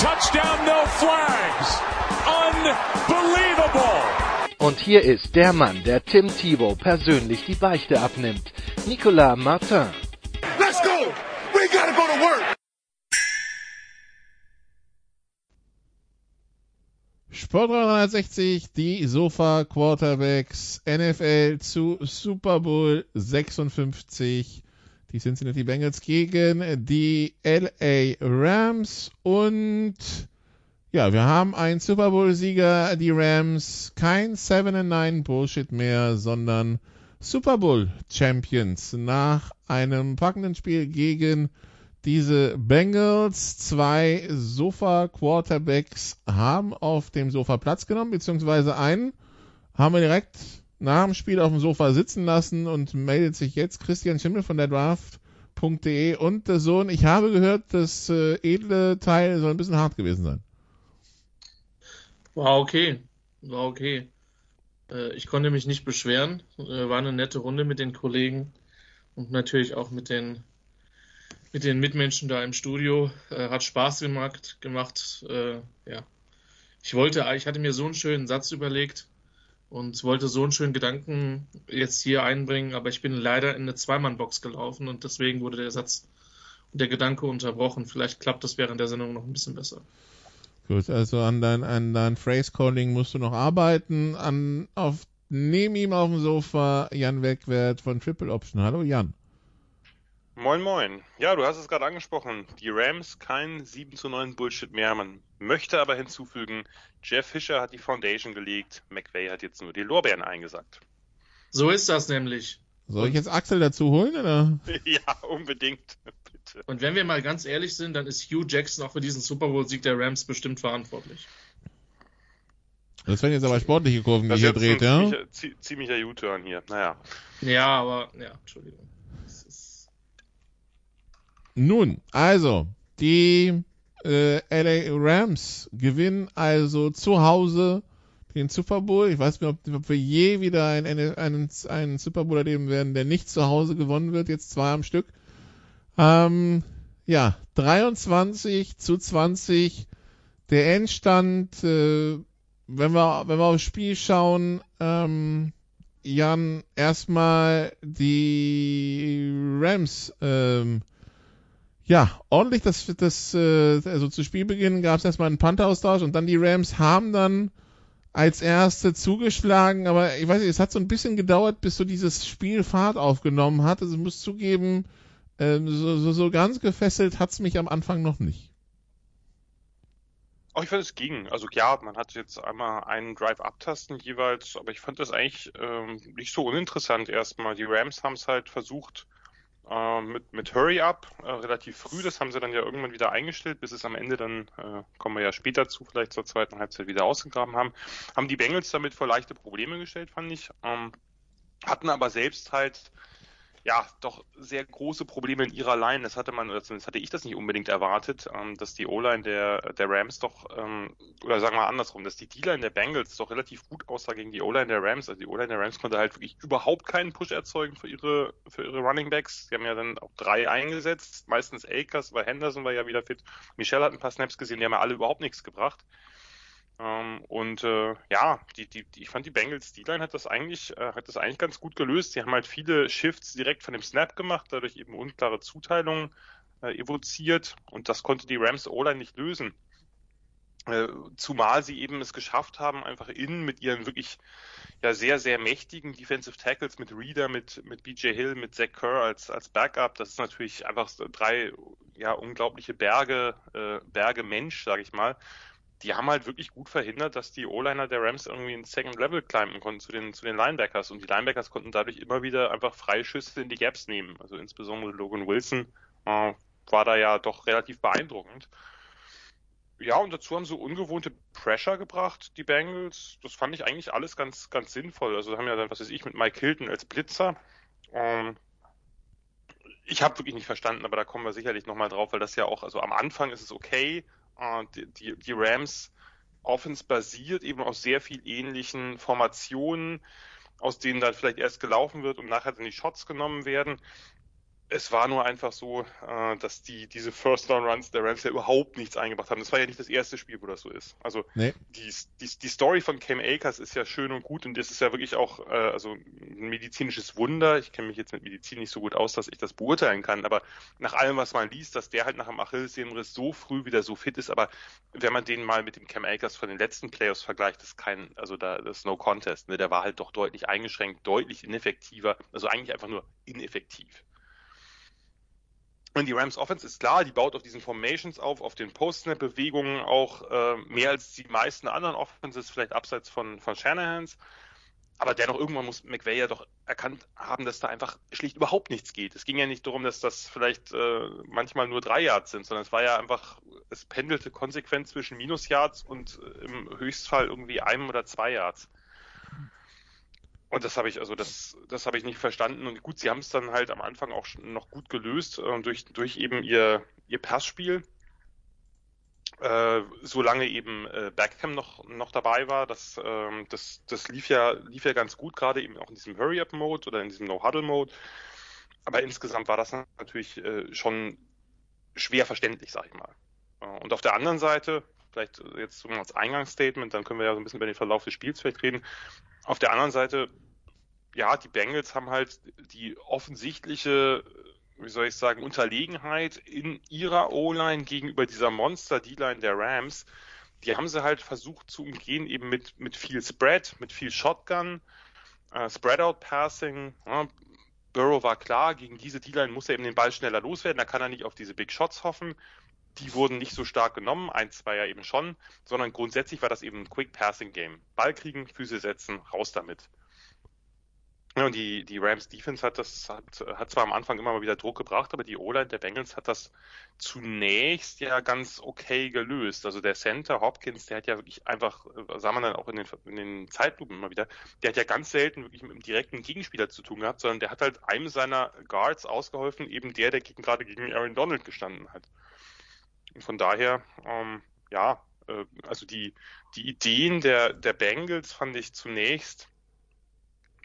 touchdown, no flags. Unbelievable. Und hier ist der Mann, der Tim Thibault persönlich die Beichte abnimmt. Nicolas Martin. Let's go. We gotta go to work. Sport 360, die Sofa Quarterbacks, NFL zu Super Bowl 56. Die Cincinnati Bengals gegen die LA Rams und ja, wir haben einen Super Bowl-Sieger, die Rams, kein 7-9 Bullshit mehr, sondern Super Bowl Champions nach einem packenden Spiel gegen diese Bengals. Zwei Sofa-Quarterbacks haben auf dem Sofa Platz genommen, beziehungsweise einen haben wir direkt nach dem Spiel auf dem Sofa sitzen lassen und meldet sich jetzt Christian Schimmel von der Draft.de und der Sohn. Ich habe gehört, das äh, edle Teil soll ein bisschen hart gewesen sein. War okay. War okay. Äh, ich konnte mich nicht beschweren. Äh, war eine nette Runde mit den Kollegen und natürlich auch mit den, mit den Mitmenschen da im Studio. Äh, hat Spaß gemacht. gemacht. Ja. Ich wollte, ich hatte mir so einen schönen Satz überlegt und wollte so einen schönen Gedanken jetzt hier einbringen, aber ich bin leider in eine Zweimannbox gelaufen und deswegen wurde der Satz und der Gedanke unterbrochen. Vielleicht klappt das während der Sendung noch ein bisschen besser. Gut, also an dein, an dein Phrase Calling musst du noch arbeiten. An, auf, neben ihm auf dem Sofa Jan Wegwert von Triple Option. Hallo Jan. Moin Moin. Ja, du hast es gerade angesprochen. Die Rams kein 7 zu 9 Bullshit mehr. Man möchte aber hinzufügen, Jeff Fischer hat die Foundation gelegt, McVay hat jetzt nur die Lorbeeren eingesagt. So ist das nämlich. Soll ich jetzt Axel dazu holen, oder? ja, unbedingt. Bitte. Und wenn wir mal ganz ehrlich sind, dann ist Hugh Jackson auch für diesen Super Bowl-Sieg der Rams bestimmt verantwortlich. Das werden jetzt aber sportliche Kurven, die hier dreht, ja? Ziemlicher, ziemlicher U-Turn hier, naja. Ja, aber, ja, Entschuldigung. Nun, also, die äh, LA Rams gewinnen also zu Hause den Super Bowl. Ich weiß nicht, ob, ob wir je wieder einen, einen, einen Super Bowl erleben werden, der nicht zu Hause gewonnen wird, jetzt zwei am Stück. Ähm, ja, 23 zu 20 der Endstand. Äh, wenn wir wenn wir aufs Spiel schauen, ähm, Jan, erstmal die Rams. Ähm, ja, ordentlich das, das äh, also zu Spielbeginn gab es erstmal einen Panther-Austausch und dann die Rams haben dann als erste zugeschlagen, aber ich weiß nicht, es hat so ein bisschen gedauert, bis so dieses Spiel Fahrt aufgenommen hat. Also ich muss zugeben, ähm, so, so, so ganz gefesselt hat's mich am Anfang noch nicht. Oh, ich fand es ging. Also klar, man hat jetzt einmal einen Drive abtasten jeweils, aber ich fand das eigentlich ähm, nicht so uninteressant erstmal. Die Rams haben es halt versucht äh, mit, mit Hurry Up äh, relativ früh. Das haben sie dann ja irgendwann wieder eingestellt, bis es am Ende dann, äh, kommen wir ja später zu, vielleicht zur zweiten Halbzeit wieder ausgegraben haben. Haben die Bengals damit vor leichte Probleme gestellt, fand ich. Ähm, hatten aber selbst halt ja, doch sehr große Probleme in ihrer Line. Das hatte man, oder zumindest hatte ich das nicht unbedingt erwartet, ähm, dass die O-Line der, der Rams doch, ähm, oder sagen wir andersrum, dass die D-Line der Bengals doch relativ gut aussah gegen die O-Line der Rams. Also die O-Line der Rams konnte halt wirklich überhaupt keinen Push erzeugen für ihre, für ihre Running Backs. Die haben ja dann auch drei eingesetzt, meistens Akers, weil Henderson war ja wieder fit. Michelle hat ein paar Snaps gesehen, die haben ja alle überhaupt nichts gebracht. Ähm, und äh, ja, die, die, die, ich fand die Bengals D-Line hat das eigentlich, äh, hat das eigentlich ganz gut gelöst. Sie haben halt viele Shifts direkt von dem Snap gemacht, dadurch eben unklare Zuteilungen äh, evoziert und das konnte die Rams O-Line nicht lösen. Äh, zumal sie eben es geschafft haben, einfach innen mit ihren wirklich ja sehr, sehr mächtigen Defensive Tackles mit Reader, mit, mit BJ Hill, mit Zach Kerr als, als Backup. Das ist natürlich einfach drei ja unglaubliche Berge, äh, Berge Mensch, sage ich mal, die haben halt wirklich gut verhindert, dass die O-Liner der Rams irgendwie ins Second Level climben konnten zu den, zu den Linebackers. Und die Linebackers konnten dadurch immer wieder einfach Freischüsse in die Gaps nehmen. Also insbesondere Logan Wilson äh, war da ja doch relativ beeindruckend. ja, und dazu haben sie ungewohnte Pressure gebracht, die Bengals. Das fand ich eigentlich alles ganz, ganz sinnvoll. Also haben ja dann, was weiß ich, mit Mike Hilton als Blitzer. Ähm, ich habe wirklich nicht verstanden, aber da kommen wir sicherlich nochmal drauf, weil das ja auch, also am Anfang ist es okay. Äh, die, die, die Rams Offense basiert eben aus sehr viel ähnlichen Formationen, aus denen dann vielleicht erst gelaufen wird und nachher dann die Shots genommen werden es war nur einfach so, äh, dass die diese First Down Runs der Rams ja überhaupt nichts eingebracht haben. Das war ja nicht das erste Spiel, wo das so ist. Also nee. die, die, die Story von Cam Akers ist ja schön und gut und das ist ja wirklich auch äh, also ein medizinisches Wunder. Ich kenne mich jetzt mit Medizin nicht so gut aus, dass ich das beurteilen kann, aber nach allem, was man liest, dass der halt nach dem Achillessehnenriss so früh wieder so fit ist, aber wenn man den mal mit dem Cam Akers von den letzten Playoffs vergleicht, ist kein, also da das ist no contest. Ne? Der war halt doch deutlich eingeschränkt, deutlich ineffektiver, also eigentlich einfach nur ineffektiv. Und die Rams Offense ist klar, die baut auf diesen Formations auf, auf den Post-Snap-Bewegungen auch äh, mehr als die meisten anderen Offenses, vielleicht abseits von, von Shanahans. Aber dennoch irgendwann muss McVay ja doch erkannt haben, dass da einfach schlicht überhaupt nichts geht. Es ging ja nicht darum, dass das vielleicht äh, manchmal nur drei Yards sind, sondern es war ja einfach, es pendelte konsequent zwischen Minus-Yards und äh, im Höchstfall irgendwie einem oder zwei Yards. Und das habe ich, also das, das habe ich nicht verstanden. Und gut, sie haben es dann halt am Anfang auch noch gut gelöst äh, durch, durch eben ihr, ihr Passspiel. Äh, solange eben äh, Beckham noch, noch dabei war, das, ähm, das, das lief ja, lief ja ganz gut, gerade eben auch in diesem Hurry-Up-Mode oder in diesem No-Huddle-Mode. Aber insgesamt war das natürlich äh, schon schwer verständlich, sag ich mal. Äh, und auf der anderen Seite, vielleicht jetzt als Eingangsstatement, dann können wir ja so ein bisschen über den Verlauf des Spiels vielleicht reden. Auf der anderen Seite, ja, die Bengals haben halt die offensichtliche, wie soll ich sagen, Unterlegenheit in ihrer O-Line gegenüber dieser Monster-D-Line der Rams. Die haben sie halt versucht zu umgehen, eben mit, mit viel Spread, mit viel Shotgun, äh, Spread-Out-Passing. Ja, Burrow war klar, gegen diese D-Line muss er eben den Ball schneller loswerden, da kann er nicht auf diese Big Shots hoffen die wurden nicht so stark genommen, ein, zwei ja eben schon, sondern grundsätzlich war das eben ein Quick Passing Game. Ball kriegen, Füße setzen, raus damit. Ja, und die, die Rams Defense hat das, hat, hat zwar am Anfang immer mal wieder Druck gebracht, aber die O-Line der Bengals hat das zunächst ja ganz okay gelöst. Also der Center Hopkins, der hat ja wirklich einfach, sah man dann auch in den, in den Zeitlupen immer wieder, der hat ja ganz selten wirklich mit einem direkten Gegenspieler zu tun gehabt, sondern der hat halt einem seiner Guards ausgeholfen, eben der, der gegen, gerade gegen Aaron Donald gestanden hat. Von daher, ähm, ja, äh, also die, die Ideen der, der Bengals fand ich zunächst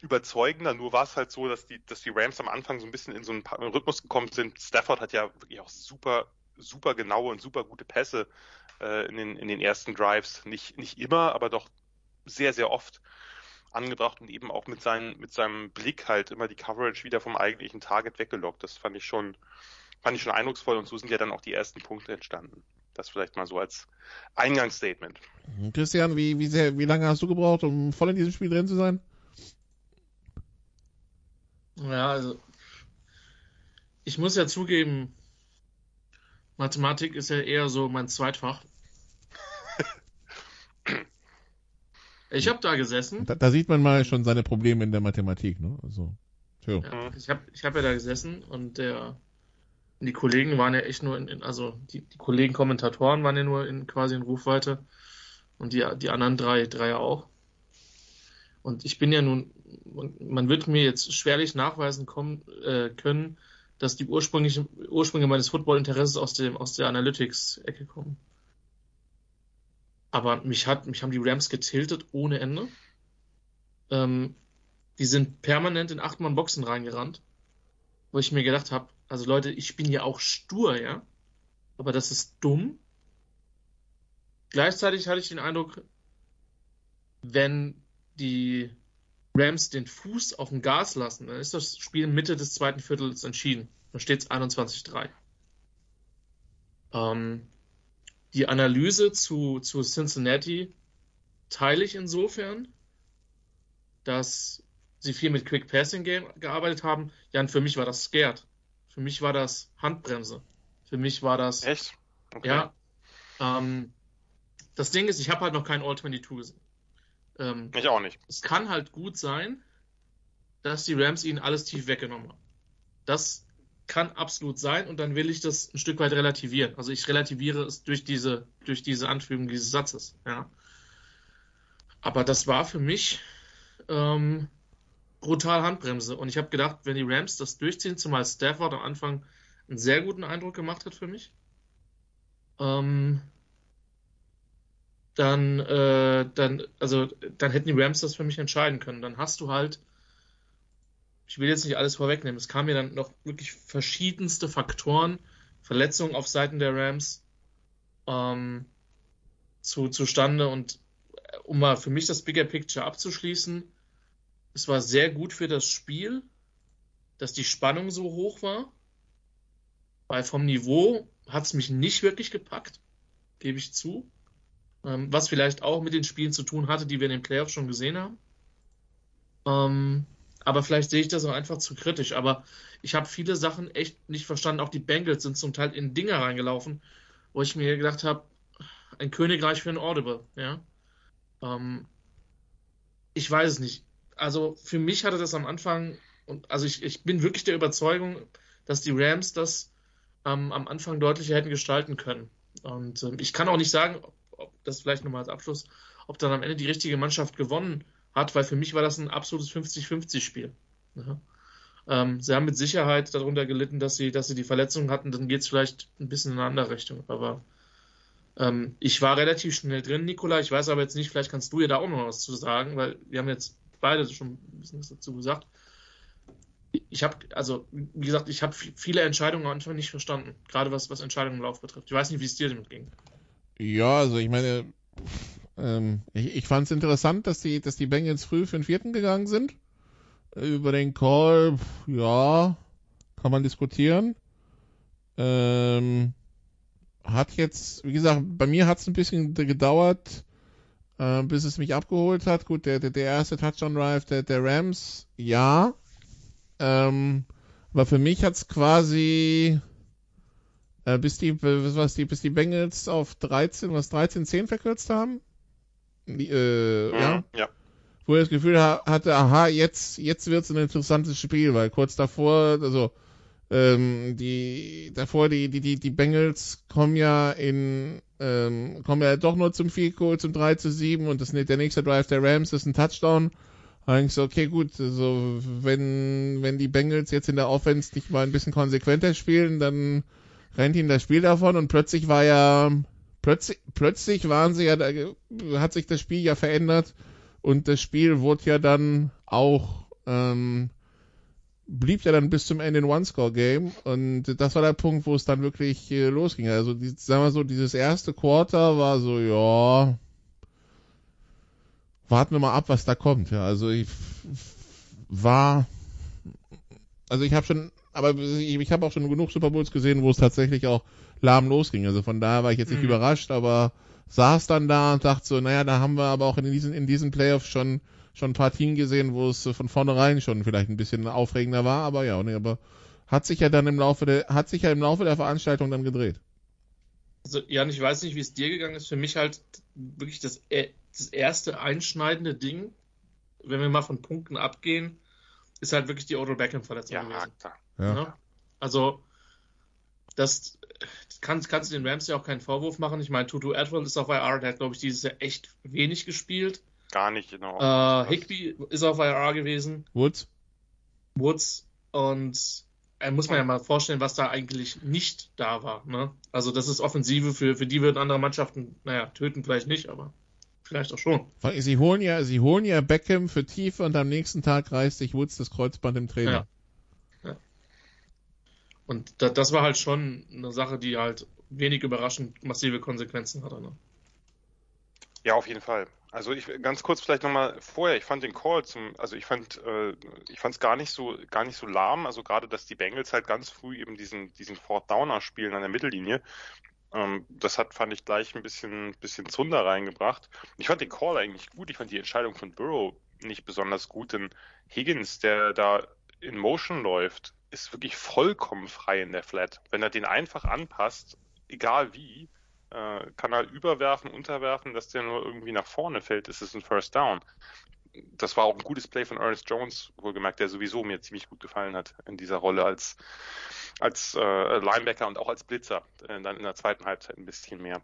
überzeugender. Nur war es halt so, dass die, dass die Rams am Anfang so ein bisschen in so einen Rhythmus gekommen sind. Stafford hat ja wirklich auch super, super genaue und super gute Pässe äh, in, den, in den ersten Drives. Nicht, nicht immer, aber doch sehr, sehr oft angebracht und eben auch mit, seinen, mit seinem Blick halt immer die Coverage wieder vom eigentlichen Target weggelockt. Das fand ich schon, fand ich schon eindrucksvoll und so sind ja dann auch die ersten Punkte entstanden. Das vielleicht mal so als Eingangsstatement. Christian, wie, wie, sehr, wie lange hast du gebraucht, um voll in diesem Spiel drin zu sein? Ja, also ich muss ja zugeben, Mathematik ist ja eher so mein Zweitfach. Ich habe da gesessen. Da, da, sieht man mal schon seine Probleme in der Mathematik, ne? Also, ja, ich habe ich hab ja da gesessen und der die Kollegen waren ja echt nur in, in also die, die Kollegen Kommentatoren waren ja nur in quasi in Rufweite und die, die anderen drei, drei auch. Und ich bin ja nun, man wird mir jetzt schwerlich nachweisen kommen, äh, können, dass die ursprünglichen Ursprünge meines Football-Interesses aus dem aus der Analytics-Ecke kommen. Aber mich hat, mich haben die Rams getiltet ohne Ende. Ähm, die sind permanent in acht Mann Boxen reingerannt, wo ich mir gedacht habe, also Leute, ich bin ja auch stur, ja. Aber das ist dumm. Gleichzeitig hatte ich den Eindruck, wenn die Rams den Fuß auf dem Gas lassen, dann ist das Spiel Mitte des zweiten Viertels entschieden. Dann steht es 21-3. Ähm, die Analyse zu, zu Cincinnati teile ich insofern, dass sie viel mit Quick Passing Game gearbeitet haben. Jan, für mich war das scared. Für mich war das Handbremse. Für mich war das. Echt? Okay. Ja. Ähm, das Ding ist, ich habe halt noch kein All-22 gesehen. Ähm, ich auch nicht. Es kann halt gut sein, dass die Rams ihnen alles tief weggenommen haben. Das kann absolut sein und dann will ich das ein Stück weit relativieren. Also ich relativiere es durch diese, durch diese Anfügung dieses Satzes. Ja. Aber das war für mich ähm, brutal Handbremse. Und ich habe gedacht, wenn die Rams das durchziehen, zumal Stafford am Anfang einen sehr guten Eindruck gemacht hat für mich, ähm, dann, äh, dann, also, dann hätten die Rams das für mich entscheiden können. Dann hast du halt ich will jetzt nicht alles vorwegnehmen, es kamen ja dann noch wirklich verschiedenste Faktoren, Verletzungen auf Seiten der Rams ähm, zu, zustande. Und äh, um mal für mich das Bigger Picture abzuschließen, es war sehr gut für das Spiel, dass die Spannung so hoch war. Weil vom Niveau hat es mich nicht wirklich gepackt, gebe ich zu. Ähm, was vielleicht auch mit den Spielen zu tun hatte, die wir in den Playoffs schon gesehen haben. Ähm, aber vielleicht sehe ich das auch einfach zu kritisch. Aber ich habe viele Sachen echt nicht verstanden. Auch die Bengals sind zum Teil in Dinge reingelaufen, wo ich mir gedacht habe, ein Königreich für ein Audible. Ja? Ähm, ich weiß es nicht. Also für mich hatte das am Anfang, und also ich, ich bin wirklich der Überzeugung, dass die Rams das ähm, am Anfang deutlicher hätten gestalten können. Und ähm, ich kann auch nicht sagen, ob, ob das vielleicht nochmal als Abschluss, ob dann am Ende die richtige Mannschaft gewonnen hat weil für mich war das ein absolutes 50-50-Spiel. Ja. Ähm, sie haben mit Sicherheit darunter gelitten, dass sie, dass sie die Verletzungen hatten, dann geht es vielleicht ein bisschen in eine andere Richtung. Aber ähm, ich war relativ schnell drin, Nikola. Ich weiß aber jetzt nicht, vielleicht kannst du ja da auch noch was zu sagen, weil wir haben jetzt beide schon ein bisschen was dazu gesagt. Ich habe, also, wie gesagt, ich habe viele Entscheidungen am Anfang nicht verstanden, gerade was, was Entscheidungen im Lauf betrifft. Ich weiß nicht, wie es dir damit ging. Ja, also ich meine, ähm, ich ich fand es interessant, dass die, dass die Bengals früh für den vierten gegangen sind. Über den Call, ja, kann man diskutieren. Ähm, hat jetzt, wie gesagt, bei mir hat es ein bisschen gedauert, äh, bis es mich abgeholt hat. Gut, der, der, der erste Touchdown-Drive der, der Rams, ja. Ähm, aber für mich hat es quasi äh, bis die, was die, bis die Bengals auf 13, was 13, 10 verkürzt haben. Die, äh, mhm, ja. ja. Wo er das Gefühl hatte, aha, jetzt, jetzt wird's ein interessantes Spiel, weil kurz davor, also, ähm, die, davor, die, die, die, die Bengals kommen ja in, ähm, kommen ja doch nur zum Field Goal, zum 3 zu 7 und das, der nächste Drive der Rams ist ein Touchdown. Eigentlich so, okay, gut, also, wenn, wenn die Bengals jetzt in der Offense nicht mal ein bisschen konsequenter spielen, dann rennt ihm das Spiel davon und plötzlich war ja, plötzlich, plötzlich waren sie ja, hat sich das Spiel ja verändert und das Spiel wurde ja dann auch, ähm, blieb ja dann bis zum Ende in One-Score-Game und das war der Punkt, wo es dann wirklich äh, losging. Also, die, sagen wir so, dieses erste Quarter war so, ja, warten wir mal ab, was da kommt. Ja, also ich war, also ich habe schon aber ich, ich habe auch schon genug Super Bowls gesehen, wo es tatsächlich auch lahm losging. Also von daher war ich jetzt nicht mhm. überrascht, aber saß dann da und dachte so, naja, da haben wir aber auch in diesen, in diesen Playoffs schon, schon ein Partien gesehen, wo es von vornherein schon vielleicht ein bisschen aufregender war, aber ja, nee, aber hat sich ja dann im Laufe der, hat sich ja im Laufe der Veranstaltung dann gedreht. Also, Jan, ich weiß nicht, wie es dir gegangen ist. Für mich halt wirklich das, e, das erste einschneidende Ding, wenn wir mal von Punkten abgehen, ist halt wirklich die Odell Beckham-Verletzung ja, gewesen. Klar. Ja. Ne? Also, das kann, kannst du den Rams ja auch keinen Vorwurf machen. Ich meine, Tutu Atwell ist auf IR, der hat, glaube ich, dieses Jahr echt wenig gespielt. Gar nicht, genau. Äh, Higby ist auf IR gewesen. Woods. Woods. Und äh, muss man ja mal vorstellen, was da eigentlich nicht da war. Ne? Also, das ist Offensive, für, für die würden andere Mannschaften, naja, töten vielleicht nicht, aber vielleicht auch schon. Sie holen ja, sie holen ja Beckham für Tiefe und am nächsten Tag reißt sich Woods das Kreuzband im Training. Ja. Und da, das war halt schon eine Sache, die halt wenig überraschend massive Konsequenzen hatte. Ne? Ja, auf jeden Fall. Also ich ganz kurz vielleicht nochmal vorher, ich fand den Call zum, also ich fand, äh, ich fand es gar nicht so, gar nicht so lahm, also gerade, dass die Bengals halt ganz früh eben diesen, diesen Fort Downer spielen an der Mittellinie. Ähm, das hat, fand ich gleich ein bisschen, bisschen Zunder reingebracht. Ich fand den Call eigentlich gut, ich fand die Entscheidung von Burrow nicht besonders gut, denn Higgins, der da in Motion läuft, ist wirklich vollkommen frei in der Flat. Wenn er den einfach anpasst, egal wie, äh, kann er überwerfen, unterwerfen, dass der nur irgendwie nach vorne fällt, ist es ein First Down. das war auch ein gutes Play von Ernest Jones, wohlgemerkt, der sowieso mir ziemlich gut gefallen hat in dieser Rolle als, als äh, Linebacker und auch als Blitzer. Äh, dann in der zweiten Halbzeit ein bisschen mehr.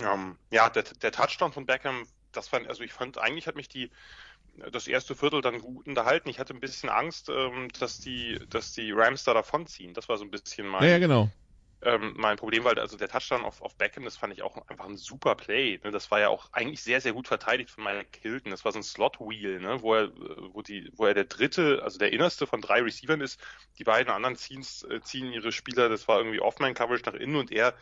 Ähm, ja, der, der Touchdown von Beckham, das war, also ich fand, eigentlich hat mich die, das erste Viertel dann gut unterhalten. Ich hatte ein bisschen Angst, ähm, dass die, dass die Rams da davonziehen. Das war so ein bisschen mein, Ja, ja, genau. Ähm, mein Problem, weil also der Touchdown auf, auf Beckham, das fand ich auch einfach ein super Play. Ne? Das war ja auch eigentlich sehr, sehr gut verteidigt von Mike Hilton. Das war so ein Slot-Wheel, ne? wo er, wo die, wo er der dritte, also der innerste von drei Receivern ist. Die beiden anderen ziehen, äh, ziehen ihre Spieler, das war irgendwie Off-Man-Coverage nach innen und er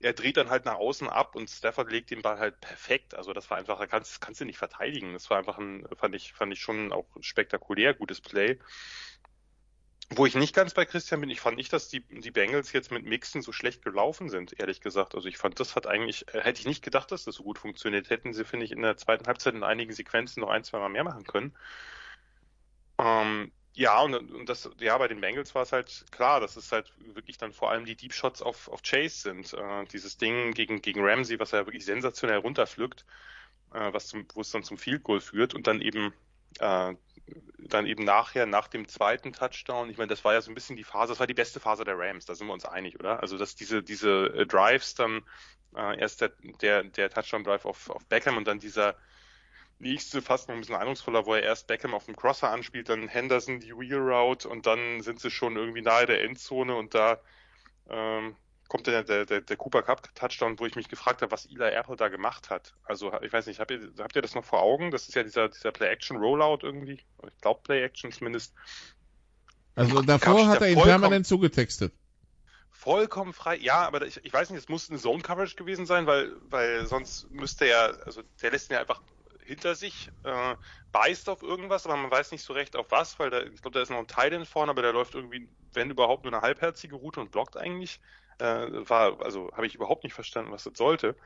er dreht dann halt nach außen ab und Stafford legt den Ball halt perfekt. Also das war einfach, da kannst, kannst du nicht verteidigen. Das war einfach ein, fand ich, fand ich schon auch spektakulär gutes Play. Wo ich nicht ganz bei Christian bin, ich fand nicht, dass die, die Bengals jetzt mit Mixen so schlecht gelaufen sind, ehrlich gesagt. Also ich fand, das hat eigentlich, äh, hätte ich nicht gedacht, dass das so gut funktioniert. Hätten sie, finde ich, in der zweiten Halbzeit in einigen Sequenzen noch ein, zwei Mal mehr machen können. Ähm, ja, und, und das, ja, bei den Bengals war es halt klar, dass es halt wirklich dann vor allem die Deep Shots auf, auf Chase sind. Äh, dieses Ding gegen, gegen Ramsey, was er wirklich sensationell runterpflückt, äh, was zum, wo es dann zum Field Goal führt und dann eben, äh, dann eben nachher, nach dem zweiten Touchdown, ich meine, das war ja so ein bisschen die Phase, das war die beste Phase der Rams, da sind wir uns einig, oder? Also, dass diese, diese äh, Drives dann, äh, erst der, der, der Touchdown-Drive auf, auf Beckham und dann dieser, nächste fast noch ein bisschen eindrucksvoller, wo er erst Beckham auf dem Crosser anspielt, dann Henderson die Wheel Route und dann sind sie schon irgendwie nahe der Endzone und da ähm, kommt dann der, der, der Cooper Cup Touchdown, wo ich mich gefragt habe, was Eli Apple da gemacht hat. Also ich weiß nicht, habt ihr, habt ihr das noch vor Augen? Das ist ja dieser, dieser Play-Action-Rollout irgendwie. Ich glaube Play-Action zumindest. Also davor hat er ihn permanent zugetextet. Vollkommen frei, ja, aber ich, ich weiß nicht, es muss eine Zone-Coverage gewesen sein, weil, weil sonst müsste er, also der lässt ihn ja einfach hinter sich, äh, beißt auf irgendwas, aber man weiß nicht so recht auf was, weil da, ich glaube, da ist noch ein Teil in vorne, aber der läuft irgendwie, wenn überhaupt, nur eine halbherzige Route und blockt eigentlich. Äh, war, also habe ich überhaupt nicht verstanden, was das sollte.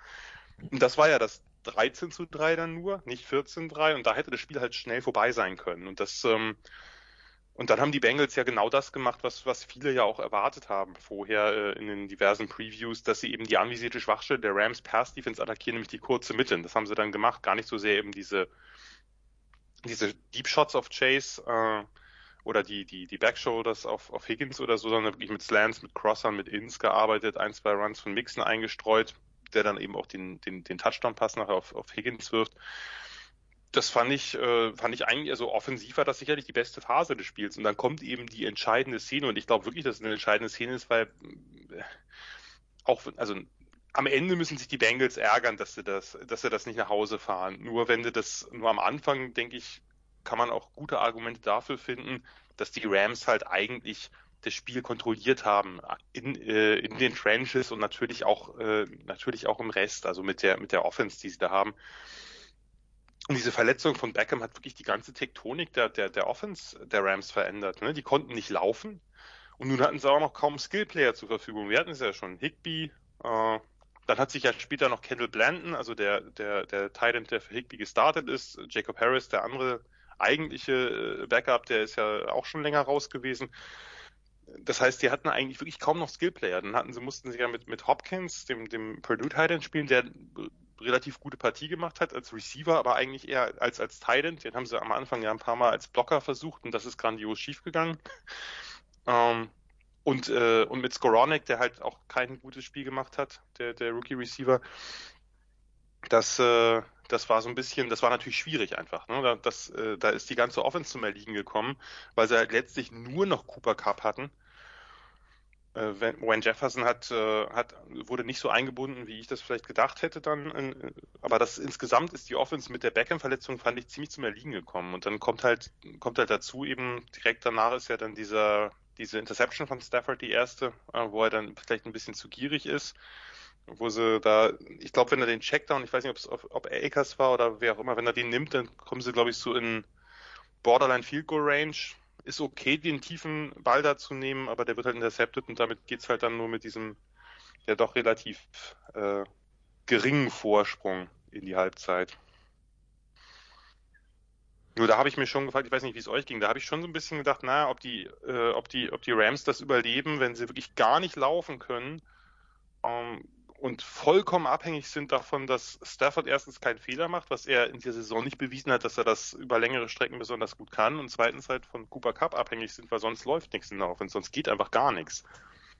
Und das war ja das 13 zu 3 dann nur, nicht 14 zu 3 und da hätte das Spiel halt schnell vorbei sein können. Und das, ähm, und dann haben die Bengals ja genau das gemacht, was, was viele ja auch erwartet haben vorher äh, in den diversen Previews, dass sie eben die anvisierte Schwachstelle der Rams Pass Defense attackieren, nämlich die kurze Mitte. Das haben sie dann gemacht, gar nicht so sehr eben diese, diese Deep Shots auf Chase äh, oder die, die, die Backshoulders auf, auf Higgins oder so, sondern wirklich mit Slants, mit Crossern, mit Ins gearbeitet, ein, zwei Runs von Mixon eingestreut, der dann eben auch den, den, den Touchdown-Pass nachher auf, auf Higgins wirft das fand ich, äh, fand ich eigentlich, also offensiv war das sicherlich die beste Phase des Spiels. Und dann kommt eben die entscheidende Szene. Und ich glaube wirklich, dass es eine entscheidende Szene ist, weil äh, auch, also am Ende müssen sich die Bengals ärgern, dass sie das, dass sie das nicht nach Hause fahren. Nur wenn sie das, nur am Anfang, denke ich, kann man auch gute Argumente dafür finden, dass die Rams halt eigentlich das Spiel kontrolliert haben in, äh, in den Trenches und natürlich auch, äh, natürlich auch im Rest, also mit der, mit der Offense, die sie da haben. Und diese Verletzung von Beckham hat wirklich die ganze Tektonik der, der, der Offense der Rams verändert. Ne? Die konnten nicht laufen. Und nun hatten sie auch noch kaum Skillplayer zur Verfügung. Wir hatten es ja schon. Higby, äh, dann hat sich ja später noch Kendall Blanton, also der, der, der Titan, der für Higby gestartet ist. Jacob Harris, der andere eigentliche äh, Backup, der ist ja auch schon länger raus gewesen. Das heißt, die hatten eigentlich wirklich kaum noch Skillplayer. Dann hatten sie, mussten sie ja mit, mit Hopkins, dem, dem Purdue Titan spielen, der relativ gute Partie gemacht hat als Receiver, aber eigentlich eher als als Titan. Den haben sie am Anfang ja ein paar Mal als Blocker versucht und das ist grandios schiefgegangen. Ähm, und, äh, und mit Skoronek, der halt auch kein gutes Spiel gemacht hat, der, der Rookie Receiver, das, äh, das war so ein bisschen, das war natürlich schwierig einfach. Ne? Das, äh, da ist die ganze Offense zum Erliegen gekommen, weil sie halt letztlich nur noch Cooper Cup hatten äh, Wayne Jefferson hat, äh, hat, wurde nicht so eingebunden, wie ich das vielleicht gedacht hätte dann. In, aber das insgesamt ist die Offense mit der Beckham-Verletzung, fand ich, ziemlich zum Erliegen gekommen. Und dann kommt halt, kommt halt dazu eben, direkt danach ist ja dann dieser, diese Interception von Stafford die erste, äh, wo er dann vielleicht ein bisschen zu gierig ist. Wo sie da, ich glaube, wenn er den Checkdown, ich weiß nicht, ob, ob Akers war oder wer auch immer, wenn er den nimmt, dann kommen sie, glaube ich, so in Borderline Field Goal Range ist okay, den tiefen Ball da zu nehmen, aber der wird halt intercepted und damit geht's halt dann nur mit diesem ja doch relativ äh, geringen Vorsprung in die Halbzeit. Nur da habe ich mir schon gefragt, ich weiß nicht, wie es euch ging, da habe ich schon so ein bisschen gedacht, naja, ob die, äh, ob die, ob die Rams das überleben, wenn sie wirklich gar nicht laufen können. Ähm, und vollkommen abhängig sind davon, dass Stafford erstens keinen Fehler macht, was er in dieser Saison nicht bewiesen hat, dass er das über längere Strecken besonders gut kann und zweitens halt von Cooper Cup abhängig sind, weil sonst läuft nichts in der Offense, sonst geht einfach gar nichts.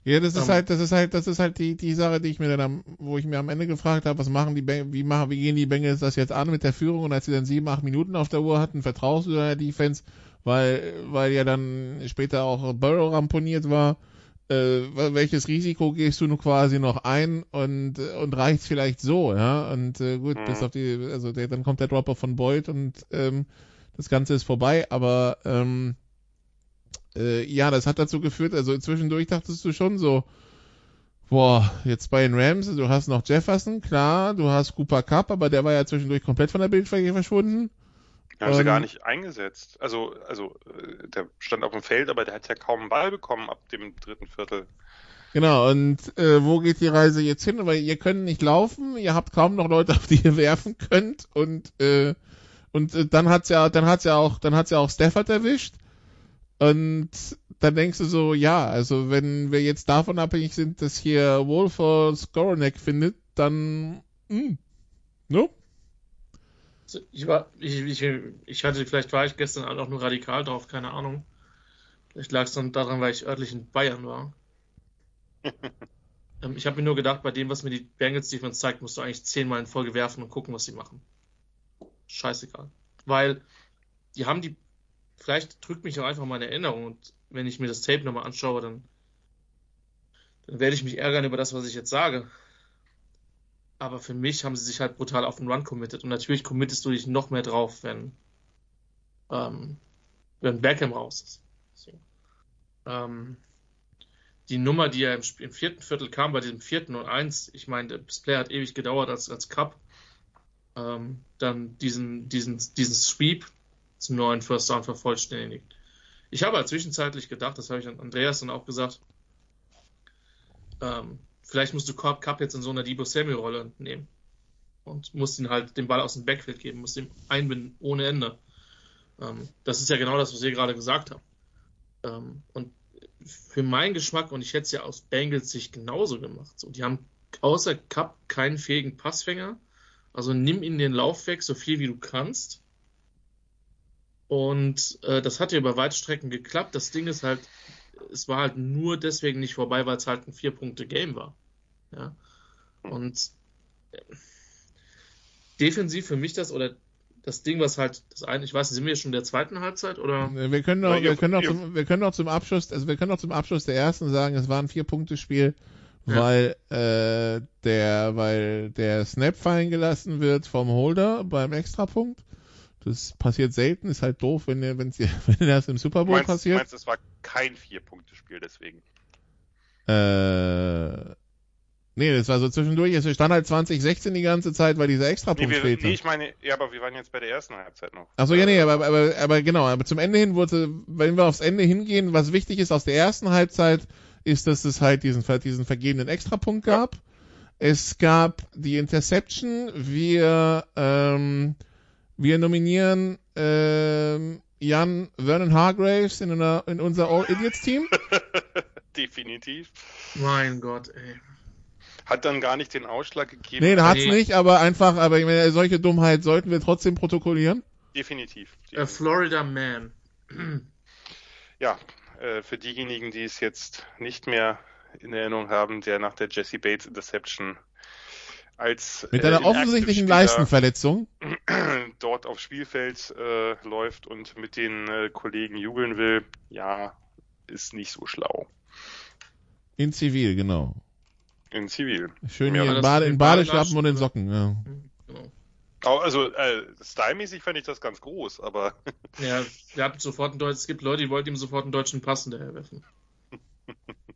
Ja, das ist Ähm. halt, das ist halt, das ist halt die, die Sache, die ich mir dann am, wo ich mir am Ende gefragt habe, was machen die Beng wie machen, wie gehen die Bengals das jetzt an mit der Führung und als sie dann sieben, acht Minuten auf der Uhr hatten, vertraust du der Defense, weil, weil ja dann später auch Burrow ramponiert war, äh, welches Risiko gehst du nun quasi noch ein und, und reicht's vielleicht so, ja, und äh, gut, Mhm. bis auf die, also der, dann kommt der Dropper von Boyd und ähm, das Ganze ist vorbei, aber ähm, äh, ja, das hat dazu geführt, also zwischendurch dachtest du schon so, boah, jetzt bei den Rams, du hast noch Jefferson, klar, du hast Cooper Cup, aber der war ja zwischendurch komplett von der Bildfläche verschwunden. Den haben sie Ähm. gar nicht eingesetzt. Also, also äh, der stand auf dem Feld, aber der hat ja kaum einen Ball bekommen ab dem dritten Viertel. Genau, und äh, wo geht die Reise jetzt hin? Weil ihr könnt nicht laufen, ihr habt kaum noch Leute, auf die ihr werfen könnt und äh, und äh, dann hat's ja, dann hat's ja auch, dann hat's ja auch Stafford erwischt. Und dann denkst du so, ja, also wenn wir jetzt davon abhängig sind, dass hier Wolfer Skoronek findet, dann hm, no? Ich war, ich, ich, ich hatte, vielleicht war ich gestern auch nur radikal drauf, keine Ahnung. Vielleicht lag es dann daran, weil ich örtlich in Bayern war. ähm, ich habe mir nur gedacht, bei dem, was mir die Bengals Defense zeigt, musst du eigentlich zehnmal in Folge werfen und gucken, was sie machen. Scheißegal. Weil die haben die, vielleicht drückt mich auch einfach meine Erinnerung und wenn ich mir das Tape nochmal anschaue, dann, dann werde ich mich ärgern über das, was ich jetzt sage. Aber für mich haben sie sich halt brutal auf den Run committed. Und natürlich committest du dich noch mehr drauf, wenn, ähm, wenn Beckham raus ist. So. Ähm, die Nummer, die ja im, im vierten Viertel kam, bei diesem vierten und eins, ich meine, das Play hat ewig gedauert als, als Cup. Ähm, dann diesen, diesen, diesen Sweep zum neuen First Down vervollständigt. Ich habe halt zwischenzeitlich gedacht, das habe ich an Andreas dann auch gesagt, ähm, vielleicht musst du Cup, Cup jetzt in so einer Debo Samuel-Rolle nehmen. Und musst ihn halt den Ball aus dem Backfield geben, musst ihn einbinden ohne Ende. Ähm, das ist ja genau das, was ihr gerade gesagt habt. Ähm, und für meinen Geschmack, und ich hätte es ja aus Bengals Sicht genauso gemacht. So, die haben außer Cup keinen fähigen Passfänger. Also nimm ihn den Lauf weg, so viel wie du kannst. Und äh, das hat ja über Weitstrecken geklappt. Das Ding ist halt, es war halt nur deswegen nicht vorbei, weil es halt ein Vier-Punkte-Game war. Ja. Und äh, defensiv für mich das, oder das Ding, was halt, das eine, ich weiß nicht, sind wir schon in der zweiten Halbzeit oder? Wir können noch, Ja, wir können noch zum, wir können noch zum Abschluss, also wir können noch zum Abschluss der ersten sagen, es war ein Vier-Punkte-Spiel, Ja. weil äh, der, weil der Snap fallen gelassen wird vom Holder beim Extrapunkt. Das passiert selten, ist halt doof, wenn ihr, wenn's, wenn das im Super Du Bowl meinst, du passiert. meinst, es war kein Vier-Punkte-Spiel deswegen. Äh, nee, das war so zwischendurch. Es stand halt 2016 die ganze Zeit, weil dieser Nee, Extrapunkt wir, fehlte. nee, ich meine, ja, aber wir waren jetzt bei der ersten Halbzeit noch. Achso, ja, nee, aber, aber, aber genau, aber zum Ende hin wurde, wenn wir aufs Ende hingehen, was wichtig ist aus der ersten Halbzeit, ist, dass es halt diesen, diesen vergebenen Extrapunkt gab. Es gab die Interception, wir, ähm, wir nominieren ähm, Jan Vernon Hargraves in, einer, in unser All Idiots Team. Definitiv. Mein Gott, ey. Hat dann gar nicht den Ausschlag gegeben. Nee, hat's Nee. nicht, aber einfach, aber ich meine, solche Dummheit sollten wir trotzdem protokollieren. Definitiv. A Florida Man. Ja, äh, für diejenigen, die es jetzt nicht mehr in Erinnerung haben, der nach der Jesse Bates Interception als Mit äh, einer Inactive offensichtlichen Spieler Leistenverletzung. dort aufs Spielfeld äh, läuft und mit den äh, Kollegen jubeln will, ja, ist nicht so schlau. In Zivil, genau. In Zivil. Schön Ja, hier in, Bade, in den Badeschlappen und in? Socken, ja. Genau. Au- Also, äh, stylmäßig fand ich das ganz groß, aber Ja, der hat sofort einen Deutsch, es gibt Leute, die wollten ihm sofort einen deutschen Pass hinterherwerfen.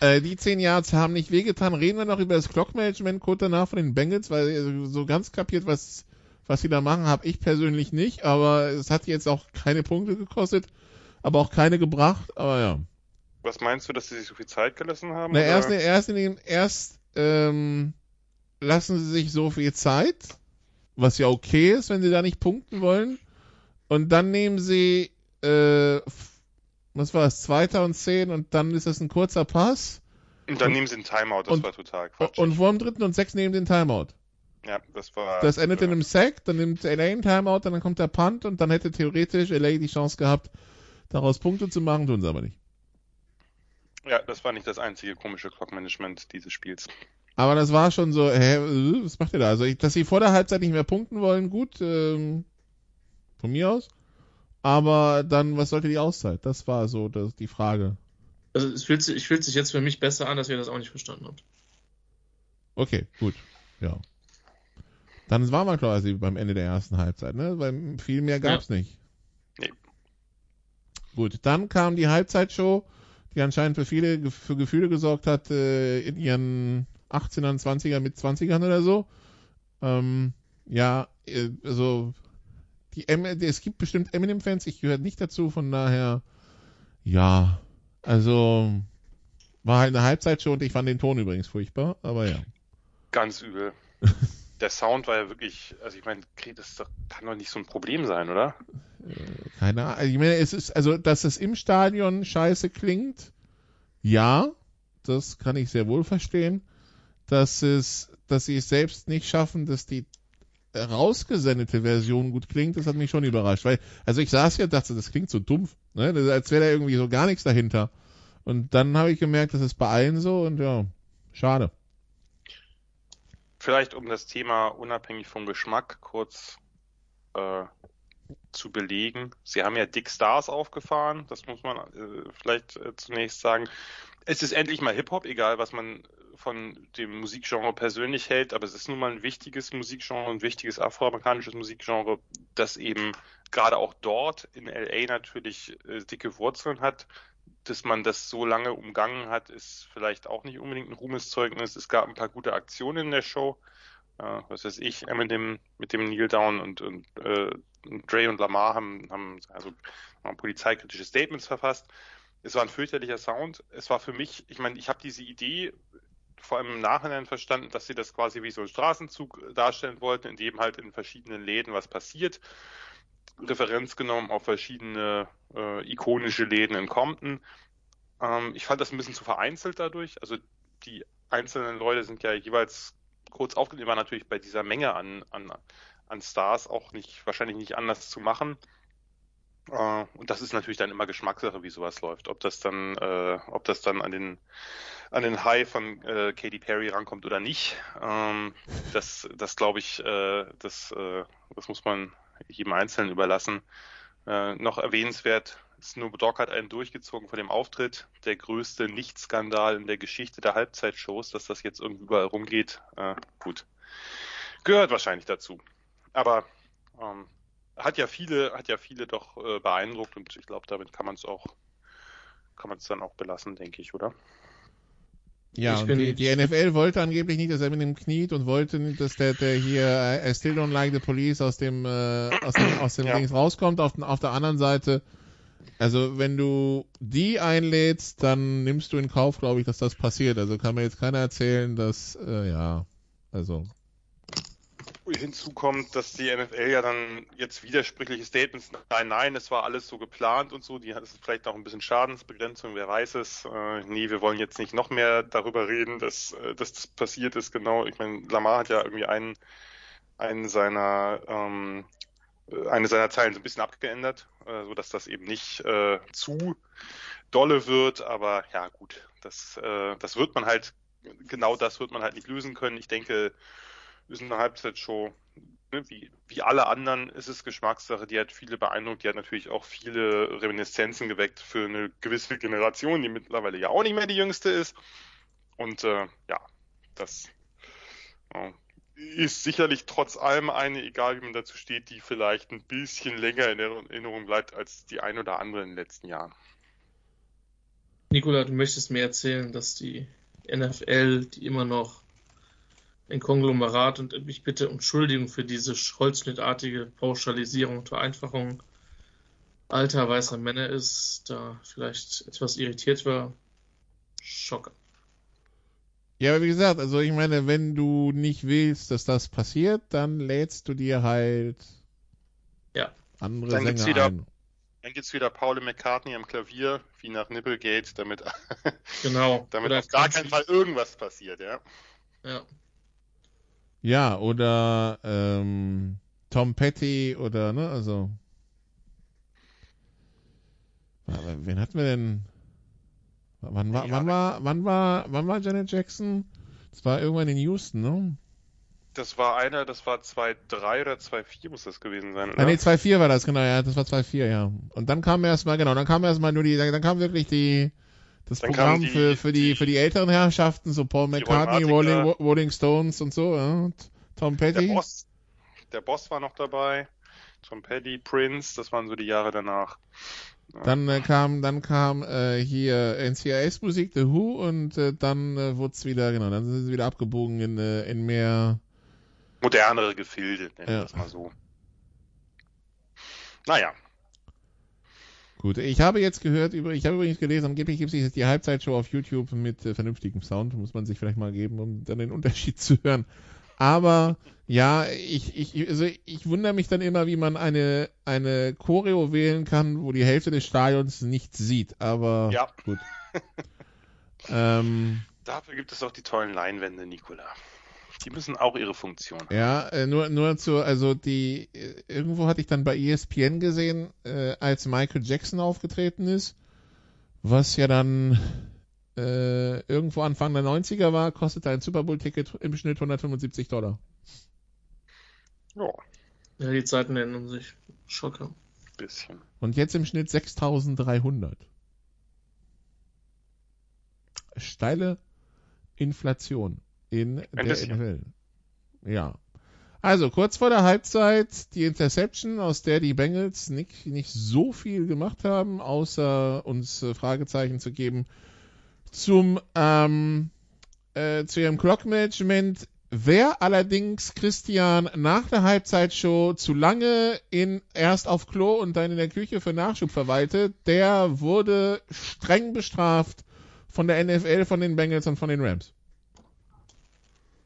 Äh, die 10 Yards haben nicht wehgetan. Reden wir noch über das Clock-Management kurz danach von den Bengals, weil so ganz kapiert, was, was sie da machen, habe ich persönlich nicht. Aber es hat jetzt auch keine Punkte gekostet, aber auch keine gebracht. Aber ja. was meinst du, dass sie sich so viel Zeit gelassen haben? Na, oder? erst, erst, in dem, erst ähm, lassen sie sich so viel Zeit, was ja okay ist, wenn sie da nicht punkten wollen. Und dann nehmen sie, äh, was war es, Zweiter und Zehn und dann ist das ein kurzer Pass. Und dann nehmen sie einen Timeout, das und- war total Quatsch. Und vor dem dritten und sechs nehmen den Timeout. ja, das war. Das endet in äh, einem Sack, dann nimmt LA einen Timeout, dann kommt der Punt und dann hätte theoretisch LA die Chance gehabt, daraus Punkte zu machen, tun sie aber nicht. Ja, das war nicht das einzige komische Clock-Management dieses Spiels. Aber das war schon so, hä, was macht ihr da? Also, dass sie vor der Halbzeit nicht mehr punkten wollen, gut, ähm, von mir aus. Aber dann, was sollte die Auszeit? Das war so das, die Frage. Also es fühlt, sich, ich fühlt sich jetzt für mich besser an, dass ihr das auch nicht verstanden habt. Okay, gut, ja. Dann waren wir quasi beim Ende der ersten Halbzeit, ne? Weil viel mehr gab's nicht. Nee. Gut, dann kam die Halbzeitshow, die anscheinend für viele für Gefühle gesorgt hat äh, in ihren 18ern, 20er mit 20ern oder so. Ähm, ja, äh, also die es gibt bestimmt Eminem-Fans, ich gehöre nicht dazu, von daher ja, also war halt eine Halbzeitshow und ich fand den Ton übrigens furchtbar, aber ja. Ganz übel. Der Sound war ja wirklich, also ich meine, das kann doch nicht so ein Problem sein, oder? Keine Ahnung. Ich meine, es ist, also, dass es im Stadion scheiße klingt, ja, das kann ich sehr wohl verstehen. Dass es, dass sie es selbst nicht schaffen, dass die rausgesendete Version gut klingt, das hat mich schon überrascht. Weil, also ich saß hier und dachte, das klingt so dumpf, ne? Als wäre da irgendwie so gar nichts dahinter. Und dann habe ich gemerkt, das ist bei allen so und ja, schade. Vielleicht um das Thema unabhängig vom Geschmack kurz äh, zu belegen. Sie haben ja Dick Stars aufgefahren, das muss man äh, vielleicht äh, zunächst sagen. Es ist endlich mal Hip-Hop, egal was man von dem Musikgenre persönlich hält, aber es ist nun mal ein wichtiges Musikgenre, ein wichtiges afroamerikanisches Musikgenre, das eben gerade auch dort in LA natürlich äh, dicke Wurzeln hat. Dass man das so lange umgangen hat, ist vielleicht auch nicht unbedingt ein Ruhmeszeugnis. Es gab ein paar gute Aktionen in der Show. Äh, was weiß ich, Eminem mit dem Kneel Down und, und äh, Dre und Lamar haben, haben also haben polizeikritische Statements verfasst. Es war ein fürchterlicher Sound. Es war für mich, ich meine, ich habe diese Idee vor allem im Nachhinein verstanden, dass sie das quasi wie so ein Straßenzug darstellen wollten, in dem halt in verschiedenen Läden was passiert. Referenz genommen auf verschiedene äh, ikonische Läden in Compton. Ähm, ich fand das ein bisschen zu vereinzelt dadurch. Also die einzelnen Leute sind ja jeweils kurz aufgenommen, war natürlich bei dieser Menge an, an, an Stars auch nicht, wahrscheinlich nicht anders zu machen. Äh, und das ist natürlich dann immer Geschmackssache, wie sowas läuft. Ob das dann, äh, ob das dann an den, an den High von äh, Katy Perry rankommt oder nicht, ähm, das, das glaube ich, äh, das, äh, das muss man jedem Einzelnen überlassen. Äh, noch erwähnenswert, Snoop Dogg hat einen durchgezogen von dem Auftritt. Der größte Lichtskandal in der Geschichte der Halbzeitshows, dass das jetzt irgendwie überall rumgeht. Äh, gut. Gehört wahrscheinlich dazu. Aber ähm, hat ja viele, hat ja viele doch äh, beeindruckt und ich glaube, damit kann man es auch, kann man es dann auch belassen, denke ich, oder? Ja, die, die NFL wollte angeblich nicht, dass Eminem kniet und wollte nicht, dass der, der hier äh, I still don't like the police aus dem, äh, aus dem, aus dem Ja. Dings rauskommt. Auf, den- auf der anderen Seite, also wenn du die einlädst, dann nimmst du in Kauf, glaube ich, dass das passiert. Also kann mir jetzt keiner erzählen, dass, äh, ja, also, Hinzu kommt, dass die NFL ja dann jetzt widersprüchliche Statements, nein, nein, es war alles so geplant und so, die hat vielleicht auch ein bisschen Schadensbegrenzung, wer weiß es. Äh, nee, wir wollen jetzt nicht noch mehr darüber reden, dass, äh, dass das passiert ist, genau. Ich meine, Lamar hat ja irgendwie einen, einen seiner ähm, äh, eine seiner Zeilen so ein bisschen abgeändert, äh, so das eben nicht äh, zu dolle wird, aber ja gut, das, äh, das wird man halt, genau das wird man halt nicht lösen können. Ich denke, ist eine Halbzeitshow. Ne, wie, wie alle anderen ist es Geschmackssache. Die hat viele beeindruckt. Die hat natürlich auch viele Reminiszenzen geweckt für eine gewisse Generation, die mittlerweile ja auch nicht mehr die jüngste ist. Und äh, ja, das äh, ist sicherlich trotz allem eine, egal wie man dazu steht, die vielleicht ein bisschen länger in Erinnerung bleibt als die ein oder andere in den letzten Jahren. Nikola, du möchtest mir erzählen, dass die NFL, die immer noch ein Konglomerat und ich bitte um Entschuldigung für diese holzschnittartige Pauschalisierung und Vereinfachung alter weißer Männer ist, da vielleicht etwas irritiert war. Schocker. Ja, aber wie gesagt, also ich meine, wenn du nicht willst, dass das passiert, dann lädst du dir halt Ja. andere Dann gibt's Sänger wieder- ein. Dann gibt's wieder Paul McCartney am Klavier, wie nach Nipplegate, damit, Genau. damit Oder auf gar keinen Fall irgendwas passiert, ja. Ja. Ja, oder ähm, Tom Petty oder, ne, also. Aber wen hatten wir denn? Wann war, Ja. wann war, wann war, wann war Janet Jackson? Das war irgendwann in Houston, ne? Das war einer, das war 2-3 oder 2-4 muss das gewesen sein, Ah, oder? nee, 2-4 war das, genau, ja, das war 2-4, ja. Und dann kam erstmal, genau, dann kam erstmal nur die, dann kam wirklich die, das Dann Programm die- für, für die, die- für die älteren Herrschaften, so Paul McCartney. Rolling, Rolling Stones und so, ja, und Tom Der Petty. Boss, der Boss war noch dabei. Tom Petty, Prince, das waren so die Jahre danach. Dann äh, kam, dann kam äh, hier NCIS Musik, The Who und äh, dann äh, wurde es wieder, genau, dann sind sie wieder abgebogen in, äh, in mehr. Modernere Gefilde, nennen wir Ja. das mal so. Naja, Gut, ich habe jetzt gehört, über, ich habe übrigens gelesen, angeblich gibt es jetzt die Halbzeitshow auf YouTube mit äh, vernünftigem Sound, muss man sich vielleicht mal geben, um dann den Unterschied zu hören. Aber ja, ich, ich, also ich wundere mich dann immer, wie man eine, eine Choreo wählen kann, wo die Hälfte des Stadions nichts sieht. Aber Ja. gut. ähm, dafür gibt es auch die tollen Leinwände, Nicola. Die müssen auch ihre Funktion haben. Ja, äh, nur, nur zu, also die, äh, irgendwo hatte ich dann bei ESPN gesehen, äh, als Michael Jackson aufgetreten ist, was ja dann äh, irgendwo Anfang der 90er war, kostete ein Super Bowl-Ticket im Schnitt 175 Dollar. Ja, Ja, die Zeiten ändern sich. Schocker. bisschen. Und jetzt im Schnitt 6300. Steile Inflation in der bisschen. NFL. Ja. Also kurz vor der Halbzeit die Interception, aus der die Bengals nicht, nicht so viel gemacht haben, außer uns äh, Fragezeichen zu geben zum ähm, äh, zu ihrem Clock-Management. Wer allerdings Christian nach der Halbzeitshow zu lange in erst auf Klo und dann in der Küche für Nachschub verweilte, der wurde streng bestraft von der NFL, von den Bengals und von den Rams.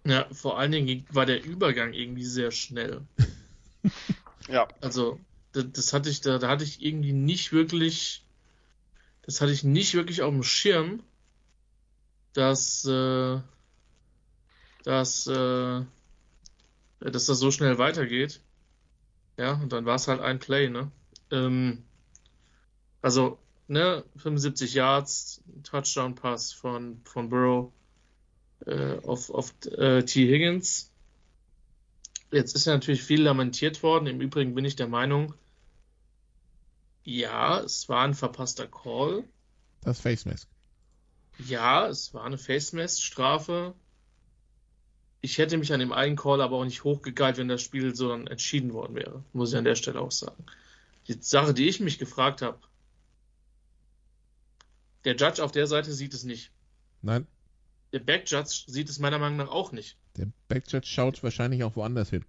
Ja, vor allen Dingen war der Übergang irgendwie sehr schnell. Ja, Also, das, das hatte ich, da, da hatte ich irgendwie nicht wirklich, das hatte ich nicht wirklich auf dem Schirm, dass, äh, dass, äh, dass das so schnell weitergeht. Ja, und dann war es halt ein Play, ne? Ähm, also, ne, 75 Yards, Touchdown-Pass von, von Burrow äh, auf, auf äh, T. Higgins. Jetzt ist ja natürlich viel lamentiert worden. Im Übrigen bin ich der Meinung, ja, es war ein verpasster Call. Das Face Mask. Ja, es war eine Face-Mask-Strafe. Ich hätte mich an dem einen Call aber auch nicht hochgegeilt, wenn das Spiel so dann entschieden worden wäre. Muss ich an der Stelle auch sagen. Die Sache, die ich mich gefragt habe, der Judge auf der Seite sieht es nicht. Nein, Der Back-Judge sieht es meiner Meinung nach auch nicht. der Backjudge schaut wahrscheinlich auch woanders hin.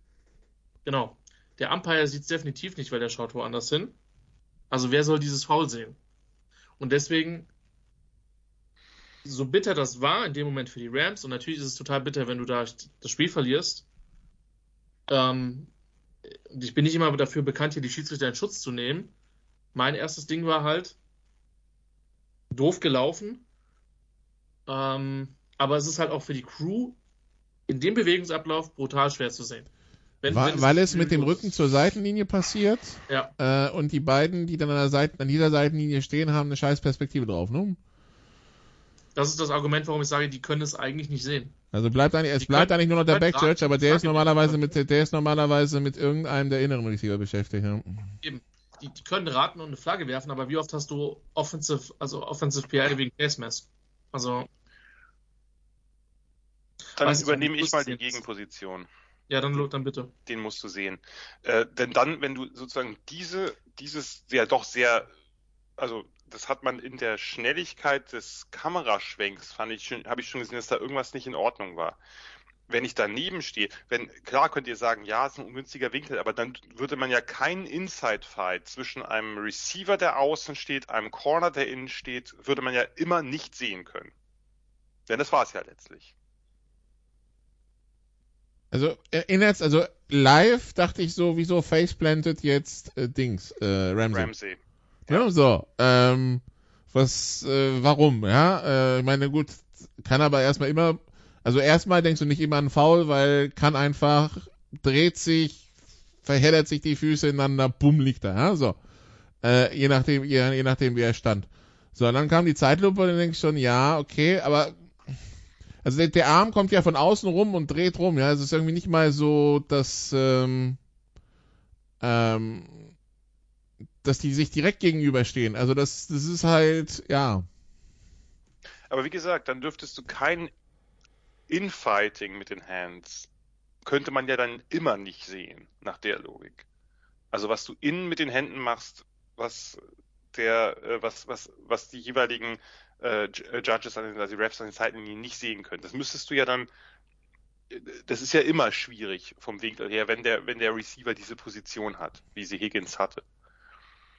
Genau. Der Umpire sieht es definitiv nicht, weil der schaut woanders hin. Also wer soll dieses Foul sehen? Und deswegen, so bitter das war in dem Moment für die Rams, und natürlich ist es total bitter, wenn du da das Spiel verlierst. Ähm, und ich bin nicht immer dafür bekannt, hier die Schiedsrichter in Schutz zu nehmen. Mein erstes Ding war halt doof gelaufen. Ähm, aber es ist halt auch für die Crew in dem Bewegungsablauf brutal schwer zu sehen. Wenn, Weil, wenn weil es mit dem Rücken zur Seitenlinie passiert Ja, äh, und die beiden, die dann an, der Seite, an dieser Seitenlinie stehen, haben eine scheiß Perspektive drauf. Ne? das ist das Argument, warum ich sage, die können es eigentlich nicht sehen. Also bleibt eigentlich, es Die bleibt können- eigentlich nur noch der Backjudge, aber der ist normalerweise mit der ist normalerweise mit irgendeinem der inneren Receiver beschäftigt. Ne? Eben. Die, die können raten und eine Flagge werfen, aber wie oft hast du Offensive, also Offensive PI wegen Face Mask? Also, dann Weiß übernehme ich mal die jetzt. Gegenposition. ja, dann, dann bitte. Den musst du sehen. Äh, denn dann, wenn du sozusagen diese, dieses ja doch sehr, also das hat man in der Schnelligkeit des Kameraschwenks, fand ich schon, habe ich schon gesehen, dass da irgendwas nicht in Ordnung war. Wenn ich daneben stehe, wenn, klar könnt ihr sagen, ja, es ist ein ungünstiger Winkel, aber dann würde man ja keinen Inside-Fight zwischen einem Receiver, der außen steht, einem Corner, der innen steht, würde man ja immer nicht sehen können. Denn das war es ja letztlich. Also erinnert, also live dachte ich so, wieso faceplantet jetzt äh, Dings, äh, Ramsey. Ramsey. Ja, so, ähm, was, äh, warum, ja? Äh, ich meine, gut, kann aber erstmal immer, also erstmal denkst du nicht immer an Foul, weil kann einfach, dreht sich, verheddert sich die Füße ineinander, bumm, liegt da, ja, so. Äh, je nachdem, je, je nachdem, wie er stand. So, und dann kam die Zeitlupe und dann denkst du schon, ja, okay, aber also der, der, Arm kommt ja von außen rum und dreht rum, ja. Es ist irgendwie nicht mal so, dass, ähm, ähm, dass die sich direkt gegenüberstehen. Also das, das ist halt, ja. Aber wie gesagt, dann dürftest du kein Infighting mit den Hands, könnte man ja dann immer nicht sehen, nach der Logik. Also was du innen mit den Händen machst, was der, äh, was, was, was die jeweiligen äh, äh Judges, also die Refs an den Seitenlinien nicht sehen können. Das müsstest du ja dann, äh, das ist ja immer schwierig vom Winkel her, wenn der, wenn der Receiver diese Position hat, wie sie Higgins hatte.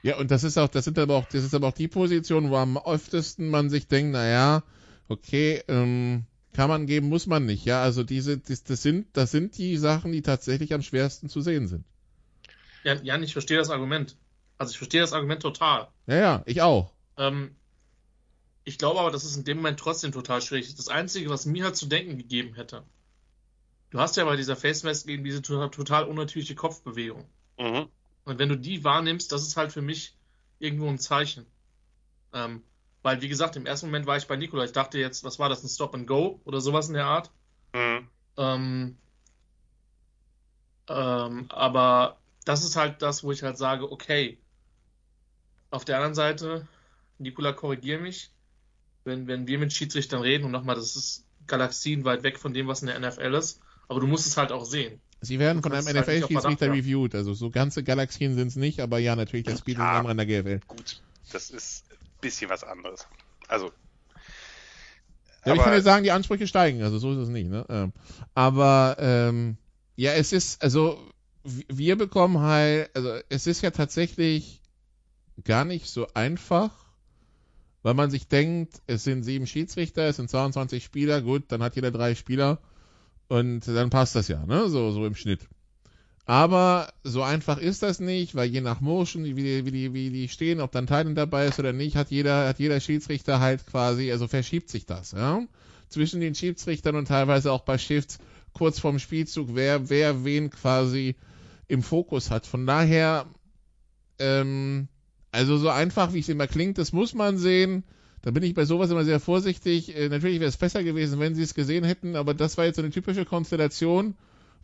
Ja, und das ist auch, das sind aber auch, das ist aber auch die Position, wo am öftesten man sich denkt, naja, okay, ähm, kann man geben, muss man nicht, ja. Also diese, das, das sind, das sind die Sachen, die tatsächlich am schwersten zu sehen sind. Ja, Jan, ich verstehe das Argument. Also ich verstehe das Argument total. Ja, ja, ich auch. Ähm, ich glaube aber, dass es in dem Moment trotzdem total schwierig ist. Das Einzige, was mir halt zu denken gegeben hätte, du hast ja bei dieser Face Mask eben diese total unnatürliche Kopfbewegung. Mhm. Und wenn du die wahrnimmst, das ist halt für mich irgendwo ein Zeichen. Ähm, weil, wie gesagt, im ersten Moment war ich bei Nikola. Ich dachte jetzt, was war das, ein Stop and Go oder sowas in der Art. Mhm. Ähm, ähm, aber das ist halt das, wo ich halt sage, okay. Auf der anderen Seite, Nikola, korrigier mich, wenn, wenn wir mit Schiedsrichtern reden und nochmal, das ist Galaxien weit weg von dem, was in der NFL ist, aber du musst es halt auch sehen. Sie werden von einem halt NFL-Schiedsrichter reviewed, also so ganze Galaxien sind es nicht, aber ja, natürlich, das spielt ja, an der GFL. Gut, das ist ein bisschen was anderes. Also. Ja, aber ich kann ja sagen, die Ansprüche steigen, also so ist es nicht, ne? Ähm, aber ähm, ja, es ist, also wir bekommen halt, also es ist ja tatsächlich gar nicht so einfach, weil man sich denkt, es sind sieben Schiedsrichter, es sind 22 Spieler, gut, dann hat jeder drei Spieler und dann passt das ja, ne? So, so im Schnitt. Aber so einfach ist das nicht, weil je nach Motion, wie die, wie die, wie die stehen, ob dann Teilen dabei ist oder nicht, hat jeder, hat jeder Schiedsrichter halt quasi, also verschiebt sich das, ja? Zwischen den Schiedsrichtern und teilweise auch bei Shifts kurz vorm Spielzug, wer, wer wen quasi im Fokus hat. Von daher, ähm, also so einfach, wie es immer klingt, das muss man sehen. Da bin ich bei sowas immer sehr vorsichtig. Äh, natürlich wäre es besser gewesen, wenn sie es gesehen hätten, aber das war jetzt so eine typische Konstellation.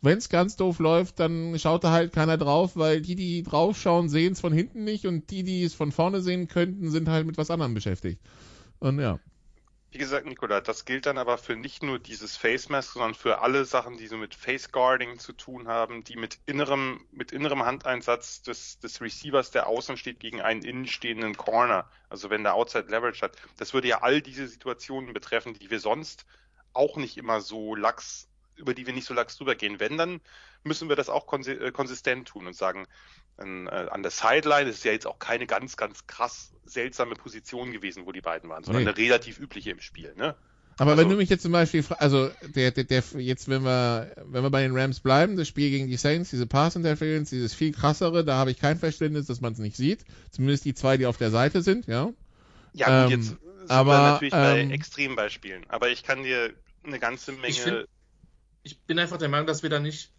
Wenn es ganz doof läuft, dann schaut da halt keiner drauf, weil die, die draufschauen, sehen es von hinten nicht und die, die es von vorne sehen könnten, sind halt mit was anderem beschäftigt. Und ja. Wie gesagt, Nikola, das gilt dann aber für nicht nur dieses Face Mask, sondern für alle Sachen, die so mit Face Guarding zu tun haben, die mit innerem, mit innerem Handeinsatz des, des Receivers, der außen steht, gegen einen innenstehenden Corner. Also wenn der Outside Leverage hat. Das würde ja all diese Situationen betreffen, die wir sonst auch nicht immer so lax, über die wir nicht so lax drüber gehen. Wenn, dann müssen wir das auch äh, konsistent tun und sagen, an, äh, an der Sideline ist ja jetzt auch keine ganz, ganz krass seltsame Position gewesen, wo die beiden waren, sondern nee. eine relativ übliche im Spiel, ne? Aber also, wenn du mich jetzt zum Beispiel, also der, der, der, jetzt wenn wir, wenn wir bei den Rams bleiben, das Spiel gegen die Saints, diese Pass Interference, dieses viel krassere, da habe ich kein Verständnis, dass man es nicht sieht. Zumindest die zwei, die auf der Seite sind, ja. Ja, gut, ähm, jetzt sind aber, wir natürlich bei ähm, Extrembeispielen. Aber ich kann dir eine ganze Menge. Ich, find, ich bin einfach der Meinung, dass wir da nicht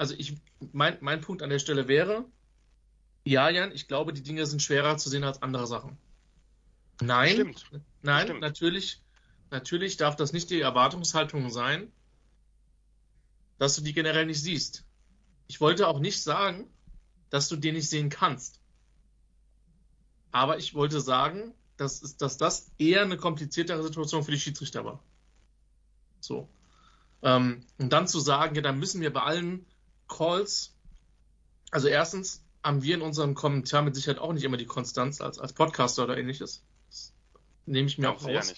also ich, mein, mein Punkt an der Stelle wäre, ja, Jan, ich glaube, die Dinge sind schwerer zu sehen als andere Sachen. Nein, Stimmt. nein, Stimmt. natürlich, natürlich darf das nicht die Erwartungshaltung sein, dass du die generell nicht siehst. Ich wollte auch nicht sagen, dass du den nicht sehen kannst. Aber ich wollte sagen, dass, dass das eher eine kompliziertere Situation für die Schiedsrichter war. So. Ähm, und dann zu sagen, ja, dann müssen wir bei allen Calls, also erstens haben wir in unserem Kommentar mit Sicherheit auch nicht immer die Konstanz als, als Podcaster oder ähnliches. Das nehme ich mir auch raus. Ja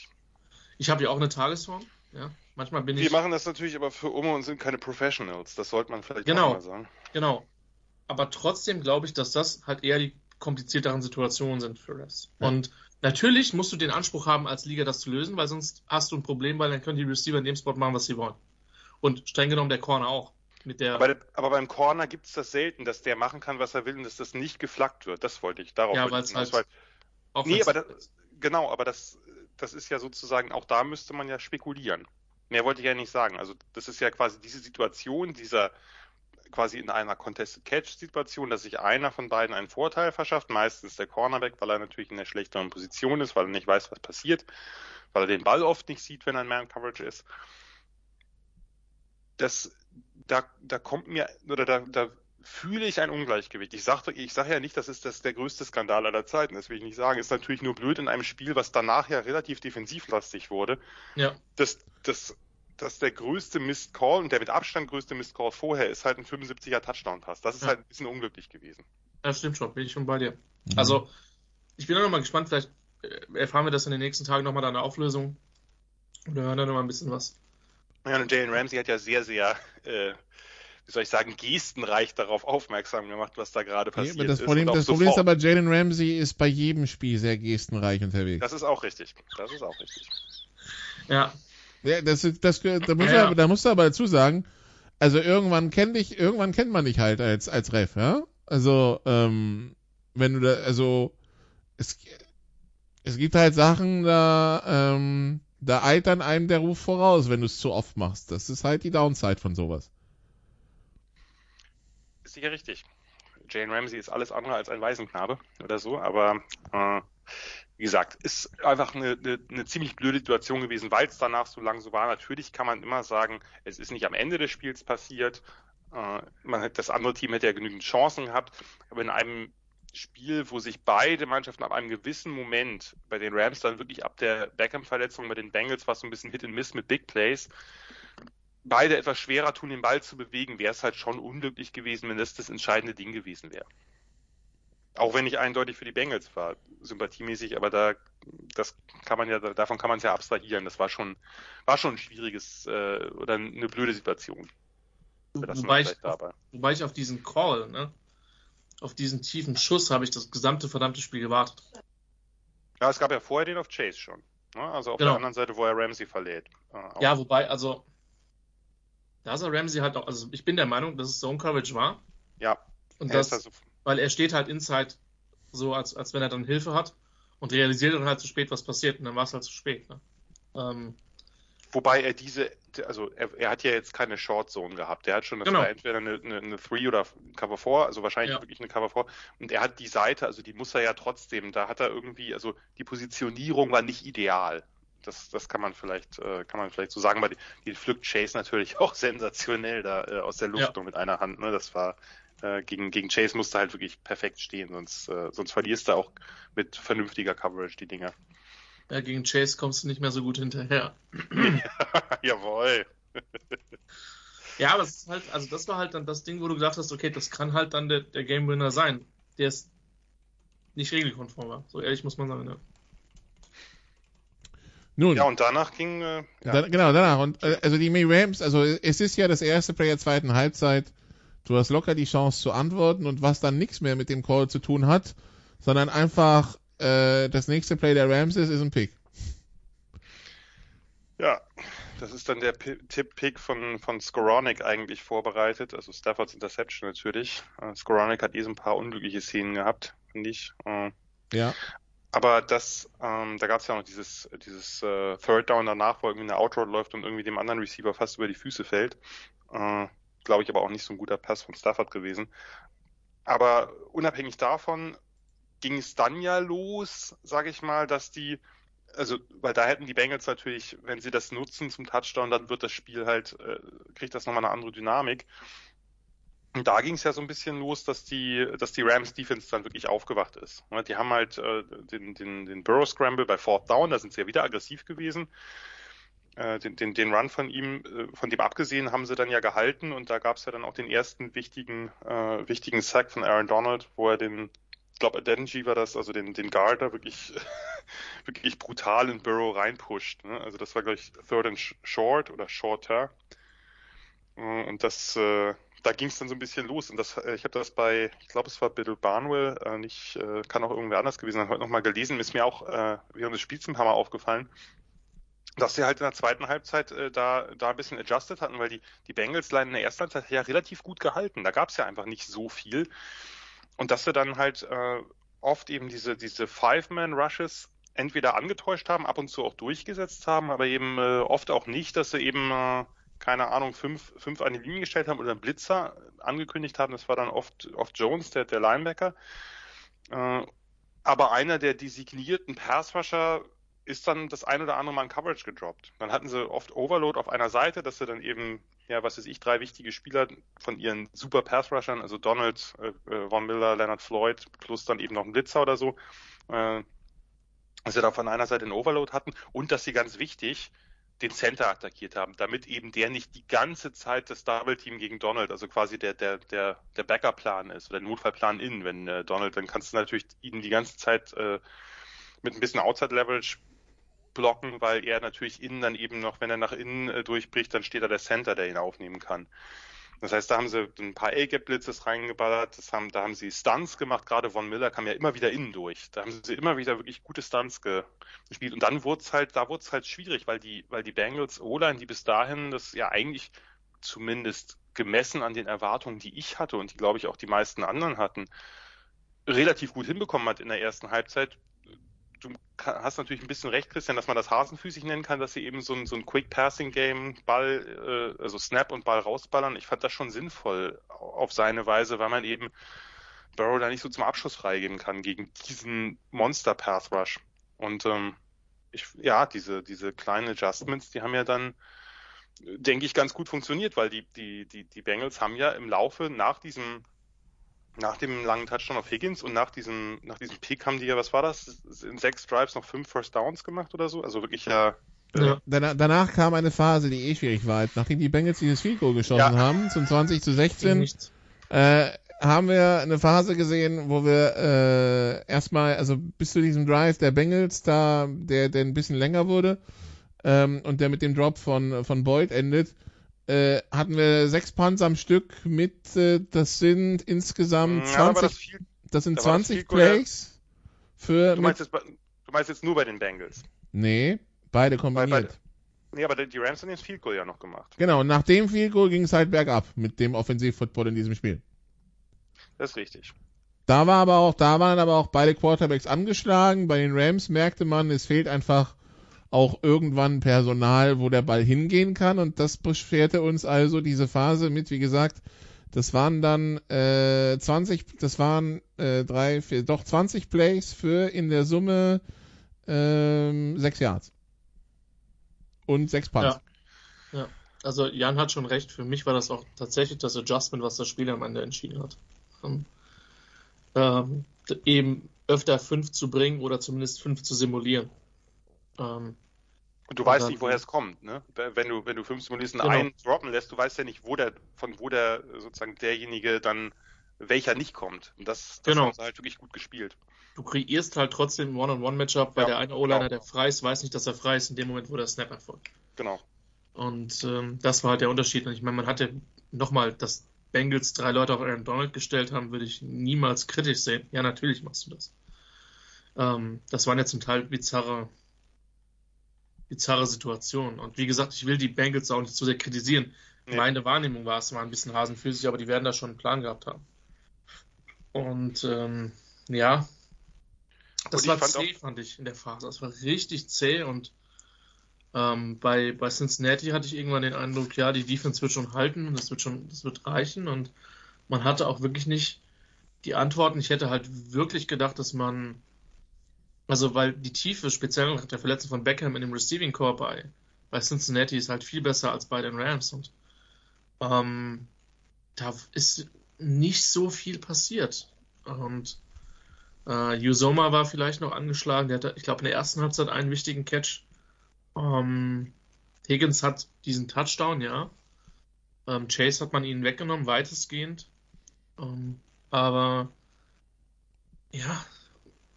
ich habe ja auch eine Tagesform. Ja, manchmal bin wir ich. Wir machen das natürlich aber für Oma und sind keine Professionals. Das sollte man vielleicht genau, auch mal sagen. Genau. Aber trotzdem glaube ich, dass das halt eher die komplizierteren Situationen sind für Refs. Ja. Und natürlich musst du den Anspruch haben, als Liga das zu lösen, weil sonst hast du ein Problem, weil dann können die Receiver in dem Spot machen, was sie wollen. Und streng genommen der Corner auch. Mit der. Aber, aber beim Corner gibt es das selten, dass der machen kann, was er will und dass das nicht geflaggt wird. Das wollte ich. Darauf ja, wollte ich hinaus, halt Nee, aber das, genau, aber das, das ist ja sozusagen, auch da müsste man ja spekulieren. Mehr wollte ich ja nicht sagen. Also das ist ja quasi diese Situation, dieser quasi in einer Contested Catch Situation, dass sich einer von beiden einen Vorteil verschafft, meistens der Cornerback, weil er natürlich in der schlechteren Position ist, weil er nicht weiß, was passiert, weil er den Ball oft nicht sieht, wenn er in Man Coverage ist. Das, da, da kommt mir, oder da, da fühle ich ein Ungleichgewicht. Ich sage ich sag ja nicht, das ist das der größte Skandal aller Zeiten, das will ich nicht sagen. Ist natürlich nur blöd in einem Spiel, was danach ja relativ defensivlastig wurde. Ja. Das, das, das der größte Missed Call und der mit Abstand größte Missed Call vorher ist halt ein 75er Touchdown-Pass. Das ist Ja. halt ein bisschen unglücklich gewesen. Das stimmt schon, bin ich schon bei dir. Also, ich bin auch noch mal gespannt, vielleicht äh, erfahren wir das in den nächsten Tagen nochmal da eine Auflösung. Oder hören da noch mal ein bisschen was. Ja, und Jalen Ramsey hat ja sehr, sehr, äh, wie soll ich sagen, gestenreich darauf aufmerksam gemacht, was da gerade passiert aber das ist. Problem, das Problem ist aber, Jalen Ramsey ist bei jedem Spiel sehr gestenreich unterwegs. Das ist auch richtig. Das ist auch richtig. Ja, Ja, das, ist- das, da, muss Ja. er, da musst du aber dazu sagen, also irgendwann kennt dich, irgendwann kennt man dich halt als, als Ref, ja? Also, ähm, wenn du da, also, es, es gibt halt Sachen, da, ähm, da eilt dann einem der Ruf voraus, wenn du es zu oft machst. Das ist halt die Downside von sowas. Ist sicher richtig. Jalen Ramsey ist alles andere als ein Waisenknabe oder so, aber äh, wie gesagt, ist einfach eine, eine, eine ziemlich blöde Situation gewesen, weil es danach so lang so war. Natürlich kann man immer sagen, es ist nicht am Ende des Spiels passiert. Äh, man hat, das andere Team hätte ja genügend Chancen gehabt, aber in einem Spiel, wo sich beide Mannschaften ab einem gewissen Moment bei den Rams dann wirklich ab der Beckham-Verletzung bei den Bengals war es so ein bisschen Hit and Miss mit Big Plays, beide etwas schwerer tun, den Ball zu bewegen, wäre es halt schon unglücklich gewesen, wenn das das entscheidende Ding gewesen wäre. Auch wenn ich eindeutig für die Bengals war, sympathiemäßig, aber da, das kann man ja, davon kann man es ja abstrahieren. Das war schon, war schon ein schwieriges äh, oder eine blöde Situation. Wobei ich, dabei. wobei ich auf diesen Call, ne, auf diesen tiefen Schuss habe ich das gesamte verdammte Spiel gewartet. Ja, es gab ja vorher den auf Chase schon. Ne? Also auf Genau. der anderen Seite, wo er Ramsey verlädt. Äh. Ja, wobei, also, da sah Ramsey halt auch, also ich bin der Meinung, dass es Zone Coverage war. ja. Und das, also, weil er steht halt inside so, als, als wenn er dann Hilfe hat und realisiert dann halt zu spät, was passiert. Und dann war es halt zu spät. Ne? Ähm, Wobei er diese, also er, er hat ja jetzt keine Short Zone gehabt. Der hat schon, das Genau. war entweder eine, eine, eine Three oder Cover 4, also wahrscheinlich Ja. wirklich eine Cover 4. Und er hat die Seite, also die muss er ja trotzdem, da hat er irgendwie, also die Positionierung war nicht ideal. Das, das kann man vielleicht, äh, kann man vielleicht so sagen, weil die, die pflückt Chase natürlich auch sensationell da äh, aus der Luft Ja. nur mit einer Hand. Ne? Das war äh, gegen, gegen Chase musste halt wirklich perfekt stehen, sonst, äh, sonst verlierst du auch mit vernünftiger Coverage die Dinger. Ja, gegen Chase kommst du nicht mehr so gut hinterher. Jawohl. Ja, aber es ist halt, also das war halt dann das Ding, wo du gedacht hast, okay, das kann halt dann der, der Game Winner sein. Der ist nicht regelkonform war. So ehrlich muss man sagen, ne? Nun, Ja, und danach ging, äh, ja. Da, genau, danach. Und äh, also die May Rams, also es ist ja das erste Play der zweiten Halbzeit. Du hast locker die Chance zu antworten und was dann nichts mehr mit dem Call zu tun hat, sondern einfach äh, das nächste Play der Rams ist, ist ein Pick. Ja, das ist dann der Pi- Tipp-Pick von, von Skoronik eigentlich vorbereitet, also Staffords Interception natürlich. Äh, Skoronik hat eh so ein paar unglückliche Szenen gehabt, finde ich. Äh, Ja. aber das, ähm, da gab es ja noch dieses, dieses äh, Third Down danach, wo irgendwie eine Outroad läuft und irgendwie dem anderen Receiver fast über die Füße fällt. Äh, Glaube ich aber auch nicht so ein guter Pass von Stafford gewesen. Aber unabhängig davon ging es dann ja los, sage ich mal, dass die, also, weil da hätten die Bengals natürlich, wenn sie das nutzen zum Touchdown, dann wird das Spiel halt, äh, kriegt das nochmal eine andere Dynamik. Und da ging es ja so ein bisschen los, dass die, dass die Rams Defense dann wirklich aufgewacht ist. Ne, Die haben halt äh, den, den, den Burrow Scramble bei Fourth Down, da sind sie ja wieder aggressiv gewesen. Äh, den, den, den Run von ihm, äh, von dem abgesehen, haben sie dann ja gehalten und da gab es ja dann auch den ersten wichtigen, äh, wichtigen Sack von Aaron Donald, wo er den, glaube Adenji war das, also den, den Guard da wirklich, wirklich brutal in Burrow reinpusht. Ne? Also das war gleich Third and Short oder Shorter. Äh, Und das, äh, da ging es dann so ein bisschen los. Und das, äh, ich habe das bei, ich glaube, es war Bill Barnwell, äh, nicht, äh, kann auch irgendwer anders gewesen sein, heute nochmal gelesen, ist mir auch äh, während des Spiels im Hammer aufgefallen. dass sie halt in der zweiten Halbzeit äh, da, da ein bisschen adjusted hatten, weil die, die Bengals-Line in der ersten Halbzeit ja relativ gut gehalten. Da gab es ja einfach nicht so viel. Und dass sie dann halt äh, oft eben diese, diese Five-Man-Rushes entweder angetäuscht haben, ab und zu auch durchgesetzt haben, aber eben äh, oft auch nicht, dass sie eben, äh, keine Ahnung, fünf, fünf an die Linie gestellt haben oder einen Blitzer angekündigt haben. Das war dann oft, oft Jones, der, der Linebacker. Äh, aber einer der designierten Passwasher ist dann das ein oder andere Mal in Coverage gedroppt. Dann hatten sie oft Overload auf einer Seite, dass sie dann eben, ja, was weiß ich, drei wichtige Spieler von ihren super Pass-Rushern, also Donald, äh, äh, Von Miller, Leonard Floyd, plus dann eben noch ein Blitzer oder so, äh, dass sie da von einer Seite einen Overload hatten und dass sie ganz wichtig den Center attackiert haben, damit eben der nicht die ganze Zeit das Double Team gegen Donald, also quasi der der der der Backup-Plan ist oder der Notfallplan innen, wenn äh, Donald, dann kannst du natürlich ihn die ganze Zeit äh, mit ein bisschen Outside Leverage blocken, weil er natürlich innen dann eben noch, wenn er nach innen äh, durchbricht, dann steht da der Center, der ihn aufnehmen kann. Das heißt, da haben sie ein paar A-Gap-Blitzes reingeballert, das haben, da haben sie Stunts gemacht, gerade Von Miller kam ja immer wieder innen durch. Da haben sie immer wieder wirklich gute Stunts ge gespielt. Und dann wurde es halt, da wurde es halt schwierig, weil die, weil die Bengals O-Line, die bis dahin das ja eigentlich zumindest gemessen an den Erwartungen, die ich hatte und die glaube ich auch die meisten anderen hatten, relativ gut hinbekommen hat in der ersten Halbzeit, du hast natürlich ein bisschen recht, Christian, dass man das hasenfüßig nennen kann, dass sie eben so ein, so ein Quick-Passing-Game, Ball, äh, also Snap und Ball rausballern. Ich fand das schon sinnvoll auf seine Weise, weil man eben Burrow da nicht so zum Abschluss freigeben kann gegen diesen Monster-Path-Rush. Und ähm, ich, ja, diese, diese kleinen Adjustments, die haben ja dann, denke ich, ganz gut funktioniert, weil die, die, die, die Bengals haben ja im Laufe nach diesem nach dem langen Touchdown auf Higgins und nach diesem, nach diesem Pick haben die ja, was war das? In sechs Drives noch fünf First Downs gemacht oder so? Also wirklich ja. Äh, ja. Danach, danach kam eine Phase, die eh schwierig war. Nachdem die Bengals dieses Field Goal geschossen ja. haben, zum 20 zu 16, äh, haben wir eine Phase gesehen, wo wir äh, erstmal, also bis zu diesem Drive der Bengals da, der, der ein bisschen länger wurde ähm, und der mit dem Drop von, von Boyd endet, äh, hatten wir sechs Punts am Stück mit, äh, das sind insgesamt 20, ja, das, viel, das, sind da 20 Plays für. Du meinst, jetzt, du meinst jetzt nur bei den Bengals? Nee, beide kombiniert. Bei, nee, aber die Rams haben den Field Goal ja noch gemacht. Genau, und nach dem Field Goal ging es halt bergab mit dem Offensivfootball in diesem Spiel. Das ist richtig. Da war aber auch, da waren aber auch beide Quarterbacks angeschlagen. Bei den Rams merkte man, es fehlt einfach auch irgendwann Personal, wo der Ball hingehen kann. Und das beschwerte uns also diese Phase mit, wie gesagt, das waren dann äh, 20, das waren äh, drei, vier, doch 20 Plays für in der Summe ähm, sechs Yards. Und sechs Punts. Ja. ja. Also Jan hat schon recht. Für mich war das auch tatsächlich das Adjustment, was das Spiel am Ende entschieden hat. Ähm, ähm, eben öfter fünf zu bringen oder zumindest fünf zu simulieren. Ähm, und du weißt nicht, woher es kommt, ne? Wenn du, wenn du fünf Simulisten genau. einen droppen lässt, du weißt ja nicht, wo der, von wo der sozusagen derjenige dann, welcher nicht kommt. Und das, das genau. haben sie halt wirklich gut gespielt. Du kreierst halt trotzdem ein One-on-One-Matchup, weil ja, der eine O-Liner, genau. der frei ist, weiß nicht, dass er frei ist in dem Moment, wo der Snap erfolgt. Genau. Und ähm, das war halt der Unterschied. Und ich meine, man hatte nochmal, dass Bengals drei Leute auf Aaron Donald gestellt haben, würde ich niemals kritisch sehen. Ja, natürlich machst du das. Ähm, das waren jetzt zum Teil bizarre bizarre Situation. Und wie gesagt, ich will die Bengals auch nicht zu sehr kritisieren. Nee. Meine Wahrnehmung war, es war ein bisschen hasenfüßig, aber die werden da schon einen Plan gehabt haben. Und ähm, ja, das war zäh, fand ich in der Phase. Das war richtig zäh und ähm, bei, bei Cincinnati hatte ich irgendwann den Eindruck, ja, die Defense wird schon halten und das wird schon, das wird reichen und man hatte auch wirklich nicht die Antworten. Ich hätte halt wirklich gedacht, dass man also, weil die Tiefe, speziell nach der Verletzung von Beckham in dem Receiving Core bei, bei Cincinnati ist halt viel besser als bei den Rams und ähm, da ist nicht so viel passiert. Und äh, Yusoma war vielleicht noch angeschlagen, der hatte, ich glaube, in der ersten Halbzeit einen wichtigen Catch. Ähm, Higgins hat diesen Touchdown, ja. Ähm, Chase hat man ihnen weggenommen, weitestgehend. Ähm, aber ja,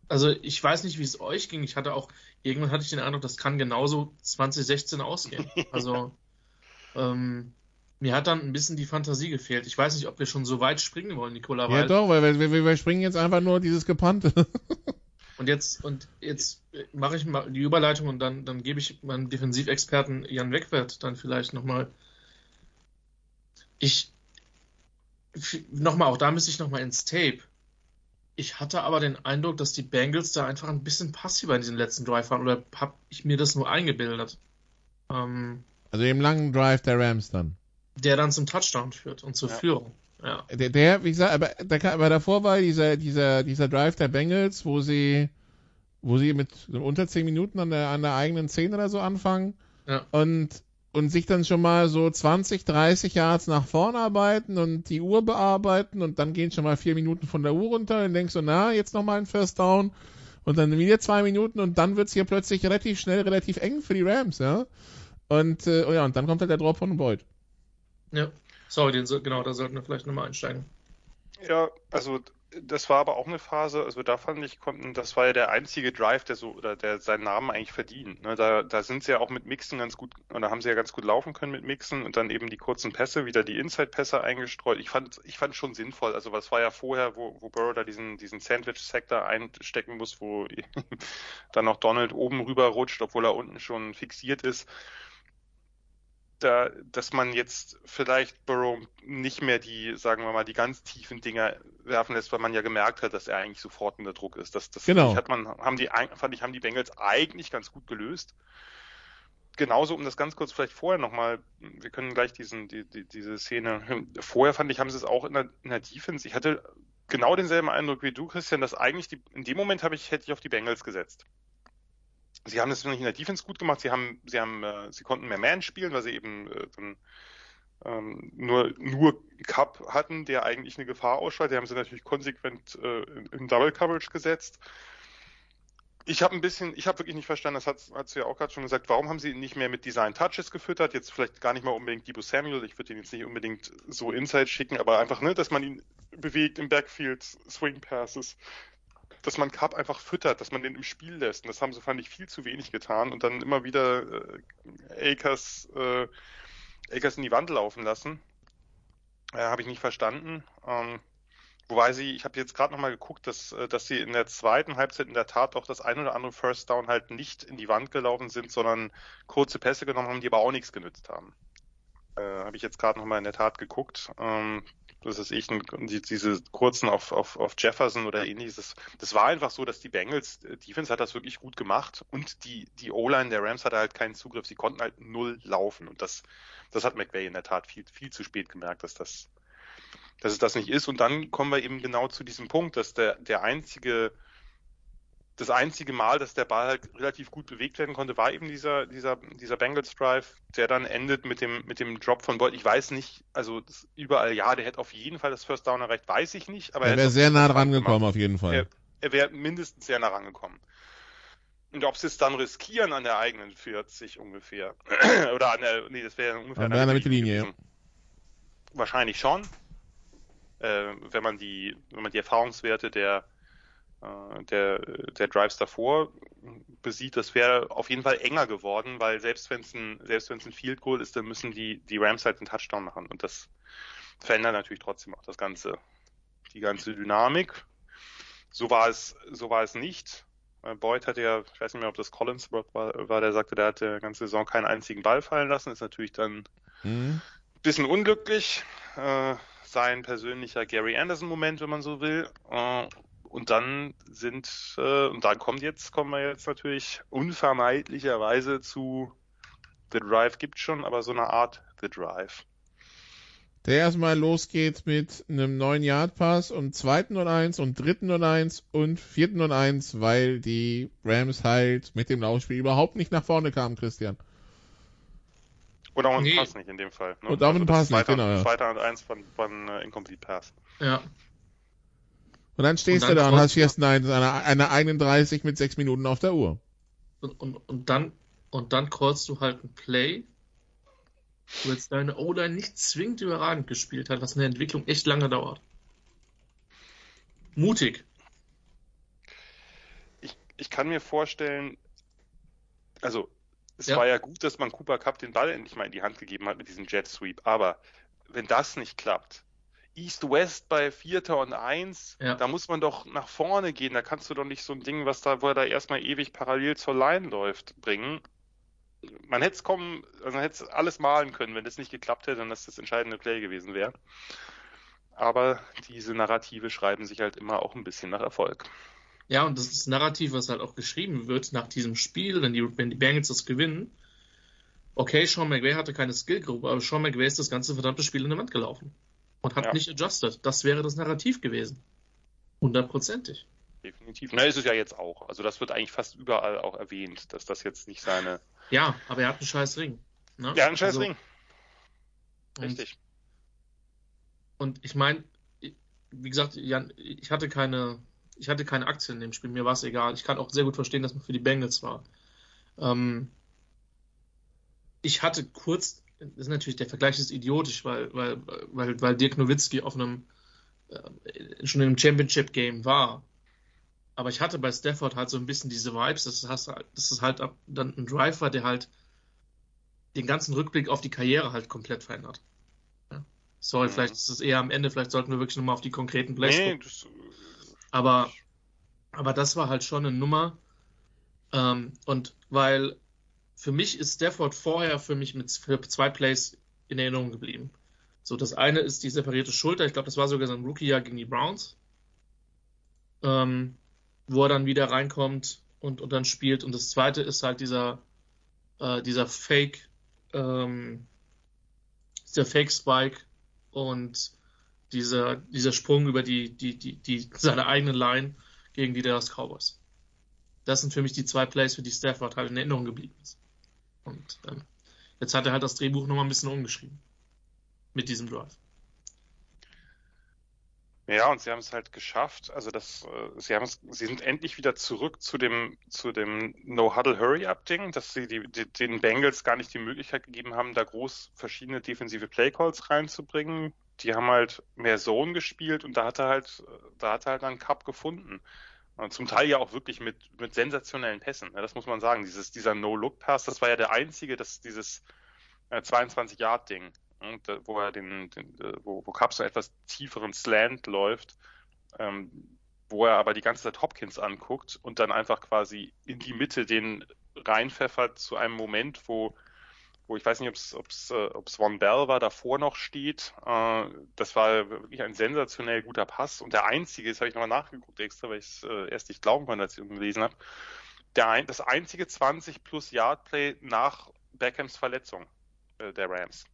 also ich weiß nicht, wie es euch ging. Ich hatte auch, irgendwann hatte ich den Eindruck, das kann genauso 2016 ausgehen. Also ähm, mir hat dann ein bisschen die Fantasie gefehlt. Ich weiß nicht, ob wir schon so weit springen wollen, Nikola. Ja, doch, weil wir, wir, wir springen jetzt einfach nur dieses Gepannte. Und jetzt, und jetzt mache ich mal die Überleitung und dann, dann gebe ich meinem Defensivexperten Jan Wegwert dann vielleicht nochmal. Ich, nochmal, auch da müsste ich nochmal ins Tape. Ich hatte aber den Eindruck, dass die Bengals da einfach ein bisschen passiver in diesem letzten Drive waren oder habe ich mir das nur eingebildet? Ähm, also im langen Drive der Rams dann. Der dann zum Touchdown führt und zur ja. Führung. Ja. Der, der, wie gesagt, aber, der, aber davor war dieser, dieser, dieser Drive der Bengals, wo sie, wo sie mit unter 10 Minuten an der, an der eigenen 10 oder so anfangen. Ja. Und, und sich dann schon mal so 20, 30 Yards nach vorn arbeiten und die Uhr bearbeiten und dann gehen schon mal vier Minuten von der Uhr runter und denkst so, na, jetzt noch mal ein First Down und dann wieder zwei Minuten und dann wird's hier plötzlich relativ schnell, relativ eng für die Rams, ja. Und, äh, oh ja, und dann kommt halt der Drop von Boyd. Ja. Sorry, den, genau, da sollten wir vielleicht nochmal einsteigen. Ja, also das war aber auch eine Phase, also da fand ich, konnten, das war ja der einzige Drive, der so, oder der seinen Namen eigentlich verdient. Ne? Da, da sind sie ja auch mit Mixen ganz gut, oder haben sie ja ganz gut laufen können mit Mixen und dann eben die kurzen Pässe, wieder die Inside-Pässe eingestreut. Ich fand, ich fand schon sinnvoll. Also was war ja vorher, wo, wo Burrow da diesen, diesen Sandwich-Sektor einstecken muss, wo dann noch Donald oben rüber rutscht, obwohl er unten schon fixiert ist da, dass man jetzt vielleicht Burrow nicht mehr die, sagen wir mal, die ganz tiefen Dinger werfen lässt, weil man ja gemerkt hat, dass er eigentlich sofort unter Druck ist. Das, das genau. hat man, haben die, fand ich, haben die Bengals eigentlich ganz gut gelöst. Genauso, um das ganz kurz vielleicht vorher nochmal, wir können gleich diesen, die, die, diese Szene, vorher fand ich, haben sie es auch in der, in der Defense, ich hatte genau denselben Eindruck wie du, Christian, dass eigentlich die, in dem Moment habe ich, hätte ich auf die Bengals gesetzt sie haben das nicht in der Defense gut gemacht. Sie haben, sie haben, äh, sie konnten mehr Man spielen, weil sie eben äh, dann ähm, nur nur Cup hatten, der eigentlich eine Gefahr ausstrahlt. Die haben sie natürlich konsequent äh, in, in Double Coverage gesetzt. Ich habe ein bisschen, ich habe wirklich nicht verstanden, das hat, hat sie ja auch gerade schon gesagt, warum haben sie nicht mehr mit Design Touches gefüttert? Jetzt vielleicht gar nicht mal unbedingt Debo Samuel, ich würde ihn jetzt nicht unbedingt so Inside schicken, aber einfach, ne, dass man ihn bewegt im Backfield, Swing Passes, dass man Cup einfach füttert, dass man den im Spiel lässt. Und das haben sie, fand ich, viel zu wenig getan und dann immer wieder äh, Akers, äh, Akers in die Wand laufen lassen. Äh, habe ich nicht verstanden. Ähm, wobei sie, ich habe jetzt gerade nochmal geguckt, dass, äh, dass sie in der zweiten Halbzeit in der Tat auch das ein oder andere First Down halt nicht in die Wand gelaufen sind, sondern kurze Pässe genommen haben, die aber auch nichts genützt haben. Äh, habe ich jetzt gerade nochmal in der Tat geguckt. Ähm, das ist ich, die, diese kurzen auf, auf, auf Jefferson oder ähnliches. Das, das war einfach so, dass die Bengals, äh, Defense hat das wirklich gut gemacht und die, die O-Line der Rams hatte halt keinen Zugriff. Sie konnten halt null laufen und das, das hat McVay in der Tat viel, viel zu spät gemerkt, dass das, dass es das nicht ist. Und dann kommen wir eben genau zu diesem Punkt, dass der, der einzige das einzige Mal, dass der Ball halt relativ gut bewegt werden konnte, war eben dieser, dieser, dieser Bengals Drive, der dann endet mit dem, mit dem Drop von Boyd. Ich weiß nicht, also überall, ja, der hätte auf jeden Fall das First Down erreicht, weiß ich nicht, aber er wäre sehr nah dran gekommen, auf jeden Fall. Er, er wäre mindestens sehr nah rangekommen. Und ob sie es dann riskieren an der eigenen 40 ungefähr, oder an der, nee, das wäre ungefähr an der Mittellinie, ja. Wahrscheinlich schon. Äh, wenn man die, wenn man die Erfahrungswerte der, der, der Drives davor besieht, das wäre auf jeden Fall enger geworden, weil selbst wenn es ein, selbst wenn es ein Field Goal ist, dann müssen die, die Rams halt einen Touchdown machen und das verändert natürlich trotzdem auch das ganze, die ganze Dynamik. So war es, so war es nicht. Äh, Boyd hatte ja, ich weiß nicht mehr, ob das Collins war, war der sagte, der hat die ganze Saison keinen einzigen Ball fallen lassen. Ist natürlich dann mhm. bisschen unglücklich. Äh, sein persönlicher Gary Anderson-Moment, wenn man so will. Äh, und dann sind, äh, und dann kommt jetzt, kommen wir jetzt natürlich unvermeidlicherweise zu The Drive gibt schon, aber so eine Art The Drive. Der erstmal losgeht mit einem neuen Yard Pass und zweiten und eins und dritten und eins und vierten und eins, weil die Rams halt mit dem Laufspiel überhaupt nicht nach vorne kamen, Christian. Oder auch ein nee. Pass nicht in dem Fall. Ne? Und auch also ein Pass nicht, genau. Ja. Zweiter und eins von, von uh, Incomplete Pass. Ja. Und dann stehst und dann du da und hast erst eine, eine, eine 31 mit 6 Minuten auf der Uhr. Und, und, und dann und dann callst du halt ein Play, wo jetzt deine O-Line nicht zwingend überragend gespielt hat, was eine Entwicklung echt lange dauert. Mutig. Ich, ich kann mir vorstellen, also es ja. war ja gut, dass man Cooper Cup den Ball endlich mal in die Hand gegeben hat mit diesem Jet Sweep, aber wenn das nicht klappt, East-West bei Vierter und Eins, Ja. da muss man doch nach vorne gehen. Da kannst du doch nicht so ein Ding, was da, wo er da erstmal ewig parallel zur Line läuft, bringen. Man hätte es kommen, also man hätte es alles malen können, wenn das nicht geklappt hätte und das das entscheidende Play gewesen wäre. Aber diese Narrative schreiben sich halt immer auch ein bisschen nach Erfolg. Ja, und das ist das Narrativ, was halt auch geschrieben wird nach diesem Spiel, wenn die, wenn die Bengals das gewinnen. Okay, Sean McVay hatte keine Skillgruppe, aber Sean McVay ist das ganze verdammte Spiel in der Wand gelaufen. Und hat Ja. nicht adjusted. Das wäre das Narrativ gewesen. Hundertprozentig. Definitiv. Na, ist es ja jetzt auch. Also das wird eigentlich fast überall auch erwähnt, dass das jetzt nicht seine. Ja, aber er hat einen scheiß Ring. Ne? Ja, ein scheiß Also, Ring. und- Richtig. Und ich meine, wie gesagt, Jan, ich hatte keine, ich hatte keine Aktien in dem Spiel, mir war es egal. Ich kann auch sehr gut verstehen, dass man für die Bengals war. Ähm, ich hatte kurz, das ist natürlich, der Vergleich ist idiotisch, weil, weil, weil, weil Dirk Nowitzki auf einem, äh, schon in einem Championship-Game war. Aber ich hatte bei Stafford halt so ein bisschen diese Vibes, dass es, dass es halt dann ein Drive war, der halt den ganzen Rückblick auf die Karriere halt komplett verändert. Ja. Sorry, Mhm. vielleicht ist es eher am Ende, vielleicht sollten wir wirklich nochmal auf die konkreten Plays Nee, das, Aber, aber das war halt schon eine Nummer. Ähm, und weil für mich ist Stafford vorher für mich mit zwei Plays in Erinnerung geblieben. So, das eine ist die separierte Schulter. Ich glaube, das war sogar sein Rookie-Jahr gegen die Browns. Ähm, wo er dann wieder reinkommt und, und dann spielt. Und das zweite ist halt dieser, äh, dieser Fake, ähm, dieser Fake-Spike und dieser, dieser Sprung über die, die, die, die, seine eigene Line gegen die Dallas Cowboys. Das sind für mich die zwei Plays, für die Stafford halt in Erinnerung geblieben ist. Und ähm, jetzt hat er halt das Drehbuch nochmal ein bisschen umgeschrieben. Mit diesem Drive. Ja, und sie haben es halt geschafft. Also das, äh, sie haben sie sind endlich wieder zurück zu dem, zu dem No-Huddle-Hurry-Up-Ding, dass sie die, die, den Bengals gar nicht die Möglichkeit gegeben haben, da groß verschiedene defensive Playcalls reinzubringen. Die haben halt mehr Zone gespielt und da hat er halt, da hat er halt einen Cup gefunden. Und zum Teil ja auch wirklich mit, mit sensationellen Pässen. Ja, das muss man sagen. Dieses, dieser No-Look-Pass, das war ja der einzige, das, dieses äh, 22-Yard-Ding. Und, äh, wo er den, den äh, wo, wo Cup so etwas tieferen Slant läuft, ähm, wo er aber die ganze Zeit Hopkins anguckt und dann einfach quasi in die Mitte den reinpfeffert zu einem Moment, wo, wo ich weiß nicht, ob es ob's, äh, ob's Von Bell war, davor noch steht. Äh, das war wirklich ein sensationell guter Pass und der einzige, das habe ich nochmal nachgeguckt extra, weil ich es äh, erst nicht glauben konnte, als ich gelesen habe, der ein, das einzige 20 plus Yard Play nach Beckhams Verletzung äh, der Rams.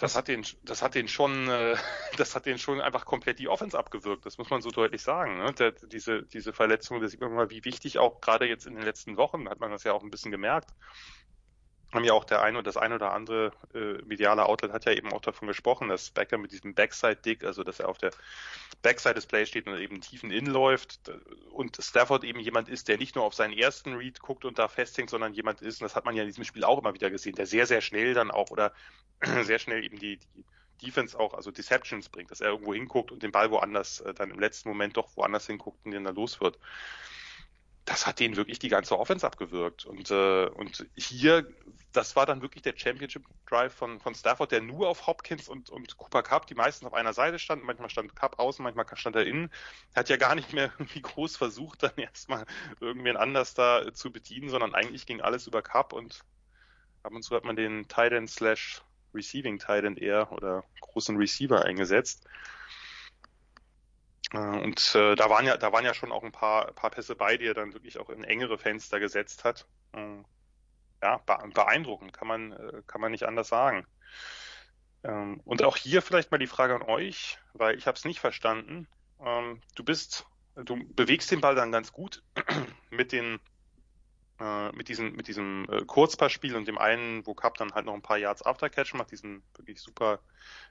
Das hat den, das hat den schon, äh, das hat den schon einfach komplett die Offense abgewirkt. Das muss man so deutlich sagen. Ne? Der, diese, diese Verletzung, da sieht man mal, wie wichtig auch gerade jetzt in den letzten Wochen hat man das ja auch ein bisschen gemerkt. Haben ja auch der eine und das eine oder andere äh, mediale Outlet hat ja eben auch davon gesprochen, dass Becker mit diesem Backside-Dick, also dass er auf der Backside des Plays steht und eben tiefen In läuft und Stafford eben jemand ist, der nicht nur auf seinen ersten Read guckt und da festhängt, sondern jemand ist, und das hat man ja in diesem Spiel auch immer wieder gesehen, der sehr, sehr schnell dann auch oder sehr schnell eben die, die Defense auch, also Deceptions bringt, dass er irgendwo hinguckt und den Ball woanders äh, dann im letzten Moment doch woanders hinguckt und den dann los wird. Das hat denen wirklich die ganze Offense abgewirkt. Und, äh, und hier, das war dann wirklich der Championship Drive von, von Stafford, der nur auf Hopkins und, und Cooper Cup, die meisten auf einer Seite standen. Manchmal stand Cup außen, manchmal stand er innen. Hat ja gar nicht mehr irgendwie groß versucht, dann erstmal irgendwen anders da zu bedienen, sondern eigentlich ging alles über Cup und ab und zu hat man den Tight End slash Receiving Tight End eher oder großen Receiver eingesetzt. Äh, Und äh, da waren ja, da waren ja schon auch ein paar, paar Pässe bei, die er dann wirklich auch in engere Fenster gesetzt hat. Äh, ja, beeindruckend, kann man, äh, kann man nicht anders sagen. Ähm, und auch hier vielleicht mal die Frage an euch, weil ich habe es nicht verstanden. Ähm, du bist, du bewegst den Ball dann ganz gut mit den äh, mit diesem mit diesem Kurzpassspiel und dem einen, wo Cup dann halt noch ein paar Yards Aftercatch macht, diesen wirklich super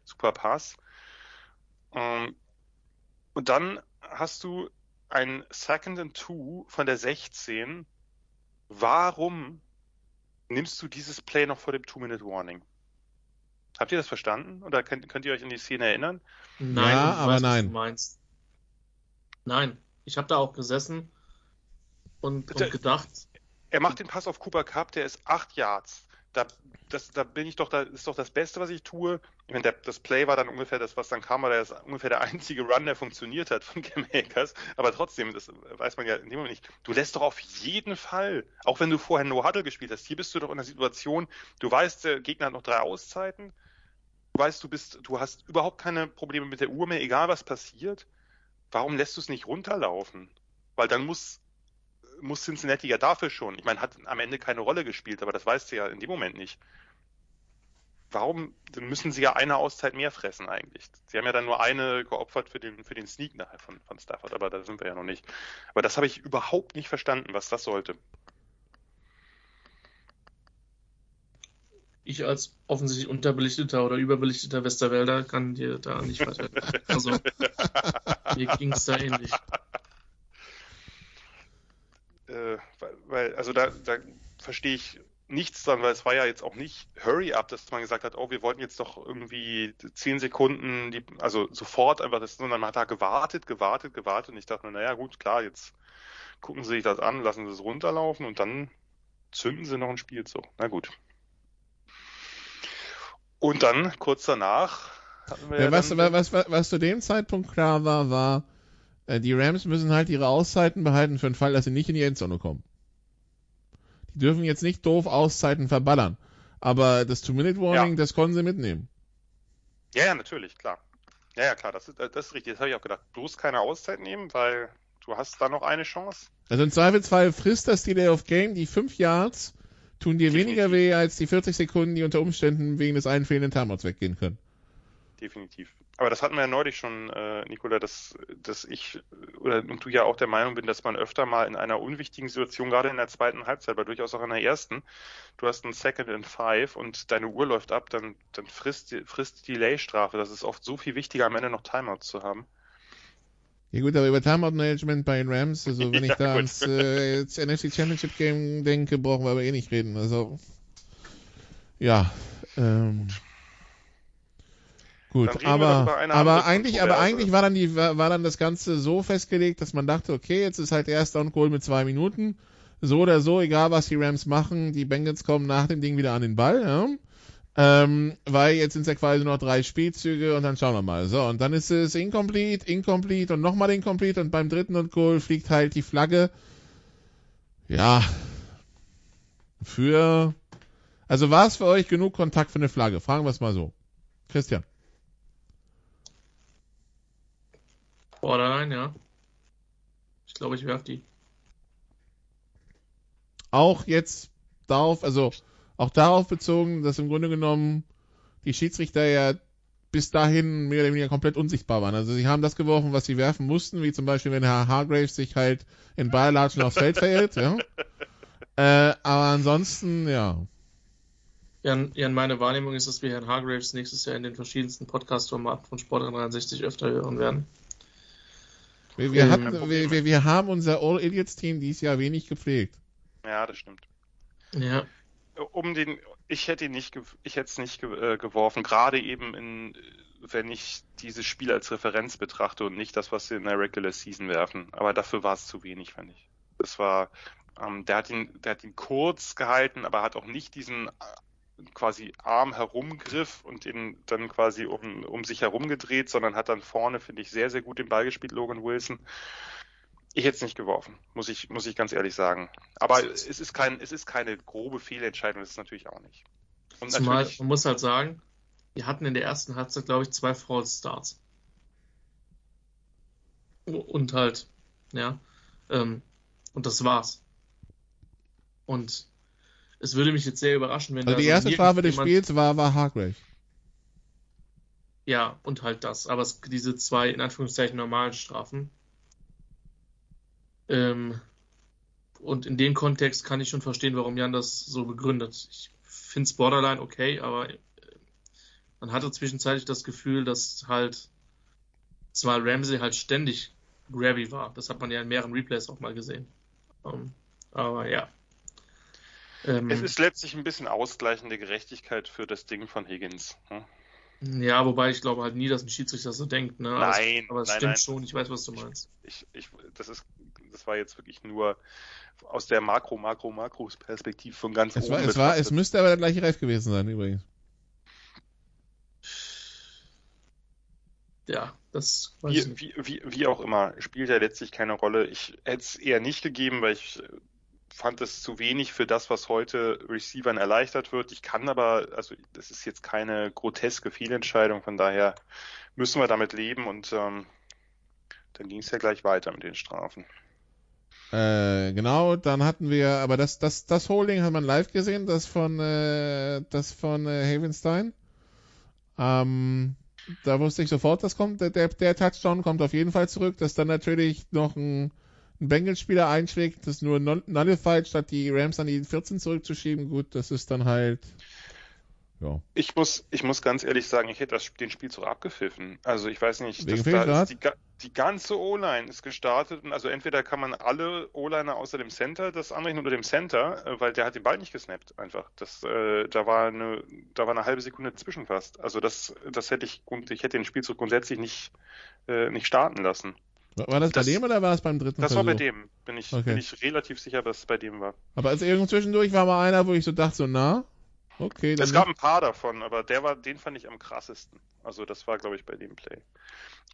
super Pass. Ähm, und dann hast du ein Second and Two von der 16. Warum nimmst du dieses Play noch vor dem Two-Minute-Warning? Habt ihr das verstanden? Oder könnt, könnt ihr euch an die Szene erinnern? Nein, Ja, ich aber weiß, was nein. du meinst. Nein, ich habe da auch gesessen und, und gedacht, Er macht den Pass auf Cooper Cup, der ist acht Yards. Da, das, da bin ich doch, da ist doch das Beste, was ich tue. Ich meine, der, das Play war dann ungefähr das, was dann kam, war das ungefähr der einzige Run, der funktioniert hat von Cam Akers. Aber trotzdem, das weiß man ja in dem Moment nicht. Du lässt doch auf jeden Fall, auch wenn du vorher No Huddle gespielt hast, hier bist du doch in der Situation, du weißt, der Gegner hat noch drei Auszeiten. Du weißt, du bist, du hast überhaupt keine Probleme mit der Uhr mehr, egal was passiert. Warum lässt du es nicht runterlaufen? Weil dann muss muss Cincinnati ja dafür schon. Ich meine, hat am Ende keine Rolle gespielt, aber das weißt du ja in dem Moment nicht. Warum dann müssen sie ja eine Auszeit mehr fressen eigentlich? Sie haben ja dann nur eine geopfert für den, für den Sneak nachher von, von Stafford, aber da sind wir ja noch nicht. Aber das habe ich überhaupt nicht verstanden, was das sollte. Ich als offensichtlich unterbelichteter oder überbelichteter Westerwälder kann dir da nicht weiter. Also, mir ging es da ähnlich äh, weil, also da, da verstehe ich nichts dran, weil es war ja jetzt auch nicht Hurry Up, dass man gesagt hat, oh, wir wollten jetzt doch irgendwie zehn Sekunden, die, also sofort einfach das, sondern man hat da gewartet, gewartet, gewartet und ich dachte mir, naja, gut, klar, jetzt gucken sie sich das an, lassen sie es runterlaufen und dann zünden sie noch ein Spielzug. Na gut. Und dann, kurz danach, hatten wir ja, ja was, was, was, was zu dem Zeitpunkt klar war, war, die Rams müssen halt ihre Auszeiten behalten für den Fall, dass sie nicht in die Endzone kommen. Die dürfen jetzt nicht doof Auszeiten verballern. Aber das Two-Minute-Warning, ja. das konnten sie mitnehmen. Ja, ja, natürlich, klar. Ja, ja, klar, das ist, das ist richtig. Das habe ich auch gedacht. Bloß keine Auszeit nehmen, weil du hast da noch eine Chance. Also im Zweifelsfall frisst das Delay of Game die 5 Yards, tun dir Definitiv. weniger weh als die 40 Sekunden, die unter Umständen wegen des einen fehlenden Timeouts weggehen können. Definitiv. Aber das hatten wir ja neulich schon, äh, Nicola, dass, dass ich oder und du ja auch der Meinung bin, dass man öfter mal in einer unwichtigen Situation, gerade in der zweiten Halbzeit, aber durchaus auch in der ersten, du hast einen Second and Five und deine Uhr läuft ab, dann, dann frisst, frisst die Delay-Strafe. Das ist oft so viel wichtiger, am Ende noch Timeouts zu haben. Ja gut, aber über Timeout-Management bei den Rams, also wenn ja, ich da ans äh, NFC Championship Game denke, brauchen wir aber eh nicht reden. Also ja, ähm, Gut, aber, aber eigentlich, aber eigentlich war dann die, war dann das Ganze so festgelegt, dass man dachte, okay, jetzt ist halt erst Down Goal mit zwei Minuten. So oder so, egal was die Rams machen, die Bengals kommen nach dem Ding wieder an den Ball, ja. Ähm, weil jetzt sind es ja quasi noch drei Spielzüge und dann schauen wir mal. So, und dann ist es incomplete, incomplete und nochmal incomplete und beim dritten und Goal fliegt halt die Flagge. Ja. Für, also war es für euch genug Kontakt für eine Flagge? Fragen wir es mal so. Christian. Borderline, ja. Ich glaube, ich werf die. Auch jetzt darauf, also auch darauf bezogen, dass im Grunde genommen die Schiedsrichter ja bis dahin mehr oder weniger komplett unsichtbar waren. Also sie haben das geworfen, was sie werfen mussten, wie zum Beispiel, wenn Herr Hargraves sich halt in Bayerlatschen aufs Feld verirrt, ja. Äh, aber ansonsten, ja. Ja, ja, meine Wahrnehmung ist, dass wir Herrn Hargraves nächstes Jahr in den verschiedensten Podcast-Formaten von Sport 63 öfter hören werden. Wir, wir, hatten, wir, wir, wir haben unser All Idiots Team dieses Jahr wenig gepflegt. Ja, das stimmt. Ja. Um den, ich hätte ihn nicht, ich hätte es nicht äh, geworfen, gerade eben in, wenn ich dieses Spiel als Referenz betrachte und nicht das, was sie in der Regular Season werfen. Aber dafür war es zu wenig, fand ich. Das war, ähm, der hat ihn, der hat ihn kurz gehalten, aber hat auch nicht diesen quasi Arm herumgriff und ihn dann quasi um, um sich herum gedreht, sondern hat dann vorne, finde ich, sehr, sehr gut den Ball gespielt, Logan Wilson. Ich hätte es nicht geworfen, muss ich, muss ich ganz ehrlich sagen. Aber es ist kein, es ist keine grobe Fehlentscheidung, das ist natürlich auch nicht. Und Zumal, man muss halt sagen, wir hatten in der ersten Halbzeit, glaube ich, zwei False Starts. Und halt, ja, ähm, und das war's. Und es würde mich jetzt sehr überraschen, wenn also die erste Strafe des Spiels war, war Hargrave. Ja, und halt das. Aber es, diese zwei, in Anführungszeichen, normalen Strafen. Ähm, und in dem Kontext kann ich schon verstehen, warum Jan das so begründet. Ich finde es borderline okay, aber äh, man hatte zwischenzeitlich das Gefühl, dass halt zwar Ramsey halt ständig grabby war. Das hat man ja in mehreren Replays auch mal gesehen. Um, ähm, aber ja, ähm, es ist letztlich ein bisschen ausgleichende Gerechtigkeit für das Ding von Higgins. Hm? Ja, wobei ich glaube halt nie, dass ein Schiedsrichter so denkt. Ne? Aber Nein, es, aber es nein, stimmt nein. schon. Ich weiß, was du meinst. Ich, ich, das ist, das war jetzt wirklich nur aus der Makro, Makro, Makros-Perspektive von ganz Es, oben war, es, war, es müsste aber der gleiche Ref gewesen sein, übrigens. Ja, das weiß ich Wie, nicht. wie, wie, wie auch immer, spielt ja letztlich keine Rolle. Ich hätte es eher nicht gegeben, weil ich fand es zu wenig für das, was heute Receivern erleichtert wird. Ich kann aber, also das ist jetzt keine groteske Fehlentscheidung, von daher müssen wir damit leben und ähm, dann ging es ja gleich weiter mit den Strafen. Äh, genau, dann hatten wir, aber das, das, das Holding hat man live gesehen, das von, äh, das von äh, Havenstein. Ähm, da wusste ich sofort, das kommt, der, der, Touchdown kommt auf jeden Fall zurück, dass dann natürlich noch ein, ein Bengals-Spieler einschlägt, das nur null- nullified, statt die Rams an die 14 zurückzuschieben. Gut, das ist dann halt, ja. Ich muss, ich muss ganz ehrlich sagen, ich hätte das, den Spielzug abgepfiffen. Also ich weiß nicht, das, da die, die ganze O-Line ist gestartet und also entweder kann man alle O-Liner außer dem Center das anrechnen oder dem Center, äh, weil der hat den Ball nicht gesnappt einfach. Das, äh, da war eine, da war eine halbe Sekunde zwischen fast. Also das, das hätte ich, ich hätte den Spielzug grundsätzlich nicht, äh, nicht starten lassen. War war das, Das- bei dem oder war das beim dritten Das Versuch? war bei dem, bin ich, Okay. bin ich relativ sicher, dass es bei dem war. Aber also irgendwo zwischendurch war mal einer, wo ich so dachte, so, na, okay, dann Es gab ein paar davon, aber der war, den fand ich am krassesten. Also das war, glaube ich, bei dem Play.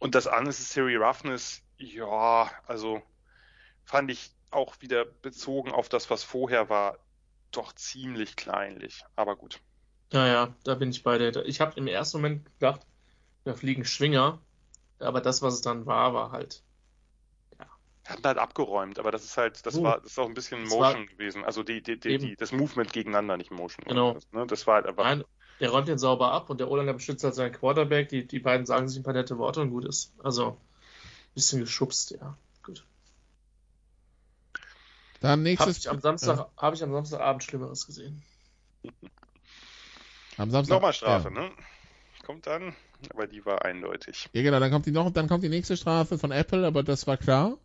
Und das Unnecessary Roughness, ja, also fand ich auch wieder bezogen auf das, was vorher war, doch ziemlich kleinlich. Aber gut. Ja, ja, da bin ich bei dir. Ich habe im ersten Moment gedacht, da fliegen Schwinger, aber das, was es dann war, war halt. Hatten halt abgeräumt, aber das ist halt, das Uh, war, das ist auch ein bisschen Motion gewesen. Also die, die, die, die, das Movement gegeneinander, nicht Motion. Genau. Das, ne? das war halt einfach. Nein, der räumt den sauber ab und der O-Liner beschützt halt seinen Quarterback. Die, die beiden sagen sich ein paar nette Worte und gut ist. Also, ein bisschen geschubst, ja. Gut. Dann Habe nächstes. ich, am Samstag, hab ich am Samstagabend Schlimmeres gesehen. Am Samstag. Nochmal Strafe, ja. ne? Kommt dann, aber die war eindeutig. Ja, genau, dann kommt die noch, dann kommt die nächste Strafe von Apple, aber das war klar.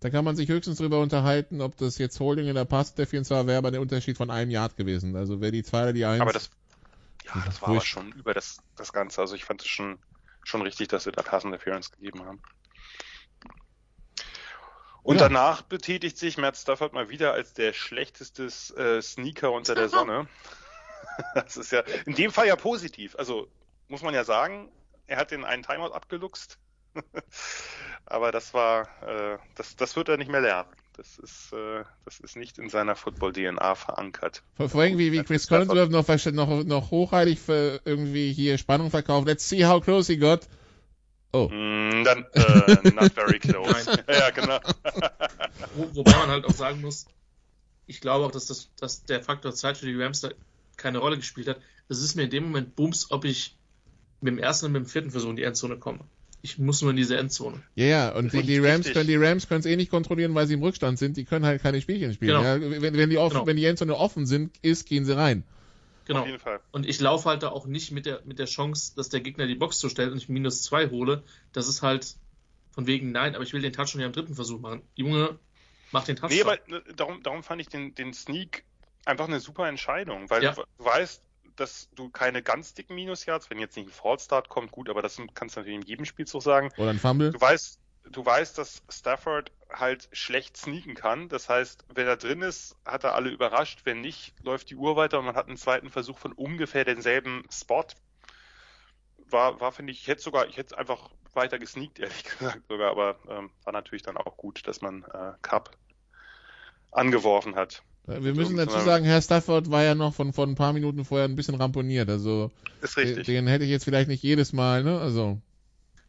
Da kann man sich höchstens drüber unterhalten, ob das jetzt Holding in der Pass Defense war, wäre aber der Unterschied von einem Yard gewesen. Also wäre die zwei oder die eins. Aber das, ja, Das das war aber schon über das, das Ganze. Also ich fand es schon, schon richtig, dass sie da Pass Interference gegeben haben. Und Ja. danach betätigt sich Matt Stafford mal wieder als der schlechteste äh, Sneaker unter der Sonne. das ist ja in dem Fall ja positiv. Also muss man ja sagen, er hat den einen Timeout abgeluchst. Aber das war, äh, das, das wird er nicht mehr lernen. Das ist, äh, das ist nicht in seiner Football-DNA verankert. Vor, vor allem wie, wie Chris Collinsworth noch, noch, noch hochheilig für irgendwie hier Spannung verkauft. Let's see how close he got. Oh. Mm, dann, äh, not very close. ja, genau. Wo, wobei man halt auch sagen muss, ich glaube auch, dass, das, dass der Faktor Zeit für die Rams da keine Rolle gespielt hat. Es ist mir in dem Moment bums, ob ich mit dem ersten und mit dem vierten Versuch in die Endzone komme. Ich muss nur in diese Endzone. Ja, ja, und die, die. Rams können die Rams können es eh nicht kontrollieren, weil sie im Rückstand sind. Die können halt keine Spielchen spielen. Genau. Ja, wenn, wenn die offen, Genau. wenn die Endzone offen sind, ist, gehen sie rein. Genau. Auf jeden Fall. Und ich laufe halt da auch nicht mit der, mit der Chance, dass der Gegner die Box zustellt und ich minus zwei hole. Das ist halt von wegen, nein, aber ich will den Touchdown ja am dritten Versuch machen. Junge, mach den Touchdown. Nee, aber ne, darum, darum fand ich den, den Sneak einfach eine super Entscheidung, weil Ja. du weißt, dass du keine ganz dicken Minus-Yards, wenn jetzt nicht ein Fallstart kommt, gut, aber das kannst du natürlich in jedem Spielzug sagen. Oder ein Fumble. Du weißt, du weißt, dass Stafford halt schlecht sneaken kann. Das heißt, wenn er drin ist, hat er alle überrascht. Wenn nicht, läuft die Uhr weiter und man hat einen zweiten Versuch von ungefähr denselben Spot. War, war finde ich, ich hätte sogar, ich hätte einfach weiter gesneakt, ehrlich gesagt sogar, aber ähm, war natürlich dann auch gut, dass man äh, Cup angeworfen hat. Wir müssen dazu sagen, Herr Stafford war ja noch von, von ein paar Minuten vorher ein bisschen ramponiert. Also Ist den, richtig. den hätte ich jetzt vielleicht nicht jedes Mal, ne? Also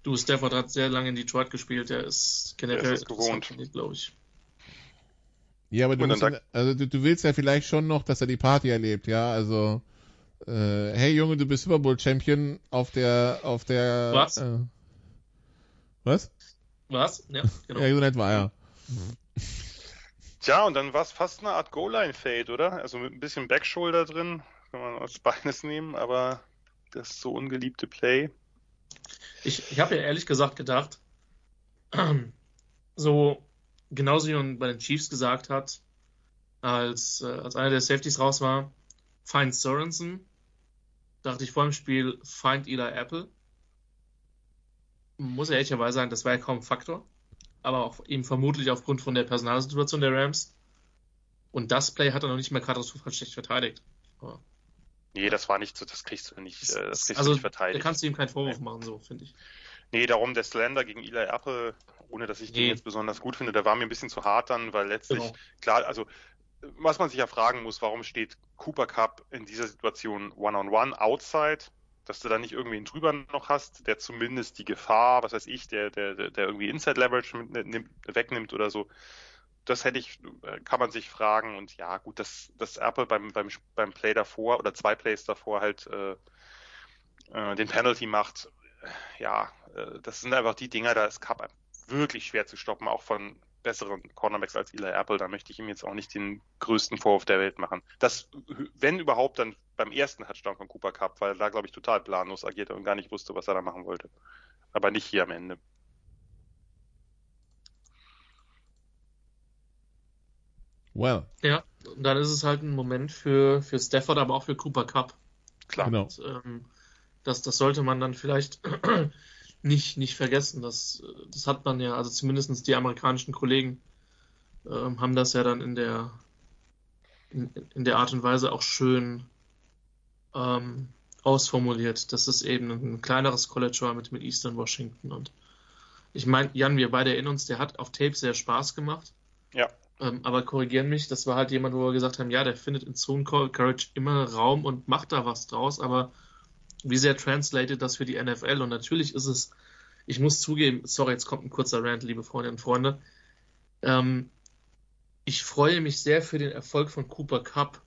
Du, Stafford hat sehr lange in Detroit gespielt, der ist generell ist gewohnt. glaube ich. ja, aber du, musst, also du, du willst ja vielleicht schon noch, dass er die Party erlebt, ja. Also äh, hey Junge, du bist Super Bowl Champion auf der auf der Was? Äh, was? Was? Ja, genau. Ja, so nett war er. Tja, und dann war es fast eine Art Goal-Line-Fade, oder? Also mit ein bisschen Backshoulder drin, kann man als Beines nehmen, aber das so ungeliebte Play. Ich, ich habe ja ehrlich gesagt gedacht, so genauso wie man bei den Chiefs gesagt hat, als, äh, als einer der Safeties raus war, Fine Sorensen, dachte ich vor dem Spiel, find Eli Apple. Muss ja ehrlicherweise sagen, das war ja kaum ein Faktor. Aber auch ihm vermutlich aufgrund von der Personalsituation der Rams. Und das Play hat er noch nicht mehr katastrophal schlecht verteidigt. Aber Nee, das war nicht so, das kriegst du nicht, äh, das kriegst also, du nicht verteidigt. Da kannst du ihm keinen Vorwurf machen, so, finde ich. Nee, darum der Slender gegen Eli Apple, ohne dass ich den Nee. jetzt besonders gut finde, der war mir ein bisschen zu hart dann, weil letztlich, Genau. klar, also was man sich ja fragen muss, warum steht Cooper Cup in dieser Situation one-on-one outside, dass du da nicht irgendwie einen drüber noch hast, der zumindest die Gefahr, was weiß ich, der, der, der irgendwie Inside Leverage mit, nimmt, wegnimmt oder so. Das hätte ich, äh, kann man sich fragen und ja, gut, dass, dass Apple beim, beim, beim Play davor oder zwei Plays davor halt äh, äh, den Penalty macht, ja, äh, das sind einfach die Dinger, da ist Cup wirklich schwer zu stoppen, auch von besseren Cornerbacks als Eli Apple. Da möchte ich ihm jetzt auch nicht den größten Vorwurf der Welt machen. Das, wenn überhaupt, dann beim ersten Touchdown von Cooper Cup, weil er da, glaube ich, total planlos agierte und gar nicht wusste, was er da machen wollte. Aber nicht hier am Ende. Well, Ja, und dann ist es halt ein Moment für, für Stafford, aber auch für Cooper Cup. Klar. genau. Und, ähm, das, das sollte man dann vielleicht nicht, nicht vergessen. Das, das hat man ja, also zumindestens die amerikanischen Kollegen ähm, haben das ja dann in der, in, in der Art und Weise auch schön ähm, ausformuliert, dass es eben ein kleineres College war mit, mit Eastern Washington. Und ich meine, Jan, wir beide erinnern uns, der hat auf Tape sehr Spaß gemacht. Ja. Ähm, aber korrigieren mich, das war halt jemand, wo wir gesagt haben, ja, der findet in Zone Courage immer Raum und macht da was draus, aber wie sehr translated das für die NFL? Und natürlich ist es, ich muss zugeben, sorry, jetzt kommt ein kurzer Rant, liebe Freundinnen und Freunde. Ähm, ich freue mich sehr für den Erfolg von Cooper Cup,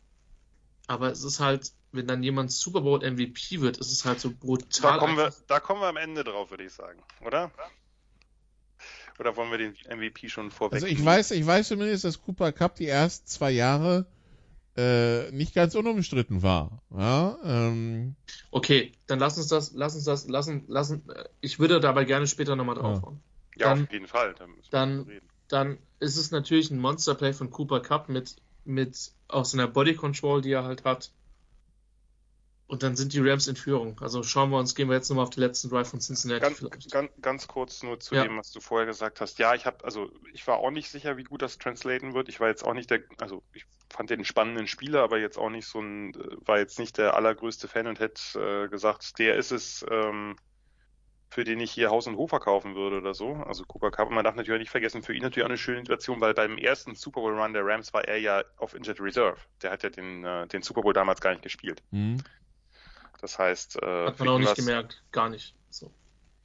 aber es ist halt, wenn dann jemand Super Bowl MVP wird, ist es halt so brutal. Da kommen, wir, da kommen wir am Ende drauf, würde ich sagen, oder? Oder wollen wir den MVP schon vorweg? Also ich weiß, ich weiß zumindest, dass Cooper Cup die ersten zwei Jahre äh, nicht ganz unumstritten war. Ja, ähm, Okay, dann lass uns das, lass uns das, lassen, lassen. Ich würde dabei gerne später nochmal Ja. draufhauen. ja, dann- auf jeden Fall. Dann-. Dann ist es natürlich ein Monsterplay von Cooper Cup mit, mit auch seiner Body Control, die er halt hat. Und dann sind die Rams in Führung. Also schauen wir uns, gehen wir jetzt nochmal auf die letzten Drive von Cincinnati Ganz, vielleicht. ganz, ganz kurz nur zu Ja. dem, was du vorher gesagt hast. Ja, ich habe, also ich war auch nicht sicher, wie gut das translaten wird. Ich war jetzt auch nicht der, also ich fand den spannenden Spieler, aber jetzt auch nicht so ein, äh, war jetzt nicht der allergrößte Fan und hätte äh, gesagt, der ist es, ähm, für den ich hier Haus und Hof verkaufen würde oder so. Also Cooper Cup, man darf natürlich nicht vergessen, für ihn natürlich auch eine schöne Situation, weil beim ersten Super Bowl Run der Rams war er ja auf Injured Reserve. Der hat ja den, äh, den Super Bowl damals gar nicht gespielt. hm. Das heißt, äh, Hat man auch nicht gemerkt. Gar nicht. So.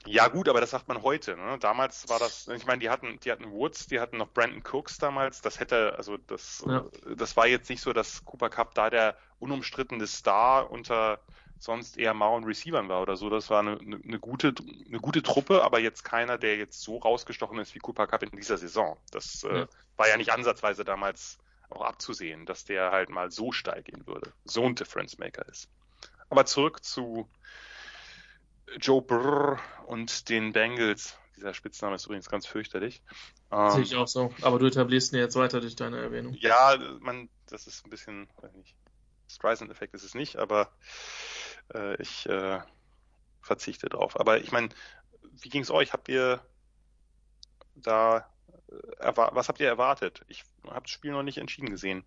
Ja gut, aber das sagt man heute. Ne? Damals war das, ich meine, die hatten, die hatten Woods, die hatten noch Brandon Cooks damals. Das hätte, also das, Ja. das war jetzt nicht so, dass Cooper Cup da der unumstrittene Star unter sonst eher mauen Receivern war oder so. Das war eine, eine, eine gute, eine gute Truppe, aber jetzt keiner, der jetzt so rausgestochen ist wie Cooper Cup in dieser Saison. Das äh, Ja. war ja nicht ansatzweise damals auch abzusehen, dass der halt mal so steil gehen würde. So ein Difference Maker ist. Aber zurück zu Joe Brrr und den Bengals. Dieser Spitzname ist übrigens ganz fürchterlich. Ähm, Sehe ich auch so. Aber du etablierst ihn jetzt weiter durch deine Erwähnung. ja, man, das ist ein bisschen, weiß nicht, Streisand-Effekt ist es nicht, aber äh, ich äh, verzichte drauf. Aber ich meine, wie ging es euch? Habt ihr da, äh, was habt ihr erwartet? Ich habe das Spiel noch nicht entschieden gesehen.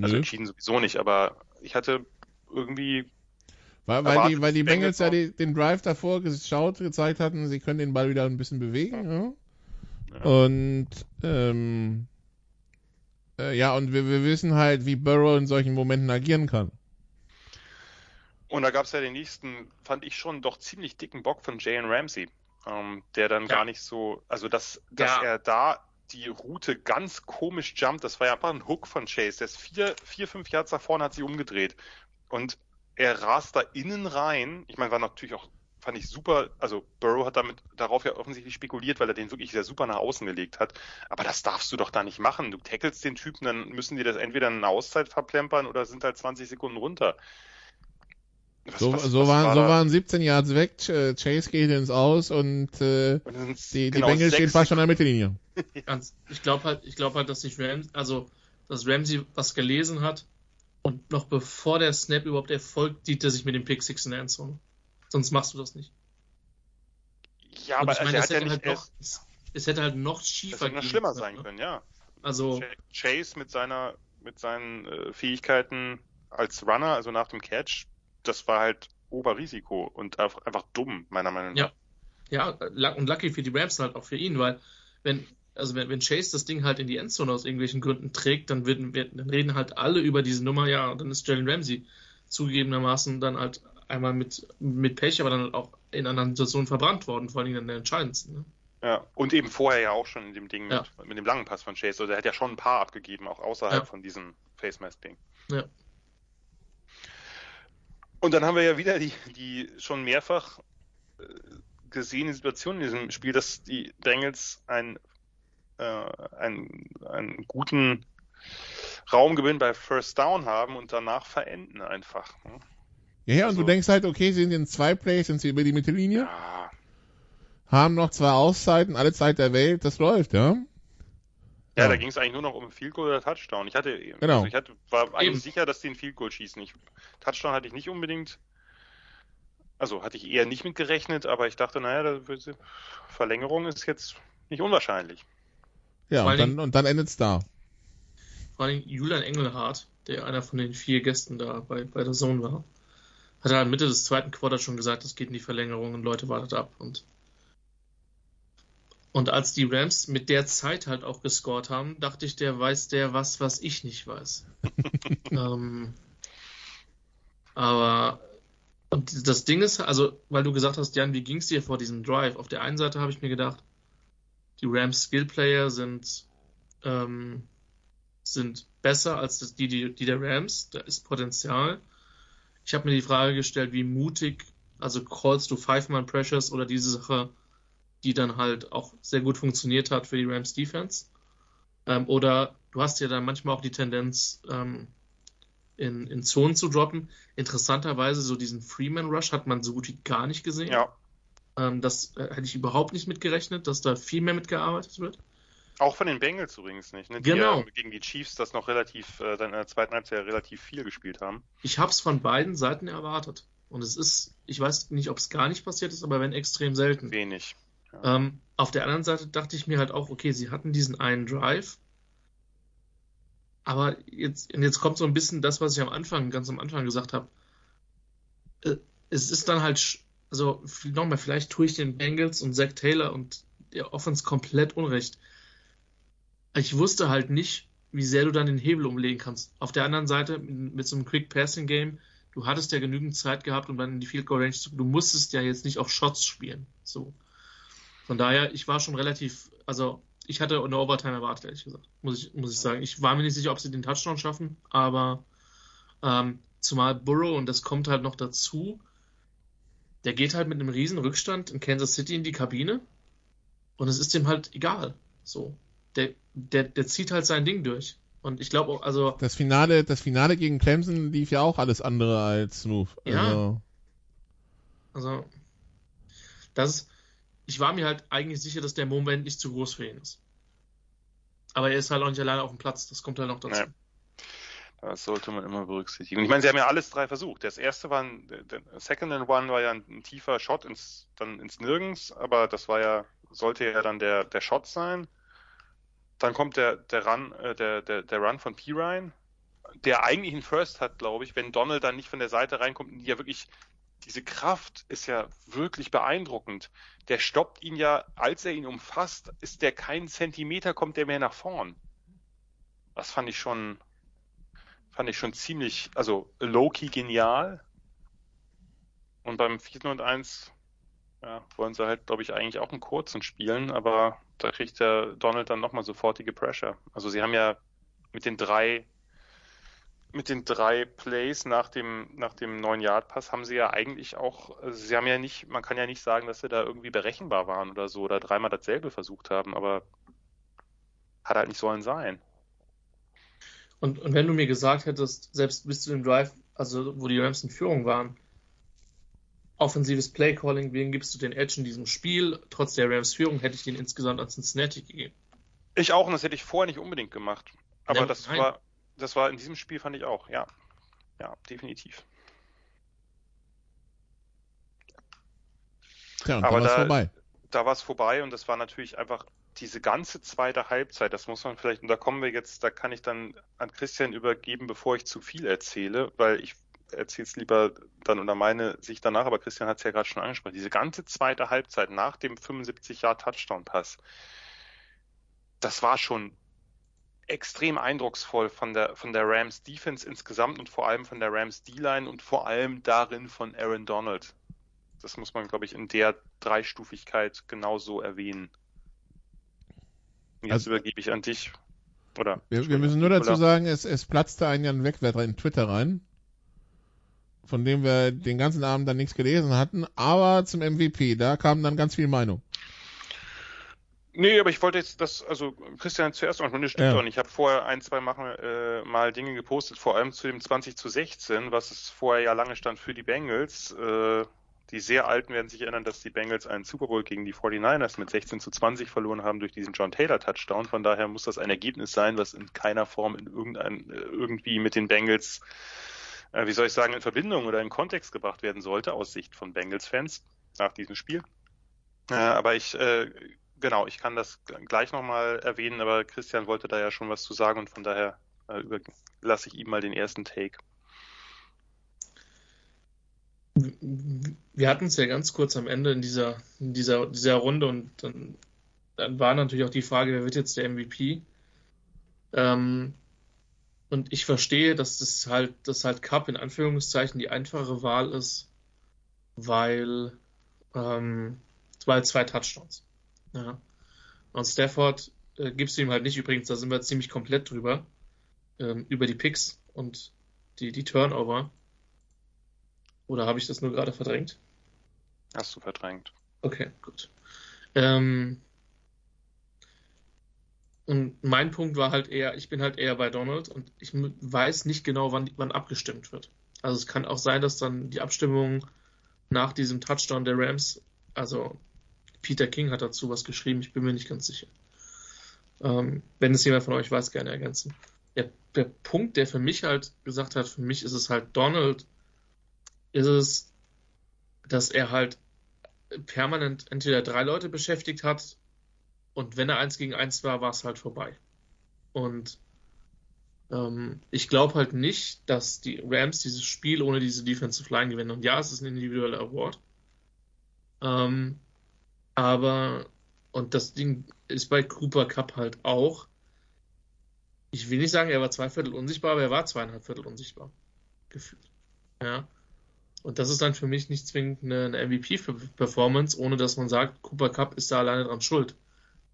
Also entschieden sowieso nicht, aber ich hatte irgendwie Weil, weil, die, weil die Bengals ja die, den Drive davor geschaut, gezeigt hatten, sie können den Ball wieder ein bisschen bewegen. Ja. Ja. Und ähm, äh, ja, und wir, wir wissen halt, wie Burrow in solchen Momenten agieren kann. Und da gab es ja den nächsten, fand ich schon doch ziemlich dicken Bock von Jalen Ramsey, ähm, der dann Ja. gar nicht so, also dass, dass er da die Route ganz komisch jumpt, das war ja einfach ein Hook von Chase. Der ist vier, vier, fünf Yards nach vorne, hat sich umgedreht. Und er rast da innen rein. Ich meine, war natürlich auch, fand ich super, also Burrow hat damit darauf ja offensichtlich spekuliert, weil er den wirklich sehr super nach außen gelegt hat. Aber das darfst du doch da nicht machen. Du tackelst den Typen, dann müssen die das entweder in eine Auszeit verplempern oder sind halt 20 Sekunden runter. Was- So, was- so, was waren, war so waren 17 Yards weg, Ch- Chase geht ins Aus und äh, Und die, die genau Bengals stehen fast schon an der Mittellinie. Ganz, ich glaube halt, ich glaube halt, dass sich Rams, also dass Ramsey was gelesen hat Und noch bevor der Snap überhaupt erfolgt, sieht er sich mit dem Pick Six in der Endzone. Sonst machst du das nicht. Ja, aber ich also meine, er es ja hätte halt noch, es, es hätte halt noch es schiefer hätte noch schlimmer sein ne? können, ja. Also, Chase mit seiner, mit seinen äh, Fähigkeiten als Runner, also nach dem Catch, das war halt Oberrisiko und einfach, einfach dumm, meiner Meinung nach. Ja. ja, lu- und lucky für die Rams halt auch für ihn, weil wenn, also wenn, wenn Chase das Ding halt in die Endzone aus irgendwelchen Gründen trägt, dann, wird, dann reden halt alle über diese Nummer, ja, dann ist Jalen Ramsey zugegebenermaßen dann halt einmal mit, mit Pech, aber dann halt auch in anderen Situationen verbrannt worden, vor allem in der entscheidendsten. Ne? Ja, und eben vorher ja auch schon in dem Ding Ja. mit, mit dem langen Pass von Chase. Also er hat ja schon ein paar abgegeben, auch außerhalb Ja. von diesem Face Mask Ding. Ja. Und dann haben wir ja wieder die, die schon mehrfach äh, gesehene Situation in diesem Spiel, dass die Bengals ein, äh, einen, einen guten Raumgewinn bei First Down haben und danach verenden einfach. Ne? Ja, ja, und Also- du denkst halt, okay, sind in zwei Plays, sind sie über die Mittellinie, Ja, haben noch zwei Auszeiten, alle Zeit der Welt, das läuft, ja? Ja, Ja. da ging es eigentlich nur noch um Field Goal oder Touchdown. Ich hatte, Genau. also ich hatte, war eigentlich Eben. sicher, dass die ein Field Goal schießen. Ich, Touchdown hatte ich nicht unbedingt, also hatte ich eher nicht mit gerechnet, aber ich dachte, naja, Verlängerung ist jetzt nicht unwahrscheinlich. Ja, und dann, und dann endet's da. Vor allem Julian Engelhardt, der einer von den vier Gästen da bei, bei der Zone war, hat halt Mitte des zweiten Quarters schon gesagt, es geht in die Verlängerung und Leute wartet ab. Und, und als die Rams mit der Zeit halt auch gescored haben, dachte ich, der weiß der was, was ich nicht weiß. ähm, aber das Ding ist, also, weil du gesagt hast, Jan, wie ging es dir vor diesem Drive? Auf der einen Seite habe ich mir gedacht, die Rams Skillplayer sind ähm, sind besser als das, die, die, die der Rams. Da ist Potenzial. Ich habe mir die Frage gestellt, wie mutig, also callst du Five-Man-Pressures oder diese Sache, die dann halt auch sehr gut funktioniert hat für die Rams Defense. Ähm, oder du hast ja dann manchmal auch die Tendenz, ähm, in, in Zonen zu droppen. Interessanterweise, so diesen Freeman Rush hat man so gut wie gar nicht gesehen. Ja, Ähm, das äh, hätte ich überhaupt nicht mitgerechnet, dass da viel mehr mitgearbeitet wird. auch von den Bengals übrigens nicht. Ne? Die Genau. ja gegen die Chiefs das noch relativ, äh, dann in der zweiten Halbzeit relativ viel gespielt haben. ich habe es von beiden Seiten erwartet. Und es ist, ich weiß nicht, ob es gar nicht passiert ist, aber wenn extrem selten. Wenig. Ähm, auf der anderen Seite dachte ich mir halt auch, okay, sie hatten diesen einen Drive. Aber jetzt, und jetzt kommt so ein bisschen das, was ich am Anfang, ganz am Anfang gesagt habe. Äh, Es ist dann halt, also nochmal, vielleicht tue ich den Bengals und Zach Taylor und der Offense komplett unrecht. Ich wusste halt nicht, wie sehr du dann den Hebel umlegen kannst. Auf der anderen Seite, mit, so einem Quick Passing Game, du hattest ja genügend Zeit gehabt, um dann in die Field Goal Range zu, du musstest ja jetzt nicht auf Shots spielen. So. Von daher, ich war schon relativ, also ich hatte eine Overtime erwartet, ehrlich gesagt, muss ich, muss ich sagen. Ich war mir nicht sicher, ob sie den Touchdown schaffen, aber ähm, zumal Burrow, und das kommt halt noch dazu, der geht halt mit einem riesen Rückstand in Kansas City in die Kabine und es ist dem halt egal. So. Der, der, der zieht halt sein Ding durch. Und ich glaube auch, also, Das Finale, das Finale gegen Clemson lief ja auch alles andere als smooth. Ja. Also, also, das ist, ich war mir halt eigentlich sicher, dass der Moment nicht zu groß für ihn ist. Aber er ist halt auch nicht alleine auf dem Platz, das kommt halt noch dazu. Nee. Das sollte man immer berücksichtigen. Ich meine, sie haben ja alles drei versucht. Das erste war ein, der Second and One war ja ein, ein tiefer Shot ins, dann ins Nirgends, aber das war ja, sollte ja dann der, der Shot sein. Dann kommt der, der Run, äh, der, der, der Run von P. Ryan, der eigentlich einen First hat, glaube ich, wenn Donald dann nicht von der Seite reinkommt, die ja wirklich, diese Kraft ist ja wirklich beeindruckend. Der stoppt ihn ja, als er ihn umfasst, ist der keinen Zentimeter, kommt der mehr nach vorn. Das fand ich schon, fand ich schon ziemlich, also low-key genial. Und beim 4 und 1 ja, wollen sie halt, glaube ich, eigentlich auch einen kurzen spielen, aber da kriegt der Donald dann nochmal sofortige Pressure. Also sie haben ja mit den drei mit den drei Plays nach dem nach dem neuen Yard Pass haben sie ja eigentlich auch sie haben ja nicht man kann ja nicht sagen, dass sie da irgendwie berechenbar waren oder so oder dreimal dasselbe versucht haben, aber hat halt nicht sollen sein. Und, und wenn du mir gesagt hättest, selbst bis zu dem Drive, also wo die Rams in Führung waren, offensives Playcalling, wen gibst du den Edge in diesem Spiel? Trotz der Rams Führung hätte ich den insgesamt an Cincinnati gegeben. Ich auch, und das hätte ich vorher nicht unbedingt gemacht. Aber Ja, das nein. war, das war in diesem Spiel fand ich auch, ja. Ja, definitiv. Tja, und Aber da war es vorbei. Da war es vorbei und das war natürlich einfach diese ganze zweite Halbzeit, das muss man vielleicht, und da kommen wir jetzt, da kann ich dann an Christian übergeben, bevor ich zu viel erzähle, weil ich erzähle es lieber dann unter meine Sicht danach, aber Christian hat es ja gerade schon angesprochen. Diese ganze zweite Halbzeit nach dem 75 Jahr Touchdown-Pass, das war schon extrem eindrucksvoll von der, von der Rams Defense insgesamt und vor allem von der Rams D-Line und vor allem darin von Aaron Donald. Das muss man, glaube ich, in der Dreistufigkeit genauso erwähnen. Jetzt also, übergebe ich an dich. Oder? Wir, wir müssen nur dazu oder? sagen, es, es platzte ein Jan Wegwetter in Twitter rein, von dem wir den ganzen Abend dann nichts gelesen hatten, aber zum MVP, da kam dann ganz viel Meinung. Nee, aber ich wollte jetzt das, also Christian zuerst noch, das stimmt ja. nicht. Ich habe vorher ein, zwei Machen, äh, mal Dinge gepostet, vor allem zu dem 20 zu 16, was es vorher ja lange stand für die Bengals. Äh, die sehr Alten werden sich erinnern, dass die Bengals einen Super Bowl gegen die 49ers mit 16 zu 20 verloren haben durch diesen John Taylor Touchdown. Von daher muss das ein Ergebnis sein, was in keiner Form in irgendein, äh, irgendwie mit den Bengals, äh, wie soll ich sagen, in Verbindung oder in Kontext gebracht werden sollte, aus Sicht von Bengals-Fans nach diesem Spiel. Äh, aber ich äh, genau, ich kann das gleich nochmal erwähnen, aber Christian wollte da ja schon was zu sagen und von daher äh, lasse ich ihm mal den ersten Take. Wir hatten es ja ganz kurz am Ende in dieser, in dieser, dieser Runde und dann, dann war natürlich auch die Frage, wer wird jetzt der MVP? Ähm, und ich verstehe, dass das halt, dass halt Cup in Anführungszeichen die einfache Wahl ist, weil, ähm, weil zwei Touchdowns. Ja. Und Stafford äh, gibst du ihm halt nicht. Übrigens, da sind wir ziemlich komplett drüber. Ähm, über die Picks und die, die Turnover. Oder habe ich das nur gerade verdrängt? Hast du verdrängt. Okay, gut. Ähm, und mein Punkt war halt eher, ich bin halt eher bei Donald und ich weiß nicht genau, wann, wann abgestimmt wird. Also es kann auch sein, dass dann die Abstimmung nach diesem Touchdown der Rams, also Peter King hat dazu was geschrieben, ich bin mir nicht ganz sicher. Ähm, wenn es jemand von euch weiß, gerne ergänzen. Der, der Punkt, der für mich halt gesagt hat, für mich ist es halt Donald, ist es, dass er halt permanent entweder drei Leute beschäftigt hat und wenn er eins gegen eins war, war es halt vorbei. Und ähm, ich glaube halt nicht, dass die Rams dieses Spiel ohne diese Defensive Line gewinnen. Und ja, es ist ein individueller Award. Ähm, aber, und das Ding ist bei Cooper Cup halt auch. Ich will nicht sagen, er war zwei Viertel unsichtbar, aber er war zweieinhalb Viertel unsichtbar. Gefühlt. Ja. Und das ist dann für mich nicht zwingend eine, MVP-Performance, ohne dass man sagt, Cooper Cup ist da alleine dran schuld.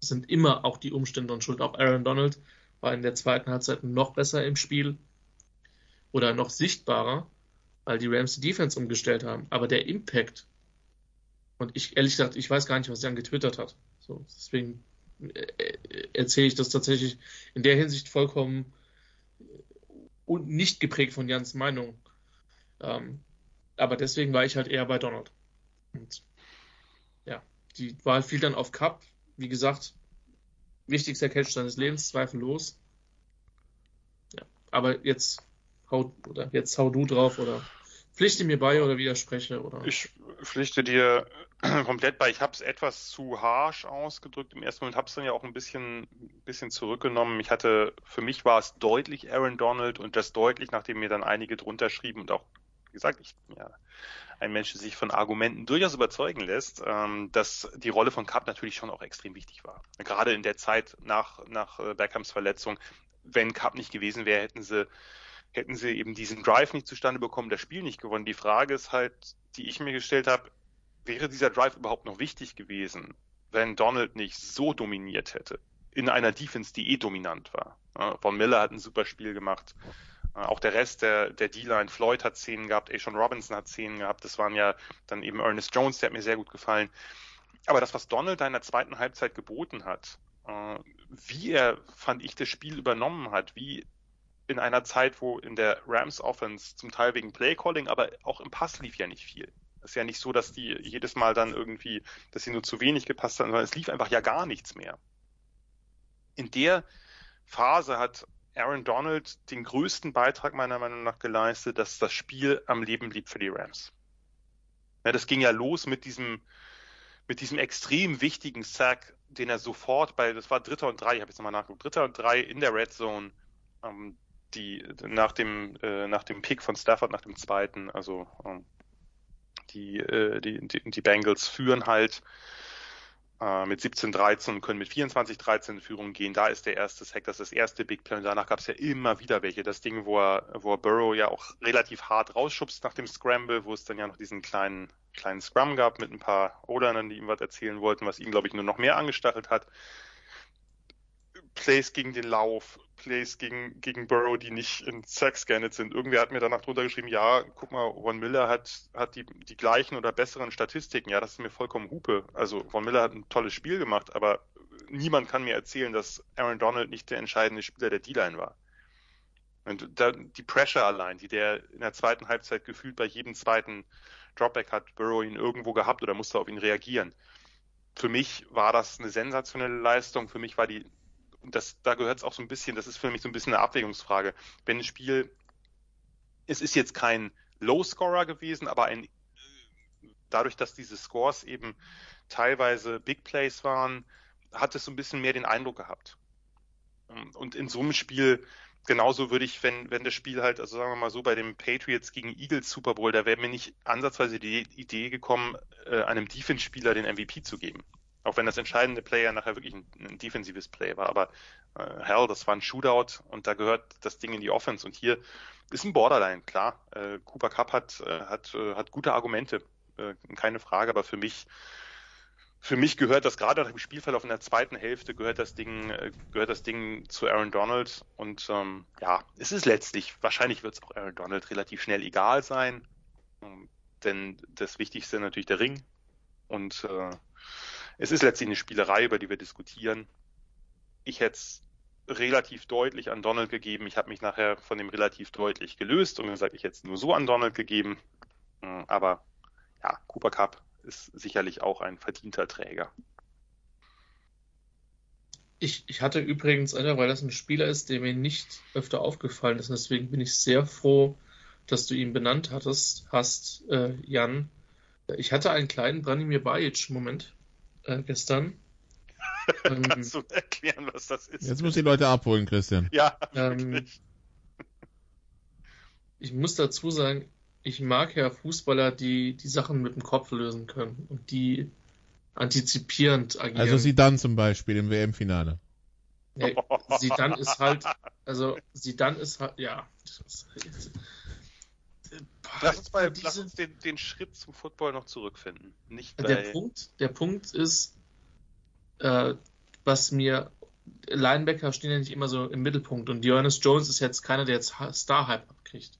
Es sind immer auch die Umstände dran schuld. Auch Aaron Donald war in der zweiten Halbzeit noch besser im Spiel oder noch sichtbarer, weil die Rams die Defense umgestellt haben. Aber der Impact und ich, ehrlich gesagt, ich weiß gar nicht, was Jan getwittert hat. So, deswegen äh, äh, erzähle ich das tatsächlich in der Hinsicht vollkommen und nicht geprägt von Jans Meinung. Ähm, aber deswegen war ich halt eher bei Donald. Und ja, die Wahl fiel dann auf Cup. Wie gesagt, wichtigster Catch seines Lebens, zweifellos. Ja, aber jetzt hau, oder jetzt hau du drauf oder pflichte mir bei oder widerspreche oder. Ich pflichte dir komplett bei. Ich habe es etwas zu harsh ausgedrückt im ersten Moment, habe es dann ja auch ein bisschen, bisschen zurückgenommen. Ich hatte, für mich war es deutlich Aaron Donald und das deutlich, nachdem mir dann einige drunter schrieben und auch, gesagt, ich ja ein Mensch, der sich von Argumenten durchaus überzeugen lässt, ähm, dass die Rolle von Cup natürlich schon auch extrem wichtig war. Gerade in der Zeit nach, nach äh, Beckhams Verletzung, wenn Cup nicht gewesen wäre, hätten sie hätten sie eben diesen Drive nicht zustande bekommen, das Spiel nicht gewonnen. Die Frage ist halt, die ich mir gestellt habe, wäre dieser Drive überhaupt noch wichtig gewesen, wenn Donald nicht so dominiert hätte? In einer Defense, die eh dominant war. Von Miller hat ein super Spiel gemacht. Auch der Rest der, der D-Line, Floyd hat Szenen gehabt, Ashon Robinson hat Szenen gehabt. Das waren ja dann eben Ernest Jones, der hat mir sehr gut gefallen. Aber das, was Donald da in der zweiten Halbzeit geboten hat, äh, wie er, fand ich, das Spiel übernommen hat, wie in einer Zeit, wo in der Rams Offense zum Teil wegen Playcalling, aber auch im Pass lief ja nicht viel. Es ist ja nicht so, dass die jedes Mal dann irgendwie, dass sie nur zu wenig gepasst haben, sondern es lief einfach ja gar nichts mehr. In der Phase hat Aaron Donald den größten Beitrag meiner Meinung nach geleistet, dass das Spiel am Leben blieb für die Rams. Ja, das ging ja los mit diesem, mit diesem extrem wichtigen Sack, den er sofort bei, das war Dritter und Drei, ich habe jetzt nochmal nachgeguckt, Dritter und Drei in der Red Zone, ähm, die nach dem äh, nach dem Pick von Stafford, nach dem zweiten, also ähm, die, äh, die, die, die Bengals führen halt äh, mit 17-13 und können mit 24-13 in Führung gehen. Da ist der erste Sack, das ist das erste Big Play. Und danach gab es ja immer wieder welche. Das Ding, wo er, wo er Burrow ja auch relativ hart rausschubst nach dem Scramble, wo es dann ja noch diesen kleinen, kleinen Scrum gab mit ein paar O-Linern, die ihm was erzählen wollten, was ihn, glaube ich, nur noch mehr angestachelt hat. Plays gegen den Lauf, Plays gegen, gegen Burrow, die nicht in Sack scanned sind. Irgendwer hat mir danach drunter geschrieben, ja, guck mal, Von Miller hat, hat die, die gleichen oder besseren Statistiken. Ja, das ist mir vollkommen Hupe. Also Von Miller hat ein tolles Spiel gemacht, aber niemand kann mir erzählen, dass Aaron Donald nicht der entscheidende Spieler der D-Line war. Und da, die Pressure allein, die der in der zweiten Halbzeit gefühlt bei jedem zweiten Dropback hat Burrow ihn irgendwo gehabt oder musste auf ihn reagieren. Für mich war das eine sensationelle Leistung. Für mich war die das, da gehört es auch so ein bisschen, das ist für mich so ein bisschen eine Abwägungsfrage. Wenn ein Spiel, es ist jetzt kein Low-Scorer gewesen, aber ein, dadurch, dass diese Scores eben teilweise Big Plays waren, hat es so ein bisschen mehr den Eindruck gehabt. Und in so einem Spiel, genauso würde ich, wenn, wenn das Spiel halt, also sagen wir mal so, bei dem Patriots gegen Eagles Super Bowl, da wäre mir nicht ansatzweise die Idee gekommen, äh, einem Defense-Spieler den MVP zu geben. Auch wenn das entscheidende Player nachher wirklich ein, ein defensives Play war. Aber äh, hell, das war ein Shootout und da gehört das Ding in die Offense. Und hier ist ein Borderline, klar. Äh, Cooper Cup hat, äh, hat, äh, hat gute Argumente, äh, keine Frage, aber für mich für mich gehört das gerade nach dem Spielverlauf in der zweiten Hälfte gehört das Ding äh, gehört das Ding zu Aaron Donald und ähm, ja es ist letztlich wahrscheinlich wird es auch Aaron Donald relativ schnell egal sein ähm, denn das Wichtigste natürlich der Ring und äh, es ist letztlich eine Spielerei, über die wir diskutieren. Ich hätte es relativ deutlich an Donald gegeben. Ich habe mich nachher von dem relativ deutlich gelöst und gesagt, ich hätte es nur so an Donald gegeben. Hm, aber ja, Cooper Cup ist sicherlich auch ein verdienter Träger. Ich, ich hatte übrigens, weil das ein Spieler ist, der mir nicht öfter aufgefallen ist, und deswegen bin ich sehr froh, dass du ihn benannt hattest, hast, äh, Jan. Ich hatte einen kleinen Branimir Bajic-Moment äh, gestern. Ähm, Kannst du erklären, was das ist? Jetzt muss die Leute abholen, Christian. Ja, ähm, Ich muss dazu sagen, ich mag ja Fußballer, die die Sachen mit dem Kopf lösen können und die antizipierend agieren. Also sie dann zum Beispiel im WM-Finale. Ja, sie dann ist halt, also sie dann ist halt, ja. Lass uns, bei, diese, lass uns den, den, Schritt zum Football noch zurückfinden. Nicht der, Punkt, der Punkt ist, äh, was mir Linebacker stehen ja nicht immer so im Mittelpunkt und Dionys Jones ist jetzt keiner, der jetzt Star-Hype abkriegt.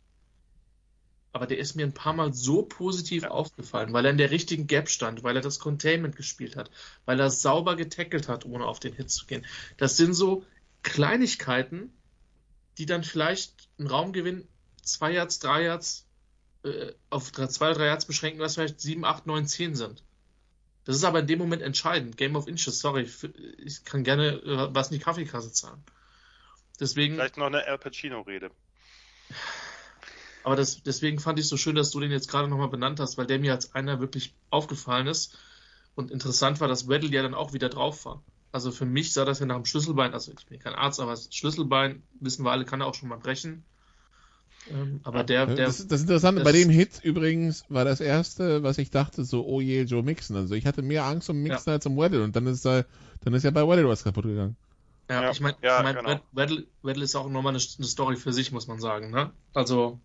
Aber der ist mir ein paar Mal so positiv ja. aufgefallen, weil er in der richtigen Gap stand, weil er das Containment gespielt hat, weil er sauber getackelt hat, ohne auf den Hit zu gehen. Das sind so Kleinigkeiten, die dann vielleicht einen Raumgewinn zwei Yards, drei Yards äh, auf zwei oder drei Yards beschränken, was vielleicht sieben, acht, neun, zehn sind. Das ist aber in dem Moment entscheidend. Game of Inches, sorry, ich kann gerne äh, was in die Kaffeekasse zahlen. Deswegen. Vielleicht noch eine Al Pacino-Rede. Aber das, deswegen fand ich es so schön, dass du den jetzt gerade nochmal benannt hast, weil der mir als einer wirklich aufgefallen ist. Und interessant war, dass Weddle ja dann auch wieder drauf war. Also für mich sah das ja nach dem Schlüsselbein, also ich bin kein Arzt, aber das Schlüsselbein, wissen wir alle, kann er auch schon mal brechen. Ähm, aber der, der das, das Interessante das, bei dem Hit übrigens war das erste, was ich dachte, so, oh je, Joe Mixon. Also ich hatte mehr Angst um Mixon ja. als um Weddle und dann ist er, dann ist ja bei Weddle was kaputt gegangen. Ja, ja ich meine, ja, ich mein, genau. Weddle, Weddle ist auch nochmal eine, eine Story für sich, muss man sagen. Ne? Also,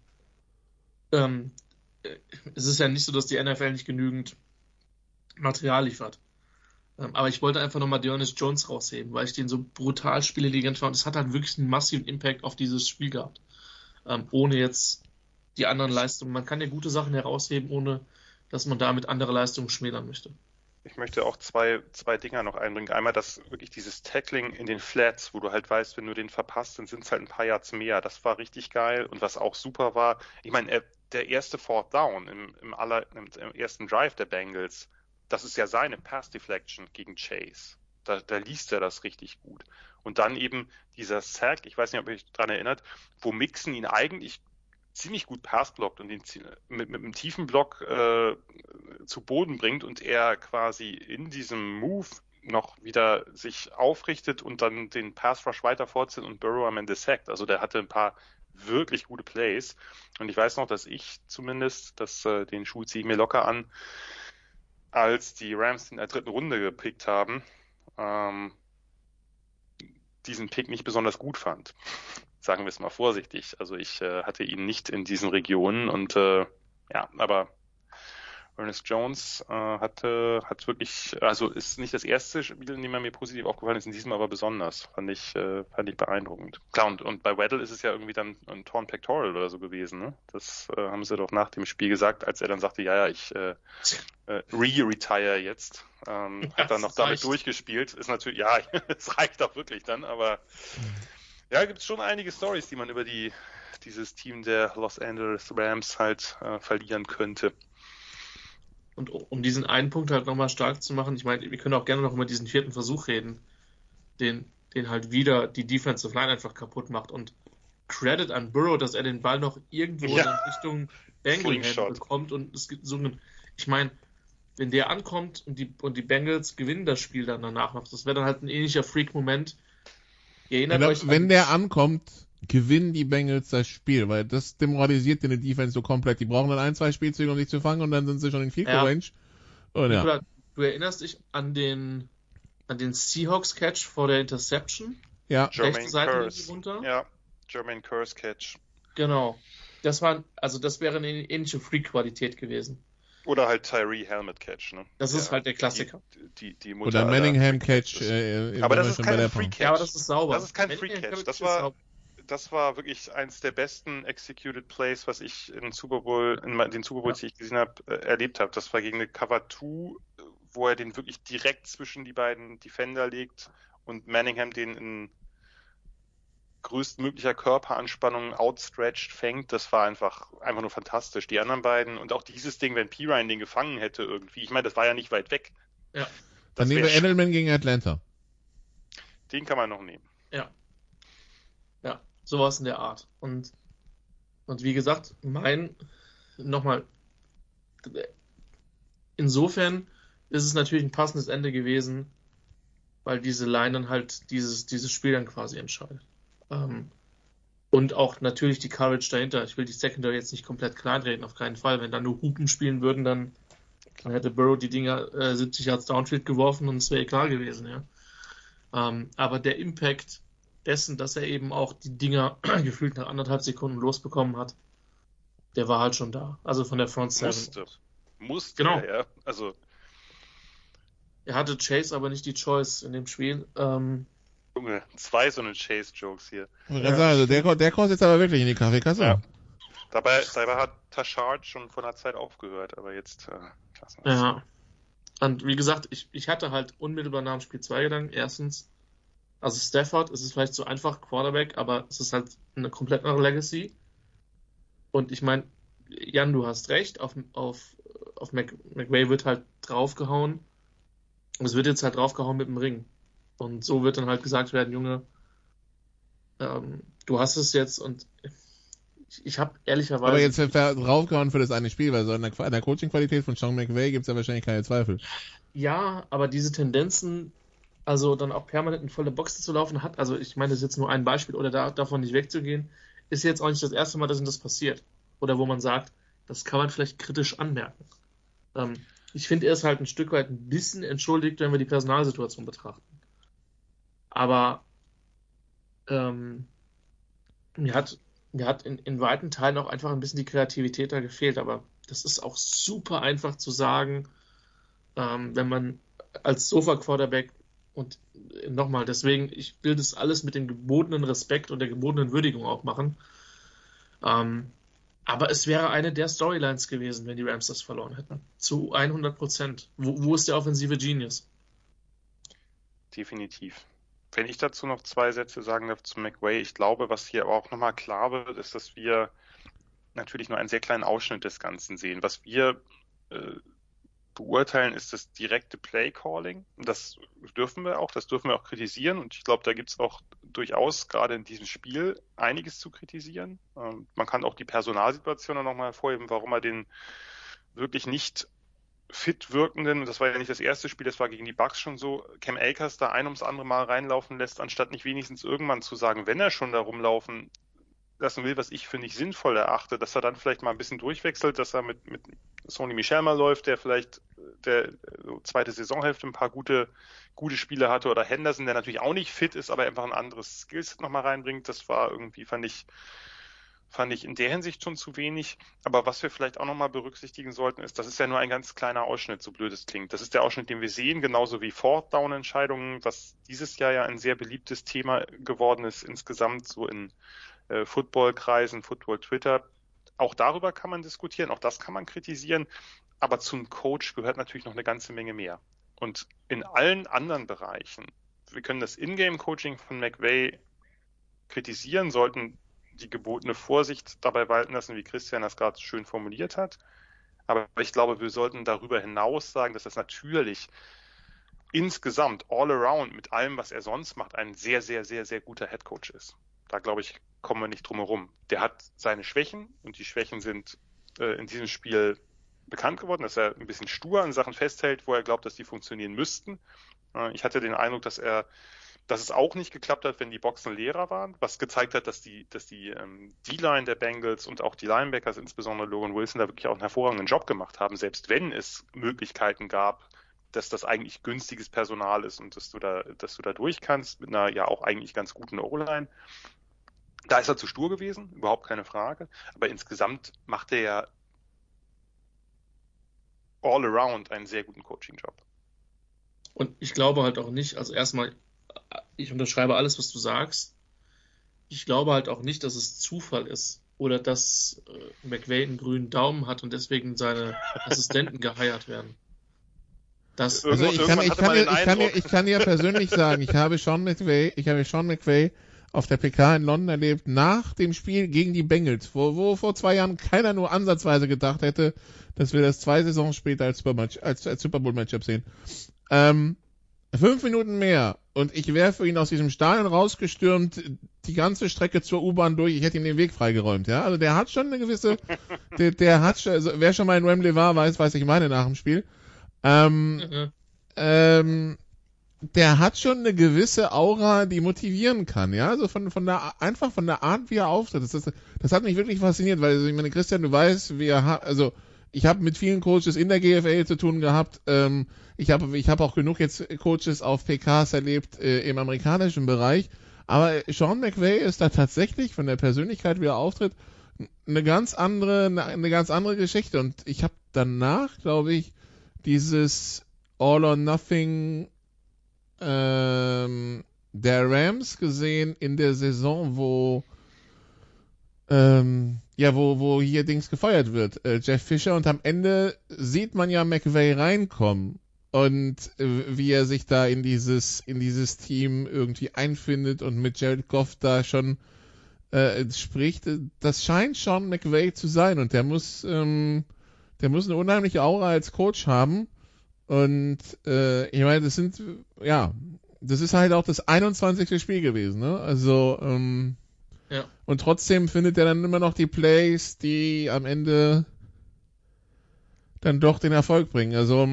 ähm, es ist ja nicht so, dass die NFL nicht genügend Material liefert. Ähm, aber ich wollte einfach nochmal Dionys Jones rausheben, weil ich den so brutal spieleintelligent fand. Es hat halt wirklich einen massiven Impact auf dieses Spiel gehabt ähm, ohne jetzt die anderen Leistungen. Man kann ja gute Sachen herausheben, ohne dass man damit andere Leistungen schmälern möchte. Ich möchte auch zwei, zwei Dinger noch einbringen. Einmal das wirklich dieses Tackling in den Flats, wo du halt weißt, wenn du den verpasst, dann sind es halt ein paar Yards mehr. Das war richtig geil. Und was auch super war, ich meine, der erste Fourth Down im, im, aller, im, im ersten Drive der Bengals, das ist ja seine Pass Deflection gegen Chase da, da liest er das richtig gut. Und dann eben dieser Sack, ich weiß nicht, ob ihr euch daran erinnert, wo Mixon ihn eigentlich ziemlich gut passblockt und ihn mit, mit einem tiefen Block äh, zu Boden bringt und er quasi in diesem Move noch wieder sich aufrichtet und dann den Pass Rush weiter fortsetzt und Burrow am Ende sackt. Also der hatte ein paar wirklich gute Plays. Und ich weiß noch, dass ich zumindest, dass äh, den Schuh ziehe ich mir locker an, als die Rams in der dritten Runde gepickt haben, ähm, diesen Pick nicht besonders gut fand. Sagen wir es mal vorsichtig. Also ich äh, hatte ihn nicht in diesen Regionen und äh, ja, aber Ernest Jones äh, hatte, hat wirklich, also ist nicht das erste Spiel, in dem er mir positiv aufgefallen ist, in diesem aber besonders. Fand ich, äh, fand ich beeindruckend. Klar, und, und bei Weddle ist es ja irgendwie dann ein Torn Pectoral oder so gewesen, ne? Das äh, haben sie doch nach dem Spiel gesagt, als er dann sagte, ja, ja, ich äh, äh, re-retire jetzt. Ähm, ja, hat dann noch damit reicht. durchgespielt. Ist natürlich, ja, es reicht auch wirklich dann, aber ja, gibt es schon einige Stories, die man über die dieses Team der Los Angeles Rams halt äh, verlieren könnte. Und um diesen einen Punkt halt nochmal stark zu machen, ich meine, wir können auch gerne noch über diesen vierten Versuch reden, den, den halt wieder die Defensive Line einfach kaputt macht. Und Credit an Burrow, dass er den Ball noch irgendwo ja. in Richtung Bengal bekommt. Und es gibt so einen, ich meine, wenn der ankommt und die, und die Bengals gewinnen das Spiel dann danach noch, das wäre dann halt ein ähnlicher Freak-Moment. Erinnert wenn, euch wenn der ankommt, gewinnen die Bengals das Spiel, weil das demoralisiert den Defense so komplett. Die brauchen dann ein, zwei Spielzüge, um sich zu fangen und dann sind sie schon in Field ja. Range. Und, ja. Du erinnerst dich an den an den Seahawks Catch vor der Interception? Ja. Jermaine Curse. Runter. Ja, Jermaine Curse Catch. Genau. Das war also das wäre eine ähnliche Freak-Qualität gewesen. Oder halt Tyree Helmet Catch, ne? Das ist halt der Klassiker. Die, die, die Oder Manningham Catch. Äh, aber das ist kein Free Catch. Ja, aber das ist sauber. Das ist kein Free Catch. Das war, das war wirklich eins der besten Executed Plays, was ich in Super Bowl, in den Super Bowls, ja. die ich gesehen habe, äh, erlebt habe. Das war gegen eine Cover 2, wo er den wirklich direkt zwischen die beiden Defender legt und Manningham den in größtmöglicher Körperanspannung outstretched fängt. Das war einfach, einfach nur fantastisch. Die anderen beiden und auch dieses Ding, wenn Pirine den gefangen hätte irgendwie. Ich meine, das war ja nicht weit weg. Ja. Dann nehmen wir Edelman gegen Atlanta. Den kann man noch nehmen. Ja. Sowas in der Art. Und, und wie gesagt, mein, nochmal, insofern ist es natürlich ein passendes Ende gewesen, weil diese Line dann halt dieses, dieses Spiel dann quasi entscheidet. Ähm, und auch natürlich die Courage dahinter. Ich will die Secondary jetzt nicht komplett kleinreden, auf keinen Fall. Wenn da nur Hupen spielen würden, dann, dann hätte Burrow die Dinger äh, 70 Yards Downfield geworfen und es wäre egal gewesen, ja. Ähm, aber der Impact dessen, dass er eben auch die Dinger gefühlt nach anderthalb Sekunden losbekommen hat, der war halt schon da. Also von der Front Seven. Musste. Musste, genau. ja. Also. Er hatte Chase aber nicht die Choice in dem Spiel. Ähm, Junge, zwei so eine Chase-Jokes hier. Ja. Also der, der kostet jetzt aber wirklich in die Kaffeekasse. Ja. Dabei, dabei hat Tashard schon vor einer Zeit aufgehört, aber jetzt äh, wir Ja. Und wie gesagt, ich, ich hatte halt unmittelbar nach dem Spiel zwei Gedanken. Erstens, also Stafford, es ist vielleicht zu einfach Quarterback, aber es ist halt eine komplett andere Legacy. Und ich meine, Jan, du hast recht, auf, auf, auf Mc, McVay wird halt draufgehauen. Es wird jetzt halt draufgehauen mit dem Ring. Und so wird dann halt gesagt werden, Junge, ähm, du hast es jetzt und ich, ich habe ehrlicherweise. Aber jetzt draufgehauen für das eine Spiel, weil so an der, der Coaching-Qualität von Sean McVay gibt es ja wahrscheinlich keine Zweifel. Ja, aber diese Tendenzen, also dann auch permanent in volle Boxen zu laufen hat, also ich meine, das ist jetzt nur ein Beispiel, oder da, davon nicht wegzugehen, ist jetzt auch nicht das erste Mal, dass ihm das passiert. Oder wo man sagt, das kann man vielleicht kritisch anmerken. Ähm, ich finde, er ist halt ein Stück weit ein bisschen entschuldigt, wenn wir die Personalsituation betrachten. Aber ähm, mir hat, mir hat in, in weiten Teilen auch einfach ein bisschen die Kreativität da gefehlt. Aber das ist auch super einfach zu sagen, ähm, wenn man als Sofa-Quarterback und nochmal, deswegen, ich will das alles mit dem gebotenen Respekt und der gebotenen Würdigung auch machen. Ähm, aber es wäre eine der Storylines gewesen, wenn die Rams das verloren hätten. Zu 100 Prozent. Wo, wo ist der offensive Genius? Definitiv. Wenn ich dazu noch zwei Sätze sagen darf zu McWay, ich glaube, was hier auch nochmal klar wird, ist, dass wir natürlich nur einen sehr kleinen Ausschnitt des Ganzen sehen. Was wir äh, beurteilen, ist das direkte Play Calling. Das dürfen wir auch, das dürfen wir auch kritisieren. Und ich glaube, da gibt es auch durchaus gerade in diesem Spiel einiges zu kritisieren. Ähm, man kann auch die Personalsituation nochmal hervorheben, warum er den wirklich nicht fit wirkenden, das war ja nicht das erste Spiel, das war gegen die Bucks schon so, Cam Akers da ein ums andere Mal reinlaufen lässt, anstatt nicht wenigstens irgendwann zu sagen, wenn er schon da rumlaufen lassen will, was ich für nicht sinnvoll erachte, dass er dann vielleicht mal ein bisschen durchwechselt, dass er mit, mit Sony Michel mal läuft, der vielleicht der zweite Saisonhälfte ein paar gute, gute Spiele hatte oder Henderson, der natürlich auch nicht fit ist, aber einfach ein anderes Skillset nochmal reinbringt. Das war irgendwie, fand ich, fand ich in der Hinsicht schon zu wenig. Aber was wir vielleicht auch nochmal berücksichtigen sollten, ist, das ist ja nur ein ganz kleiner Ausschnitt, so blöd es klingt. Das ist der Ausschnitt, den wir sehen, genauso wie Fourth-Down-Entscheidungen, was dieses Jahr ja ein sehr beliebtes Thema geworden ist, insgesamt so in äh, Football-Kreisen, Football-Twitter. Auch darüber kann man diskutieren, auch das kann man kritisieren. Aber zum Coach gehört natürlich noch eine ganze Menge mehr. Und in allen anderen Bereichen, wir können das Ingame-Coaching von McVay kritisieren, sollten die gebotene Vorsicht dabei walten lassen, wie Christian das gerade schön formuliert hat. Aber ich glaube, wir sollten darüber hinaus sagen, dass das natürlich insgesamt all around mit allem, was er sonst macht, ein sehr, sehr, sehr, sehr guter Headcoach ist. Da glaube ich, kommen wir nicht drum herum. Der hat seine Schwächen und die Schwächen sind äh, in diesem Spiel bekannt geworden, dass er ein bisschen stur an Sachen festhält, wo er glaubt, dass die funktionieren müssten. Äh, ich hatte den Eindruck, dass er dass es auch nicht geklappt hat, wenn die Boxen leerer waren, was gezeigt hat, dass die, dass die ähm, D-Line der Bengals und auch die Linebackers, insbesondere Logan Wilson, da wirklich auch einen hervorragenden Job gemacht haben, selbst wenn es Möglichkeiten gab, dass das eigentlich günstiges Personal ist und dass du da, dass du da durch kannst mit einer ja auch eigentlich ganz guten O-Line. Da ist er zu stur gewesen, überhaupt keine Frage. Aber insgesamt macht er ja all around einen sehr guten Coaching-Job. Und ich glaube halt auch nicht, also erstmal, ich unterschreibe alles, was du sagst. Ich glaube halt auch nicht, dass es Zufall ist oder dass äh, McVay einen grünen Daumen hat und deswegen seine Assistenten geheiert werden. Das, also ich kann, ich, kann, ich, kann, ich kann ja persönlich sagen, ich habe Sean McVay, ich habe Sean McVay auf der PK in London erlebt, nach dem Spiel gegen die Bengals, wo, wo vor zwei Jahren keiner nur ansatzweise gedacht hätte, dass wir das zwei Saisons später als Super, als, als Super Bowl Matchup sehen. Ähm, fünf Minuten mehr und ich wäre für ihn aus diesem Stadion rausgestürmt, die ganze Strecke zur U-Bahn durch, ich hätte ihm den Weg freigeräumt, ja. Also der hat schon eine gewisse, der, der hat schon, also wer schon mal in Wembley war, weiß, weiß ich meine nach dem Spiel. Ähm, mhm. ähm, der hat schon eine gewisse Aura, die motivieren kann, ja, also von, von der, einfach von der Art, wie er auftritt. Das, das, das hat mich wirklich fasziniert, weil, also ich meine, Christian, du weißt, wir also, ich habe mit vielen Coaches in der GFL zu tun gehabt. Ähm, ich habe ich hab auch genug jetzt Coaches auf PKs erlebt äh, im amerikanischen Bereich. Aber Sean McVay ist da tatsächlich von der Persönlichkeit, wie er auftritt, eine ganz andere, eine ganz andere Geschichte. Und ich habe danach, glaube ich, dieses All or Nothing ähm, der Rams gesehen in der Saison, wo ähm, ja, wo, wo hier Dings gefeuert wird, äh, Jeff Fischer, und am Ende sieht man ja McVay reinkommen und äh, wie er sich da in dieses, in dieses Team irgendwie einfindet und mit Jared Goff da schon äh, spricht. Das scheint schon McVay zu sein und der muss, ähm, der muss eine unheimliche Aura als Coach haben. Und äh, ich meine, das sind, ja, das ist halt auch das 21. Spiel gewesen, ne? Also, ähm, ja. Und trotzdem findet er dann immer noch die Plays, die am Ende dann doch den Erfolg bringen. Also,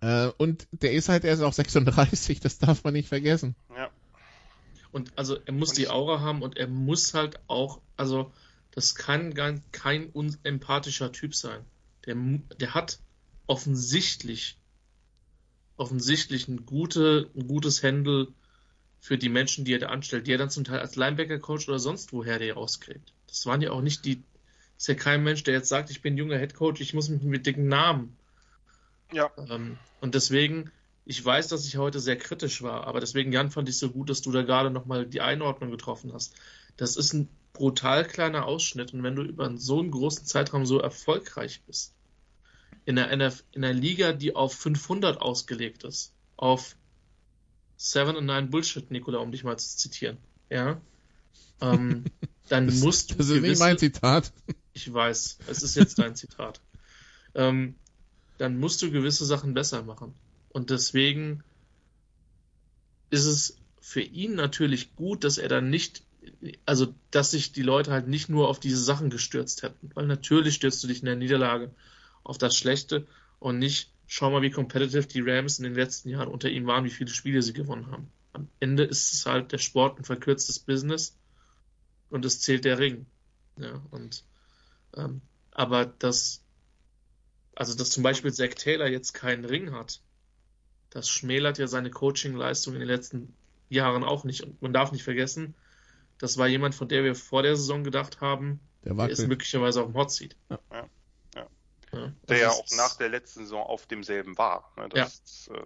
äh, und der ist halt erst auch 36, das darf man nicht vergessen. Ja. Und also er muss und die Aura haben und er muss halt auch, also das kann gar kein unempathischer Typ sein. Der, der hat offensichtlich, offensichtlich ein, gute, ein gutes Handle für die Menschen, die er da anstellt, die er dann zum Teil als Linebacker-Coach oder sonst woher der rauskriegt. Das waren ja auch nicht die, ist ja kein Mensch, der jetzt sagt, ich bin junger Headcoach, ich muss mich mit dicken Namen. Ja. Ähm, und deswegen, ich weiß, dass ich heute sehr kritisch war, aber deswegen, Jan, fand ich so gut, dass du da gerade nochmal die Einordnung getroffen hast. Das ist ein brutal kleiner Ausschnitt und wenn du über so einen großen Zeitraum so erfolgreich bist, in einer, in einer Liga, die auf 500 ausgelegt ist, auf Seven and Nine Bullshit, Nikola, um dich mal zu zitieren. Ja. Ähm, dann das, musst du. Das ist gewisse, nicht mein Zitat. Ich weiß, es ist jetzt dein Zitat. Ähm, dann musst du gewisse Sachen besser machen. Und deswegen ist es für ihn natürlich gut, dass er dann nicht, also dass sich die Leute halt nicht nur auf diese Sachen gestürzt hätten. Weil natürlich stürzt du dich in der Niederlage auf das Schlechte und nicht, schau mal, wie competitive die Rams in den letzten Jahren unter ihm waren, wie viele Spiele sie gewonnen haben. Am Ende ist es halt der Sport ein verkürztes Business und es zählt der Ring. Ja, und ähm, aber dass also dass zum Beispiel Zach Taylor jetzt keinen Ring hat, das schmälert ja seine Coaching-Leistung in den letzten Jahren auch nicht. Und man darf nicht vergessen, das war jemand, von der wir vor der Saison gedacht haben, der, der ist möglicherweise auf dem Hot Seat. Ja. Der ja auch nach der letzten Saison auf demselben war. Ne? Ja. Ist, äh,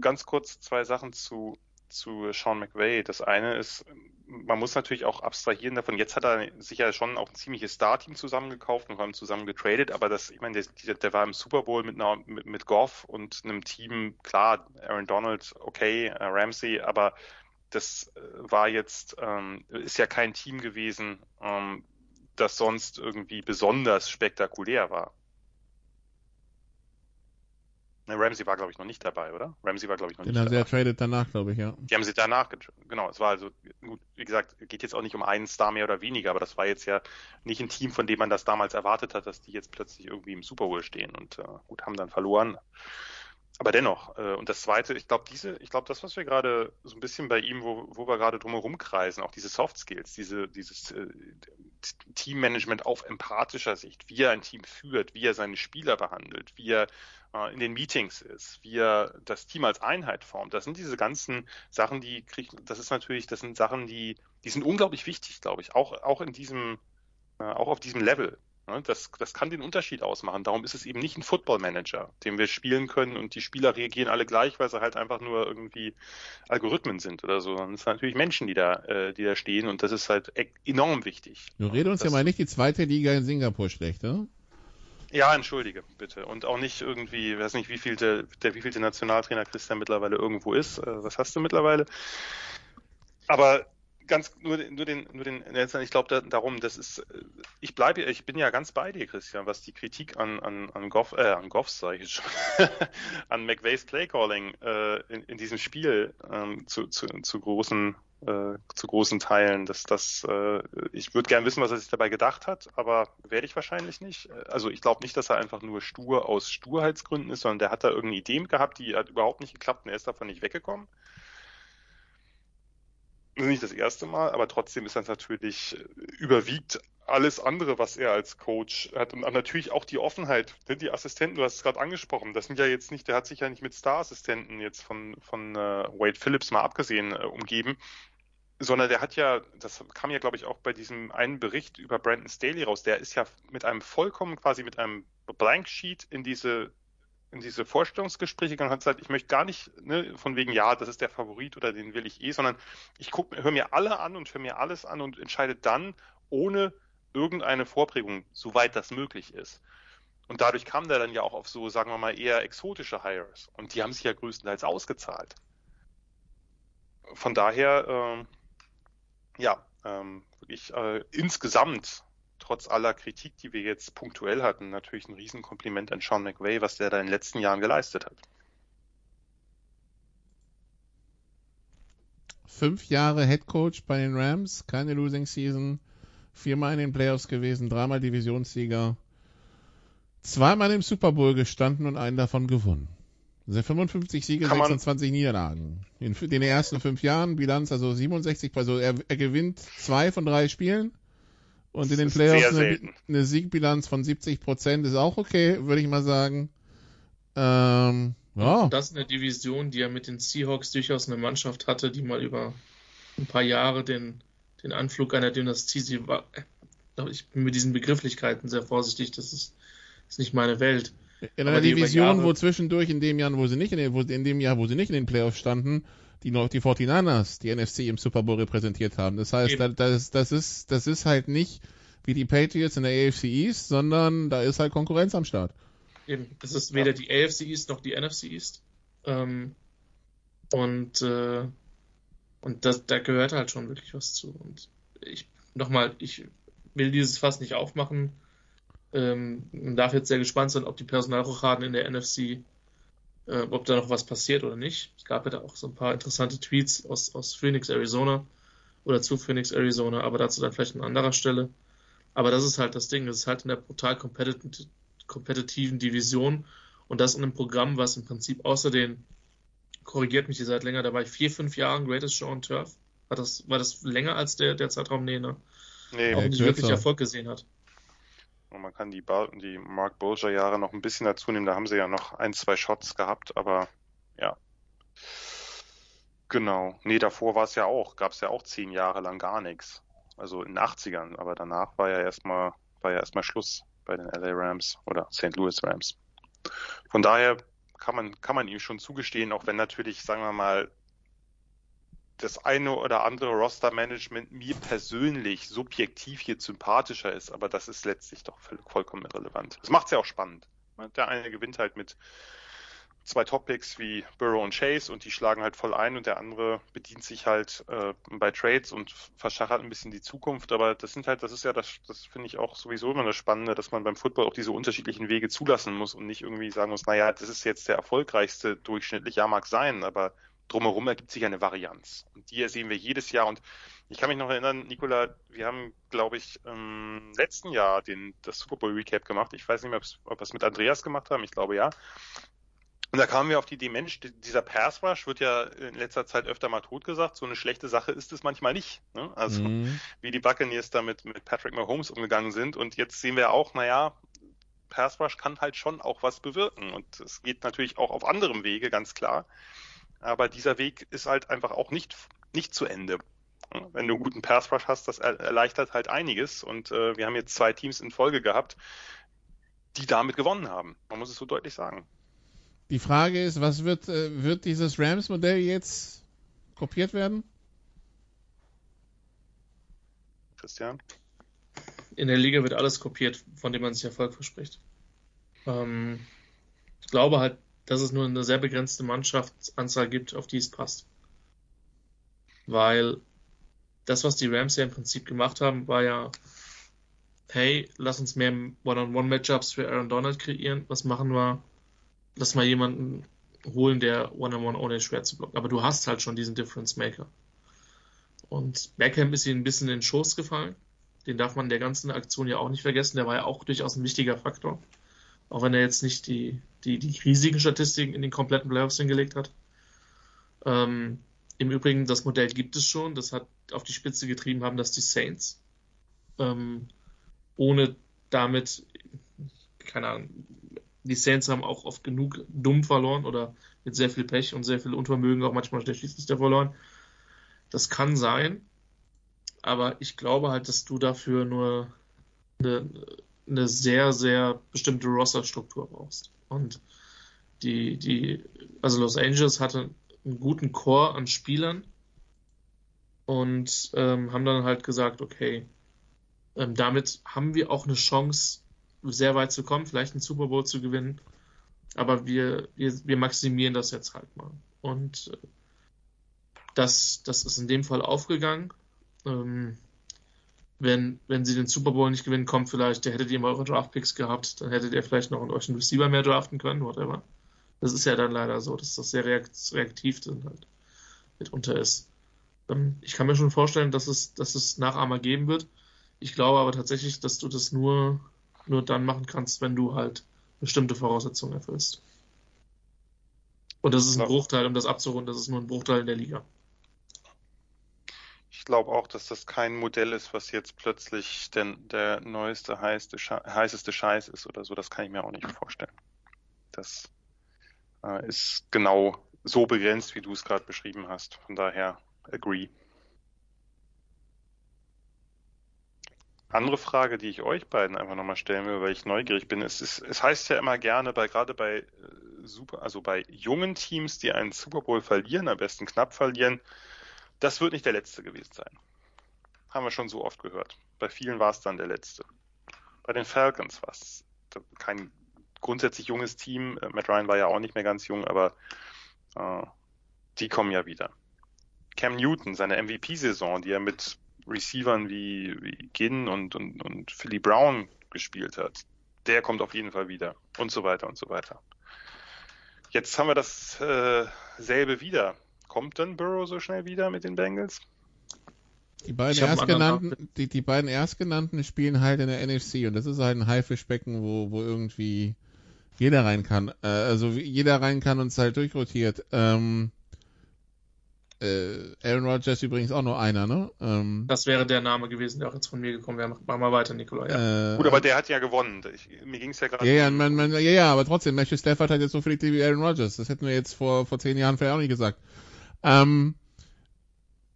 ganz kurz zwei Sachen zu, zu Sean McVay. Das eine ist, man muss natürlich auch abstrahieren davon. Jetzt hat er sich ja schon auch ein ziemliches Star-Team zusammengekauft und vor allem zusammen getradet, aber das, ich meine, der, der war im Super Bowl mit, einer, mit, mit Goff und einem Team, klar, Aaron Donald, okay, äh, Ramsey, aber das äh, war jetzt, ähm, ist ja kein Team gewesen, ähm, das sonst irgendwie besonders spektakulär war. Ne, Ramsey war, glaube ich, noch nicht dabei, oder? Ramsey war, glaube ich, noch Den nicht dabei. Den haben sie ja traded danach, glaube ich, ja. Die haben sie danach Genau, es war also, gut, wie gesagt, geht jetzt auch nicht um einen Star mehr oder weniger, aber das war jetzt ja nicht ein Team, von dem man das damals erwartet hat, dass die jetzt plötzlich irgendwie im Super Bowl stehen und äh, gut, haben dann verloren. Aber dennoch, äh, und das zweite, ich glaube, diese, ich glaube, das, was wir gerade so ein bisschen bei ihm, wo, wo wir gerade drumherum kreisen, auch diese Soft Skills, diese, dieses äh, Teammanagement auf empathischer Sicht, wie er ein Team führt, wie er seine Spieler behandelt, wie er äh, in den Meetings ist, wie er das Team als Einheit formt. Das sind diese ganzen Sachen, die kriegt, das ist natürlich, das sind Sachen, die, die sind unglaublich wichtig, glaube ich, auch, auch in diesem, äh, auch auf diesem Level. Ne? Das, das kann den Unterschied ausmachen. Darum ist es eben nicht ein Football Manager, den wir spielen können und die Spieler reagieren alle gleich, weil sie halt einfach nur irgendwie Algorithmen sind oder so. Und es sind natürlich Menschen, die da, äh, die da stehen und das ist halt e-, enorm wichtig. Du redest uns das, ja mal nicht die zweite Liga in Singapur schlecht, ne? Ja, entschuldige, bitte. Und auch nicht irgendwie, ich weiß nicht, wie viel der, der wievielte Nationaltrainer Christian mittlerweile irgendwo ist. Äh, was hast du mittlerweile? Aber ganz nur, nur den, nur den, ich glaube da, darum, das ist, ich bleibe, ich bin ja ganz bei dir, Christian, was die Kritik an, an, an Goff, äh, an Goffs, sage ich schon, an McVays Playcalling äh, in, in diesem Spiel ähm, zu, zu, zu großen äh, zu großen Teilen. Dass das, äh, ich würde gern wissen, was er sich dabei gedacht hat, aber werde ich wahrscheinlich nicht. Also ich glaube nicht, dass er einfach nur stur aus Sturheitsgründen ist, sondern der hat da irgendeine Idee gehabt, die hat überhaupt nicht geklappt und er ist davon nicht weggekommen. Nicht das erste Mal, aber trotzdem ist das natürlich äh, überwiegt alles andere, was er als Coach hat und natürlich auch die Offenheit. Ne, die Assistenten, du hast es gerade angesprochen, das sind ja jetzt nicht, der hat sich ja nicht mit Star-Assistenten jetzt von, von äh, Wade Phillips mal abgesehen äh, umgeben, sondern der hat ja, das kam ja glaube ich auch bei diesem einen Bericht über Brandon Staley raus, der ist ja mit einem vollkommen quasi mit einem Blank Sheet in diese in diese Vorstellungsgespräche gegangen und hat gesagt, ich möchte gar nicht ne, von wegen, ja, das ist der Favorit oder den will ich eh, sondern ich höre mir alle an und höre mir alles an und entscheide dann ohne irgendeine Vorprägung, soweit das möglich ist. Und dadurch kam der dann ja auch auf so, sagen wir mal, eher exotische Hires. Und die haben sich ja größtenteils ausgezahlt. Von daher, ähm, ja, ähm, wirklich äh, insgesamt, trotz aller Kritik, die wir jetzt punktuell hatten, natürlich ein Riesenkompliment an Sean McVay, was der da in den letzten Jahren geleistet hat. Fünf Jahre Head Coach bei den Rams, keine Losing Season, viermal in den Playoffs gewesen, dreimal Divisionssieger, zweimal im Super Bowl gestanden und einen davon gewonnen. Also 55 Siege, Kann 26 Niederlagen. In, den ersten fünf Jahren Bilanz also 67, also er, er gewinnt zwei von drei Spielen und in den Playoffs eine, eine, Siegbilanz von 70 Prozent ist auch okay, würde ich mal sagen. Ähm, ja. Das ist eine Division, die er mit den Seahawks durchaus eine Mannschaft hatte, die mal über ein paar Jahre den den Anflug einer Dynastie. Sie war, ich bin mit diesen Begrifflichkeiten sehr vorsichtig, das ist, ist nicht meine Welt. In einer Division, Jahre, wo zwischendurch in dem Jahr, wo sie nicht in, den, wo, in dem Jahr, wo sie nicht in den Playoffs standen, die die 49ers die NFC im Super Bowl repräsentiert haben. Das heißt, da, das, das ist, das ist halt nicht wie die Patriots in der AFC East, sondern da ist halt Konkurrenz am Start. Eben, das ist weder die AFC East noch die NFC East. Ähm, und äh, und das, da gehört halt schon wirklich was zu. Und ich, nochmal, ich will dieses Fass nicht aufmachen, Ähm, man darf jetzt sehr gespannt sein, ob die Personalrochaden in der NFC, äh, ob da noch was passiert oder nicht. Es gab ja da auch so ein paar interessante Tweets aus, aus Phoenix, Arizona oder zu Phoenix, Arizona, aber dazu dann vielleicht an anderer Stelle. Aber das ist halt das Ding, das ist halt in der brutal kompetitiven Division und das in einem Programm, was im Prinzip außer den, korrigiert mich ihr seid länger dabei, vier, fünf Jahren Greatest Show on Turf. War das, war das länger als der, der Zeitraum? Nee, ne? Nee, auch nicht wirklich Erfolg gesehen hat. Und man kann die, ba die Mark Bulger Jahre noch ein bisschen dazu nehmen. Da haben sie ja noch ein, zwei Shots gehabt, aber ja. Genau. Nee, davor war es ja auch, gab es ja auch zehn Jahre lang gar nichts. Also in den 80ern, aber danach war ja erstmal, war ja erstmal Schluss bei den LA Rams oder St. Louis Rams. Von daher kann man, kann man ihm schon zugestehen, auch wenn natürlich, sagen wir mal, das eine oder andere Roster-Management mir persönlich subjektiv hier sympathischer ist, aber das ist letztlich doch vollkommen irrelevant. Das macht es ja auch spannend. Der eine gewinnt halt mit zwei Topics wie Burrow und Chase und die schlagen halt voll ein und der andere bedient sich halt äh, bei Trades und verschachert ein bisschen die Zukunft. Aber das sind halt, das ist ja das, das finde ich auch sowieso immer das Spannende, dass man beim Football auch diese unterschiedlichen Wege zulassen muss und nicht irgendwie sagen muss, naja, das ist jetzt der erfolgreichste durchschnittlich, ja mag sein, aber drumherum ergibt sich eine Varianz. Und die sehen wir jedes Jahr. Und ich kann mich noch erinnern, Nicola, wir haben, glaube ich, im letzten Jahr den, das Super Bowl Recap gemacht. Ich weiß nicht mehr, ob wir es mit Andreas gemacht haben. Ich glaube ja. Und da kamen wir auf die Idee, Mensch, dieser Pass Rush wird ja in letzter Zeit öfter mal totgesagt. So eine schlechte Sache ist es manchmal nicht. Ne? Also mhm. wie die Buccaneers damit mit Patrick Mahomes umgegangen sind. Und jetzt sehen wir auch, naja, Pass Rush kann halt schon auch was bewirken. Und es geht natürlich auch auf anderem Wege, ganz klar. Aber dieser Weg ist halt einfach auch nicht, nicht zu Ende. Wenn du einen guten Pass Rush hast, das erleichtert halt einiges. Und äh, wir haben jetzt zwei Teams in Folge gehabt, die damit gewonnen haben. Man muss es so deutlich sagen. Die Frage ist, was wird, äh, wird dieses Rams-Modell jetzt kopiert werden? Christian? In der Liga wird alles kopiert, von dem man sich Erfolg verspricht. Ähm, ich glaube halt, dass es nur eine sehr begrenzte Mannschaftsanzahl gibt, auf die es passt. Weil das, was die Rams ja im Prinzip gemacht haben, war ja, hey, lass uns mehr One-on-One-Matchups für Aaron Donald kreieren. Was machen wir? lass mal jemanden holen, der One-on-One ohne schwer zu blocken. Aber du hast halt schon diesen Difference Maker. Und Beckham ist ihnen ein bisschen in den Schoß gefallen. Den darf man in der ganzen Aktion ja auch nicht vergessen. Der war ja auch durchaus ein wichtiger Faktor. Auch wenn er jetzt nicht die, die, die riesigen Statistiken in den kompletten Playoffs hingelegt hat. Ähm, Im Übrigen, das Modell gibt es schon. Das hat auf die Spitze getrieben haben, dass die Saints ähm, ohne damit, keine Ahnung, die Saints haben auch oft genug dumm verloren oder mit sehr viel Pech und sehr viel Unvermögen auch manchmal der Schiedsrichter verloren. Das kann sein, aber ich glaube halt, dass du dafür nur eine, eine sehr, sehr bestimmte Roster-Struktur brauchst. Und die, die, also Los Angeles hatte einen guten Core an Spielern und ähm, haben dann halt gesagt, okay, ähm, damit haben wir auch eine Chance, sehr weit zu kommen, vielleicht einen Super Bowl zu gewinnen. Aber wir, wir, wir maximieren das jetzt halt mal. Und äh, das, das ist in dem Fall aufgegangen. Ähm, wenn, wenn sie den Super Bowl nicht gewinnen, kommt vielleicht, der hättet ihr mal eure Draftpicks gehabt, dann hättet ihr vielleicht noch euch einen Receiver mehr draften können, whatever. Das ist ja dann leider so, dass das sehr reaktiv dann halt mitunter ist. Ähm, ich kann mir schon vorstellen, dass es, dass es Nachahmer geben wird. Ich glaube aber tatsächlich, dass du das nur nur dann machen kannst, wenn du halt bestimmte Voraussetzungen erfüllst. Und das ist ein Bruchteil, um das abzurunden, das ist nur ein Bruchteil in der Liga. Ich glaube auch, dass das kein Modell ist, was jetzt plötzlich der, der neueste, heißeste, heißeste Scheiß ist oder so. Das kann ich mir auch nicht vorstellen. Das äh, ist genau so begrenzt, wie du es gerade beschrieben hast. Von daher, agree. Andere Frage, die ich euch beiden einfach nochmal stellen will, weil ich neugierig bin, ist, es, es heißt ja immer gerne, bei gerade bei äh, super, also bei jungen Teams, die einen Super Bowl verlieren, am besten knapp verlieren, das wird nicht der letzte gewesen sein. Haben wir schon so oft gehört. Bei vielen war es dann der letzte. Bei den Falcons war es kein grundsätzlich junges Team. Äh, Matt Ryan war ja auch nicht mehr ganz jung, aber äh, die kommen ja wieder. Cam Newton, seine MVP-Saison, die er mit Receivern wie, wie Ginn und, und, und Philly Brown gespielt hat. der kommt auf jeden Fall wieder und so weiter und so weiter. Jetzt haben wir dasselbe äh, wieder. Kommt denn Burrow so schnell wieder mit den Bengals? Die beiden, Erstgenannten, die, die beiden Erstgenannten spielen halt in der NFC und das ist halt ein Haifischbecken, wo, wo irgendwie jeder rein kann. Äh, also jeder rein kann und es halt durchrotiert. Ähm, äh, Aaron Rodgers übrigens auch nur einer, ne? Ähm, das wäre der Name gewesen, der auch jetzt von mir gekommen wäre. Mach mal weiter, Nikola. Ja. Äh, Gut, aber der hat ja gewonnen. Ich, mir ging es ja gerade. Ja, ja, man, man, ja, ja, aber trotzdem, Matthew Stafford hat jetzt so viel wie Aaron Rodgers. Das hätten wir jetzt vor, vor zehn Jahren vielleicht auch nicht gesagt. Ähm,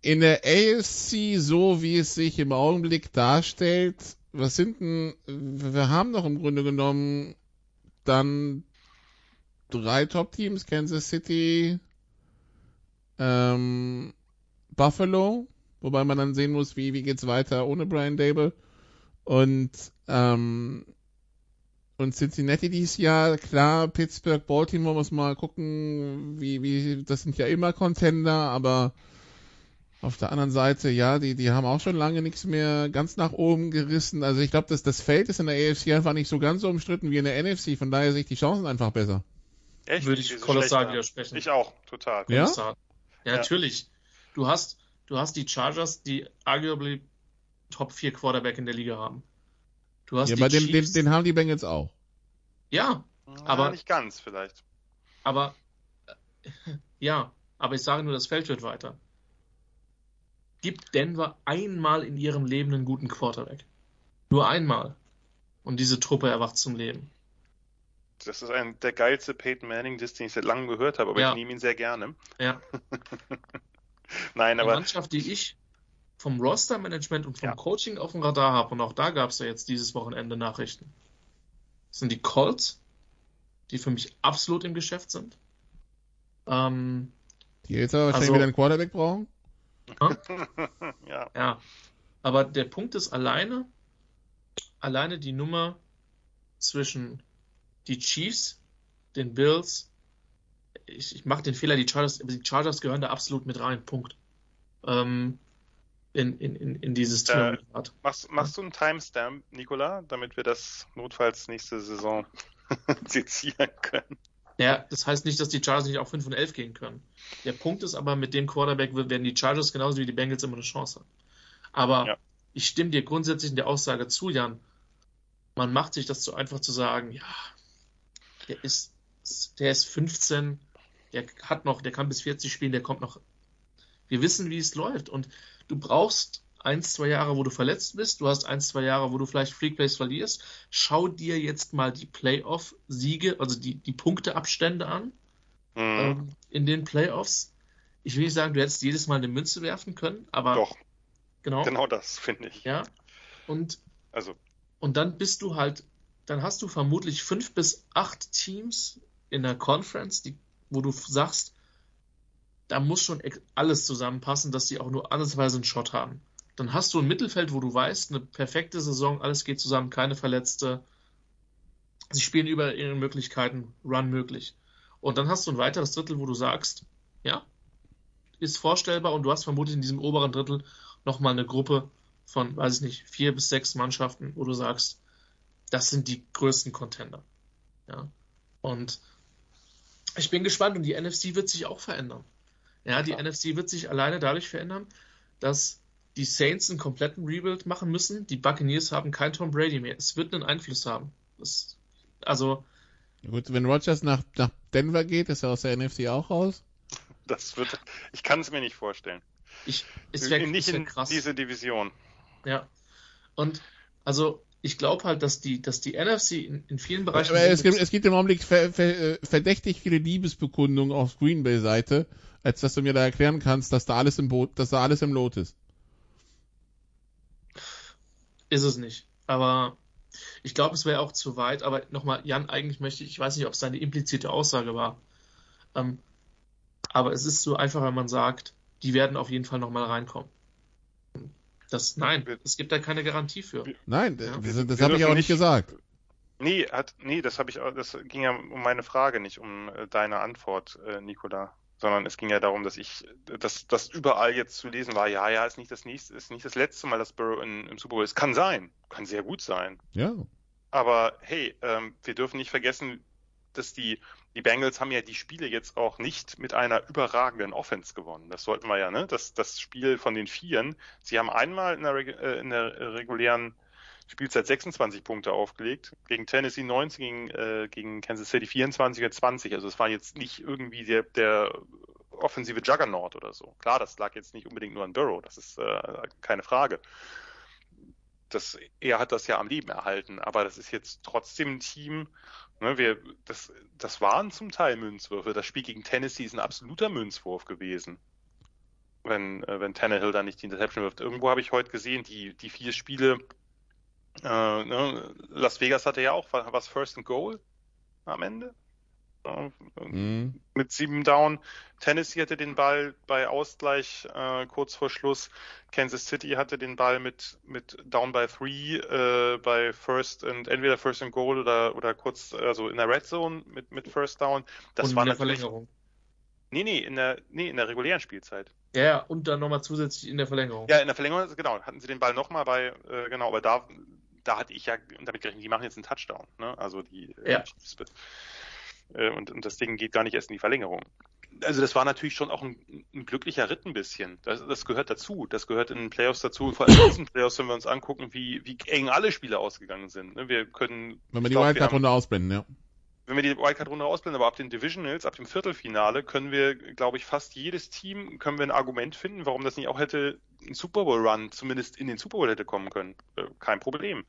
in der AFC, so wie es sich im Augenblick darstellt, was sind denn, wir haben doch im Grunde genommen dann drei Top-Teams, Kansas City, ähm, Buffalo, wobei man dann sehen muss, wie, wie geht's weiter ohne Brian Dable. Und, ähm, und Cincinnati dieses Jahr, klar, Pittsburgh, Baltimore muss mal gucken, wie, wie, das sind ja immer Contender, aber auf der anderen Seite, ja, die, die haben auch schon lange nichts mehr ganz nach oben gerissen. Also ich glaube, dass das Feld ist in der AFC einfach nicht so ganz so umstritten wie in der NFC, von daher sehe ich die Chancen einfach besser. Echt? Würde ich kolossal widersprechen. Ich auch, total. Ja? Ja, natürlich. Du hast, du hast die Chargers, die arguably Top 4 Quarterback in der Liga haben. Du hast ja, bei dem, den, den haben die Bengals auch. Ja, aber. nicht ganz, vielleicht. Aber, äh, ja, aber ich sage nur, das Feld wird weiter. Gibt Denver einmal in ihrem Leben einen guten Quarterback. Nur einmal. Und diese Truppe erwacht zum Leben. Das ist ein, der geilste Peyton Manning, den ich seit langem gehört habe, aber ja. ich nehme ihn sehr gerne. Ja. Nein, aber. Die Mannschaft, die ich vom Roster-Management und vom ja. Coaching auf dem Radar habe, und auch da gab es ja jetzt dieses Wochenende Nachrichten, sind die Colts, die für mich absolut im Geschäft sind. Ähm, die jetzt aber wahrscheinlich also, wieder einen Quarterback brauchen? ja. ja. Aber der Punkt ist alleine, alleine die Nummer zwischen die Chiefs, den Bills, ich, ich mache den Fehler, die Chargers, die Chargers gehören da absolut mit rein, Punkt. Ähm, in, in, in, dieses Thema. Äh, machst, machst du einen Timestamp, Nicola, damit wir das notfalls nächste Saison sezieren können? Ja, das heißt nicht, dass die Chargers nicht auf 5 und 11 gehen können. Der Punkt ist aber, mit dem Quarterback werden die Chargers genauso wie die Bengals immer eine Chance haben. Aber ja. ich stimme dir grundsätzlich in der Aussage zu, Jan. Man macht sich das zu einfach zu sagen, ja, der ist, der ist 15, der hat noch, der kann bis 40 spielen, der kommt noch. Wir wissen, wie es läuft. Und du brauchst ein, zwei Jahre, wo du verletzt bist. Du hast ein, zwei Jahre, wo du vielleicht Freakplays verlierst. Schau dir jetzt mal die Playoff-Siege, also die, die Punkteabstände an mhm. ähm, in den Playoffs. Ich will nicht sagen, du hättest jedes Mal eine Münze werfen können, aber. Doch. Genau. Genau das, finde ich. Ja. Und, also. und dann bist du halt dann hast du vermutlich fünf bis acht Teams in der Conference, die, wo du sagst, da muss schon alles zusammenpassen, dass sie auch nur andersweise einen Shot haben. Dann hast du ein Mittelfeld, wo du weißt, eine perfekte Saison, alles geht zusammen, keine Verletzte. Sie spielen über ihre Möglichkeiten, Run möglich. Und dann hast du ein weiteres Drittel, wo du sagst, ja, ist vorstellbar und du hast vermutlich in diesem oberen Drittel nochmal eine Gruppe von, weiß ich nicht, vier bis sechs Mannschaften, wo du sagst, das sind die größten Contender. Ja. Und ich bin gespannt und die NFC wird sich auch verändern. Ja, die ja. NFC wird sich alleine dadurch verändern, dass die Saints einen kompletten Rebuild machen müssen. Die Buccaneers haben kein Tom Brady mehr. Es wird einen Einfluss haben. Das, also. Gut, wenn Rogers nach, nach Denver geht, ist er aus der NFC auch raus? Das wird, ich kann es mir nicht vorstellen. Ich, es wäre nicht in krass. diese Division. Ja. Und, also, ich glaube halt, dass die, dass die NFC in, in vielen Bereichen. Aber es gibt, es gibt im Augenblick ver, ver, äh, verdächtig viele Liebesbekundungen auf Green Bay Seite, als dass du mir da erklären kannst, dass da alles im Boot, dass da alles im Lot ist. Ist es nicht. Aber ich glaube, es wäre auch zu weit. Aber nochmal, Jan, eigentlich möchte ich, ich weiß nicht, ob es deine implizite Aussage war. Ähm, aber es ist so einfach, wenn man sagt, die werden auf jeden Fall nochmal reinkommen. Das, nein, es gibt da keine Garantie für. Nein, ja. das, das habe ich auch nicht gesagt. Nee, hat, nee, das habe ich das ging ja um meine Frage, nicht um äh, deine Antwort, äh, Nikola. Sondern es ging ja darum, dass ich, dass das überall jetzt zu lesen war, ja, ja, ist nicht das nächste, ist nicht das letzte Mal, dass Burrow in, im Super Bowl ist. Kann sein. Kann sehr gut sein. Ja. Aber hey, ähm, wir dürfen nicht vergessen, dass die, die Bengals haben ja die Spiele jetzt auch nicht mit einer überragenden Offense gewonnen. Das sollten wir ja, ne? Das, das Spiel von den Vieren. Sie haben einmal in der, äh, in der regulären Spielzeit 26 Punkte aufgelegt, gegen Tennessee 19, gegen, äh, gegen Kansas City 24 oder 20. Also es war jetzt nicht irgendwie der, der offensive Juggernaut oder so. Klar, das lag jetzt nicht unbedingt nur an Burrow, das ist äh, keine Frage. Das, er hat das ja am Leben erhalten, aber das ist jetzt trotzdem ein Team, ne, wir, das, das waren zum Teil Münzwürfe. Das Spiel gegen Tennessee ist ein absoluter Münzwurf gewesen wenn, äh, wenn Tannehill da nicht die Interception wirft. Irgendwo habe ich heute gesehen, die, die vier Spiele äh, ne? Las Vegas hatte ja auch was First and Goal am Ende. Äh, mhm. Mit sieben Down. Tennessee hatte den Ball bei Ausgleich äh, kurz vor Schluss. Kansas City hatte den Ball mit, mit Down by Three äh, bei First and entweder First and Goal oder, oder kurz, also in der Red Zone mit, mit First Down. Das und war in der natürlich. Verlängerung. Nee, nee, in der, nee, in der regulären Spielzeit. Ja, ja, und dann nochmal zusätzlich in der Verlängerung. Ja, in der Verlängerung, genau, hatten sie den Ball nochmal bei, äh, genau, aber da, da hatte ich ja damit gerechnet, die machen jetzt einen Touchdown, ne? Also die Ja. äh, Chiefs. Äh, und, und das Ding geht gar nicht erst in die Verlängerung. Also das war natürlich schon auch ein, ein glücklicher Ritt ein bisschen. Das, das gehört dazu. Das gehört in den Playoffs dazu. Vor allem in diesen Playoffs, wenn wir uns angucken, wie, wie eng alle Spiele ausgegangen sind. Ne? Wir können. Wenn wir die Wildcard-Runde ausblenden, ja. wenn wir die Wildcard-Runde ausblenden, aber ab den Divisionals, ab dem Viertelfinale, können wir, glaube ich, fast jedes Team, können wir ein Argument finden, warum das nicht auch hätte ein Super Bowl-Run zumindest in den Super Bowl hätte kommen können. Äh, Kein Problem.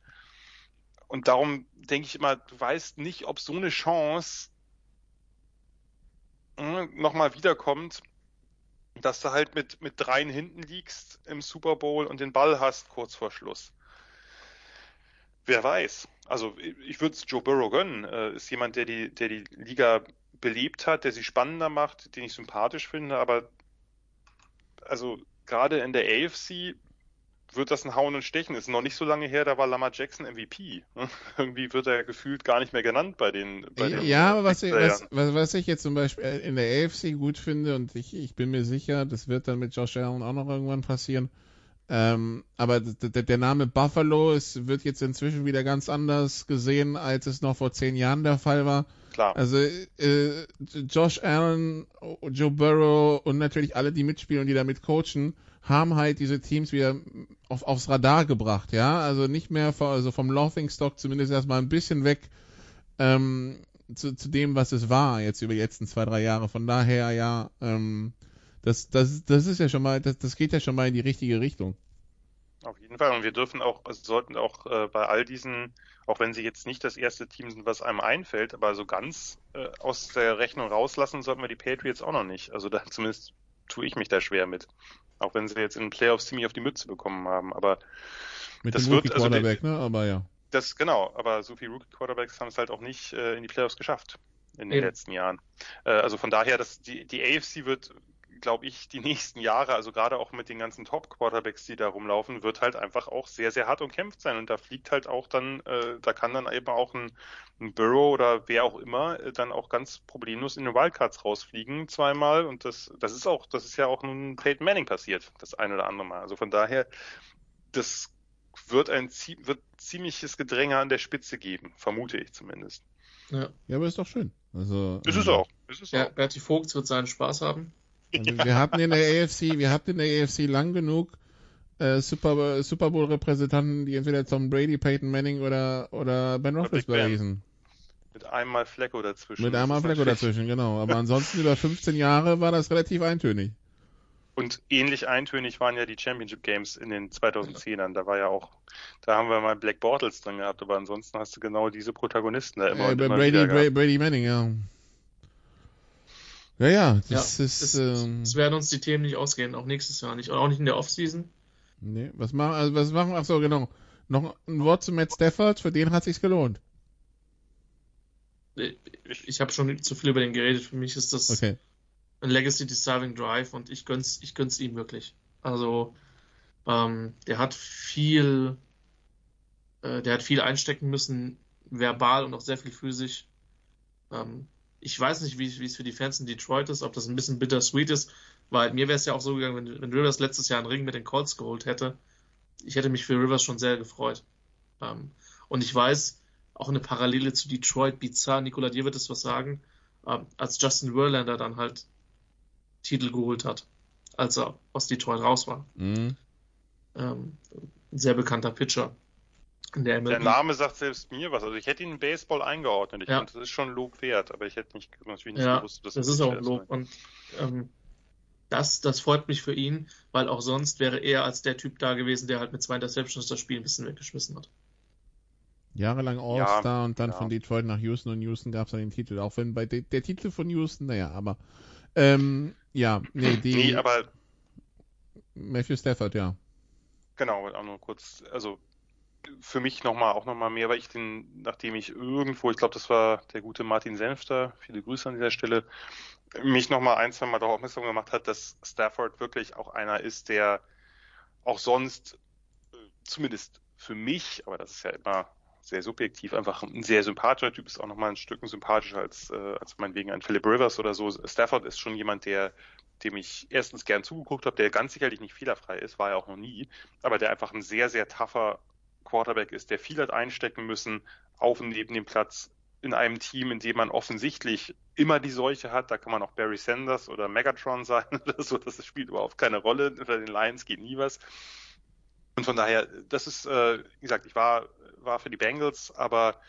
Und darum denke ich immer, du weißt nicht, ob so eine Chance nochmal wiederkommt, dass du halt mit, mit dreien hinten liegst im Super Bowl und den Ball hast kurz vor Schluss. Wer weiß. Also ich würde es Joe Burrow gönnen. Äh, ist jemand, der die, der die Liga belebt hat, der sie spannender macht, den ich sympathisch finde, aber also gerade in der AFC wird das ein Hauen und Stechen. Ist noch nicht so lange her, da war Lamar Jackson MVP. Irgendwie wird er gefühlt gar nicht mehr genannt bei den. Bei den ja, aber was ich, was, was, was ich jetzt zum Beispiel in der AFC gut finde und ich, ich bin mir sicher, das wird dann mit Josh Allen auch noch irgendwann passieren. Ähm, aber der Name Buffalo ist, wird jetzt inzwischen wieder ganz anders gesehen, als es noch vor zehn Jahren der Fall war. Klar. Also äh, Josh Allen, Joe Burrow und natürlich alle, die mitspielen und die damit coachen, haben halt diese Teams wieder auf, aufs Radar gebracht, ja. Also nicht mehr von, also vom Laughing Stock zumindest erstmal ein bisschen weg ähm, zu, zu dem, was es war jetzt über die letzten zwei, drei Jahre. Von daher, ja, ähm, das, das, das ist ja schon mal, das, das geht ja schon mal in die richtige Richtung. Auf jeden Fall. Und wir dürfen auch, also sollten auch äh, bei all diesen, auch wenn sie jetzt nicht das erste Team sind, was einem einfällt, aber so ganz äh, aus der Rechnung rauslassen sollten wir die Patriots auch noch nicht. Also da zumindest tue ich mich da schwer mit. Auch wenn sie jetzt in den Playoffs ziemlich auf die Mütze bekommen haben. Aber Mit Das dem wird- Rookie also Quarterback, ne? Aber ja. das, genau, aber so viele Rookie-Quarterbacks haben es halt auch nicht äh, in die Playoffs geschafft in den Eben. letzten Jahren. Äh, also von daher, dass die, die AFC wird, glaube ich, die nächsten Jahre, also gerade auch mit den ganzen Top-Quarterbacks, die da rumlaufen, wird halt einfach auch sehr, sehr hart umkämpft sein. Und da fliegt halt auch dann, äh, da kann dann eben auch ein, ein Burrow oder wer auch immer äh, dann auch ganz problemlos in den Wildcards rausfliegen zweimal. Und das, das ist auch, das ist ja auch nun Peyton Manning passiert, das ein oder andere Mal. Also von daher, das wird ein wird ziemliches Gedränge an der Spitze geben, vermute ich zumindest. Ja, Ja, aber ist doch schön. Also, Ist es ähm, auch. Ist es ja auch. Bertie Vogts wird seinen Spaß haben. Also wir hatten in der AFC, wir hatten in der AFC lang genug äh, Super, Super Bowl Repräsentanten, die entweder Tom Brady, Peyton Manning oder oder Ben Roethlisberger hießen. Mit einmal Flecko dazwischen. Mit einmal Flecko dazwischen, genau. Aber ansonsten über 15 Jahre war das relativ eintönig. Und ähnlich eintönig waren ja die Championship Games in den 2010ern. Da war ja auch, da haben wir mal Black Bortles drin gehabt, aber ansonsten hast du genau diese Protagonisten da immer Äh, und immer Brady. Brady Manning, ja. Ja, ja, das ja, ist. es, ähm, es werden uns die Themen nicht ausgehen, auch nächstes Jahr nicht. Und auch nicht in der Offseason. nee, was machen, also was machen, ach so, genau. Noch ein Wort zu Matt Stafford, für den hat sich's gelohnt. Ich, ich habe schon zu viel über den geredet. Für mich ist das Okay. ein Legacy Deciding Drive und ich gönn's, ich gönn's ihm wirklich. Also, ähm, der hat viel, äh, der hat viel einstecken müssen, verbal und auch sehr viel physisch. Ähm, ich weiß nicht, wie wie es für die Fans in Detroit ist, ob das ein bisschen bittersweet ist, weil mir wäre es ja auch so gegangen, wenn, wenn Rivers letztes Jahr einen Ring mit den Colts geholt hätte. Ich hätte mich für Rivers schon sehr gefreut. Ähm, und ich weiß, auch eine Parallele zu Detroit bizarr. Nikola, dir wird es was sagen, ähm, als Justin Verlander dann halt Titel geholt hat, als er aus Detroit raus war. Mhm. Ähm, ein sehr bekannter Pitcher. Der, Der Name sagt selbst mir was. Also ich hätte ihn in Baseball eingeordnet. Ich Ja. finde, das ist schon Lob wert, aber ich hätte nicht, natürlich nicht Ja, gewusst, dass das ist auch Lob. Und ähm, das, das freut mich für ihn, weil auch sonst wäre er als der Typ da gewesen, der halt mit zwei Interceptions das Spiel ein bisschen weggeschmissen hat. Jahrelang All-Star Ja, und dann ja. von Detroit nach Houston und Houston gab es dann den Titel. Auch wenn bei de der Titel von Houston, naja, aber ähm, ja, nee, die Nee, aber Matthew Stafford, ja. Genau, auch nur kurz, also für mich nochmal, auch nochmal mehr, weil ich den, nachdem ich irgendwo, ich glaube, das war der gute Martin Senfter, viele Grüße an dieser Stelle, mich nochmal ein, zwei Mal darauf aufmerksam gemacht hat, dass Stafford wirklich auch einer ist, der auch sonst, äh, zumindest für mich, aber das ist ja immer sehr subjektiv, einfach ein sehr sympathischer Typ, ist auch nochmal ein Stück sympathischer als, äh, als meinetwegen ein Philip Rivers oder so. Stafford ist schon jemand, der dem ich erstens gern zugeguckt habe, der ganz sicherlich nicht fehlerfrei ist, war er auch noch nie, aber der einfach ein sehr, sehr tougher Quarterback ist, der viel hat einstecken müssen, auf und neben dem Platz in einem Team, in dem man offensichtlich immer die Seuche hat. Da kann man auch Barry Sanders oder Megatron sein oder so. Das spielt überhaupt keine Rolle. Unter den Lions geht nie was. Und von daher, das ist, äh, wie gesagt, ich war, war für die Bengals, aber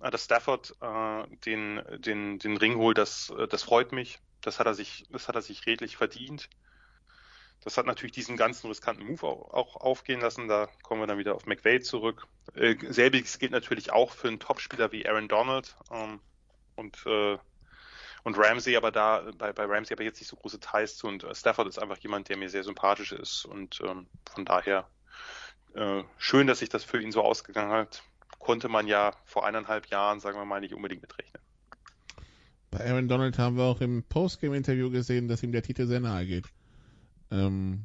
äh, dass Stafford äh, den, den, den Ring holt, das, äh, das freut mich. Das hat er sich, das hat er sich redlich verdient. Das hat natürlich diesen ganzen riskanten Move auch, auch aufgehen lassen. Da kommen wir dann wieder auf McVay zurück. Äh, selbiges gilt natürlich auch für einen Topspieler wie Aaron Donald ähm, und äh, und Ramsey, aber da bei, bei Ramsey aber jetzt nicht so große Ties zu und äh, Stafford ist einfach jemand, der mir sehr sympathisch ist und ähm, von daher äh, schön, dass sich das für ihn so ausgegangen hat. Konnte man ja vor eineinhalb Jahren, sagen wir mal, nicht unbedingt mitrechnen. Bei Aaron Donald haben wir auch im Postgame-Interview gesehen, dass ihm der Titel sehr nahe geht. Ähm,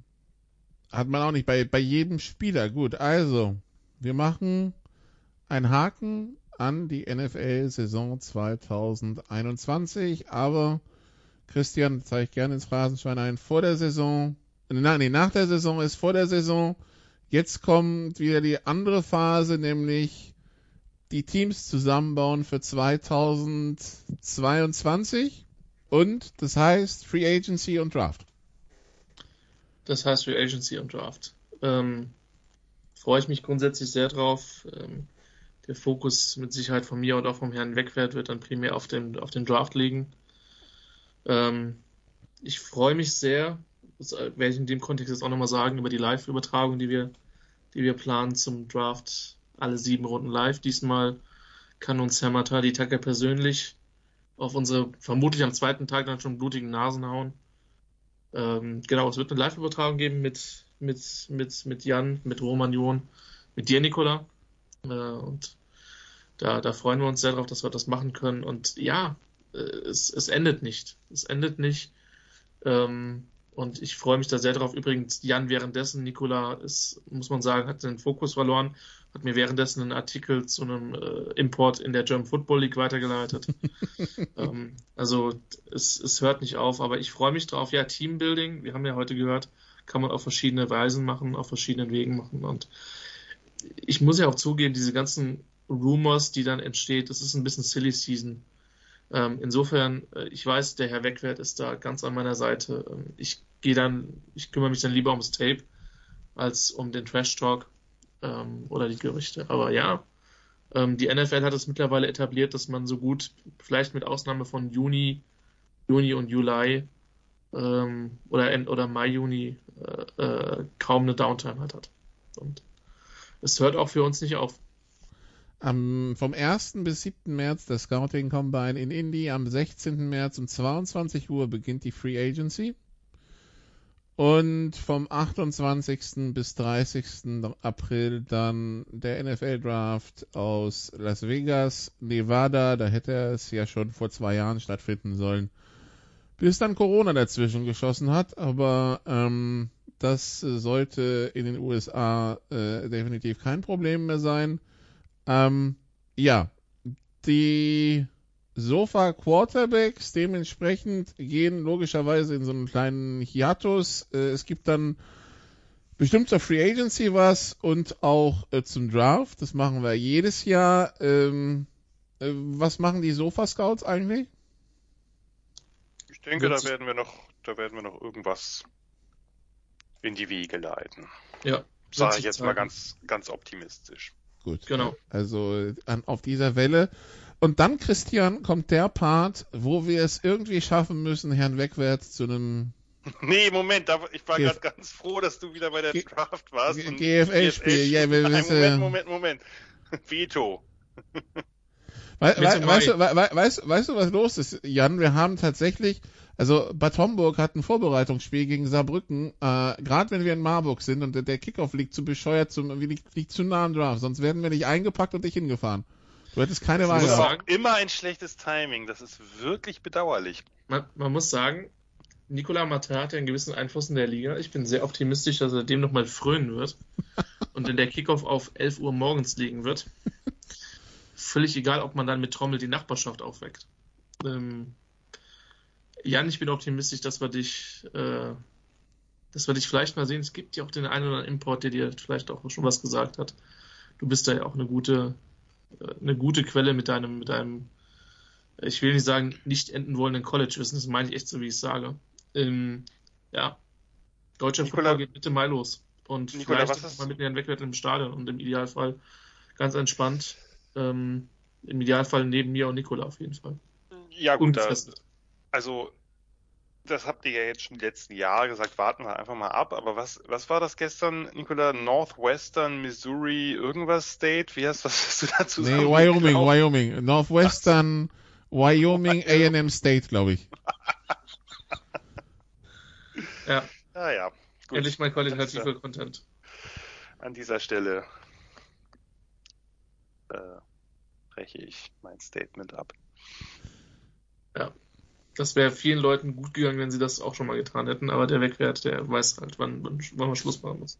hat man auch nicht bei, bei jedem Spieler. Gut, also, wir machen einen Haken an die NFL-Saison 2021, aber Christian zeigt gerne ins Phrasenschwein ein, vor der Saison, nein, nee, nach der Saison ist vor der Saison, jetzt kommt wieder die andere Phase, nämlich die Teams zusammenbauen für 2022 und das heißt Free Agency und Draft. Das heißt Free Agency und Draft. Ähm, freue ich mich grundsätzlich sehr drauf. Ähm, der Fokus mit Sicherheit von mir und auch vom Herrn Wegwert wird dann primär auf dem, auf dem Draft liegen. Ähm, ich freue mich sehr, das werde ich in dem Kontext jetzt auch nochmal sagen, über die Live-Übertragung, die wir, die wir planen zum Draft. Alle sieben Runden live. Diesmal kann uns Herr Matadi Tucker persönlich auf unsere vermutlich am zweiten Tag dann schon blutigen Nasen hauen. Ähm, genau, es wird eine Live-Übertragung geben mit, mit, mit, mit Jan, mit Roman John, mit dir, Nicola. Äh, und da, da freuen wir uns sehr drauf, dass wir das machen können. Und ja, äh, es, es endet nicht. Es endet nicht. Ähm, und ich freue mich da sehr drauf. Übrigens, Jan währenddessen, Nicola ist, muss man sagen, hat den Fokus verloren, hat mir währenddessen einen Artikel zu einem äh, Import in der German Football League weitergeleitet. ähm, also es, es hört nicht auf, aber ich freue mich drauf. Ja, Teambuilding, wir haben ja heute gehört, kann man auf verschiedene Weisen machen, auf verschiedenen Wegen machen. Und ich muss ja auch zugeben, diese ganzen Rumors, die dann entsteht, das ist ein bisschen Silly Season. Ähm, insofern, äh, ich weiß, der Herr Wegwert ist da ganz an meiner Seite. Ähm, ich gehe dann, ich kümmere mich dann lieber ums Tape als um den Trash Talk ähm, oder die Gerüchte. Aber ja, ähm, die NFL hat es mittlerweile etabliert, dass man so gut, vielleicht mit Ausnahme von Juni, Juni und Juli ähm, oder oder Mai, Juni äh, äh, kaum eine Downtime halt hat. Und es hört auch für uns nicht auf. Am, vom 1. bis 7. März der Scouting Combine in Indy. Am 16. März um 22 Uhr beginnt die Free Agency. Und vom 28. bis 30. April dann der NFL Draft aus Las Vegas, Nevada. Da hätte es ja schon vor zwei Jahren stattfinden sollen. Bis dann Corona dazwischen geschossen hat. Aber ähm, das sollte in den USA äh, definitiv kein Problem mehr sein. Ähm, ja, die Sofa Quarterbacks dementsprechend gehen logischerweise in so einen kleinen Hiatus. Äh, es gibt dann bestimmt zur Free Agency was und auch äh, zum Draft. Das machen wir jedes Jahr. Ähm, äh, was machen die Sofa-Scouts eigentlich? Ich denke, da werden wir noch, da werden wir noch irgendwas in die Wege leiten. Ja. Sage ich jetzt mal ganz, ganz optimistisch. Gut. Genau. Also an, auf dieser Welle. Und dann, Christian, kommt der Part, wo wir es irgendwie schaffen müssen, Herrn Wegwärts zu einem Nee, Moment, da, ich war gerade ganz froh, dass du wieder bei der G Draft warst. GFL-Spiel, ja, wir Nein, wissen. Moment, Moment, Moment. Veto. We we weißt, du, we we weißt, weißt du, was los ist, Jan? Wir haben tatsächlich, also Bad Homburg hat ein Vorbereitungsspiel gegen Saarbrücken, äh, gerade wenn wir in Marburg sind und der, der Kickoff liegt zu bescheuert, zum, liegt, liegt zu nah am Draft, sonst werden wir nicht eingepackt und dich hingefahren. Du hättest keine Wahl Das ist muss gehabt. sagen- auch immer ein schlechtes Timing. Das ist wirklich bedauerlich. Man, man muss sagen, Nicola Martin hat ja einen gewissen Einfluss in der Liga. Ich bin sehr optimistisch, dass er dem nochmal frönen wird und wenn der Kickoff auf 11 Uhr morgens liegen wird. Völlig egal, ob man dann mit Trommel die Nachbarschaft aufweckt. Ähm, Jan, ich bin optimistisch, dass wir dich, äh, dass wir dich vielleicht mal sehen. Es gibt ja auch den einen oder anderen Import, der dir vielleicht auch schon was gesagt hat. Du bist da ja auch eine gute, eine gute Quelle mit deinem, mit deinem, ich will nicht sagen, nicht enden wollenden College-Wissen, das meine ich echt so, wie ich sage. Ähm, ja, deutscher Nicola- Football geht Mitte Mai los. Und Nicola, vielleicht mal mit Herrn Wegwert im Stadion und im Idealfall ganz entspannt. Ähm, Im Idealfall neben mir und Nicola auf jeden Fall. Ja, gut, da, also, das habt ihr ja jetzt schon die letzten Jahre gesagt, warten wir einfach mal ab. Aber was, was war das gestern, Nicola? Northwestern, Missouri, irgendwas State? Wie hast, was hast du dazu Nee, Wyoming, Wyoming. Northwestern, Wyoming, A&M State, glaube ich. Ja, Ja, ja. Gut. endlich mal qualitativer. Content. An dieser Stelle äh, breche ich mein Statement ab. Das wäre vielen Leuten gut gegangen, wenn sie das auch schon mal getan hätten, aber der Wegwert, der weiß halt, wann, wann, wann man Schluss machen muss.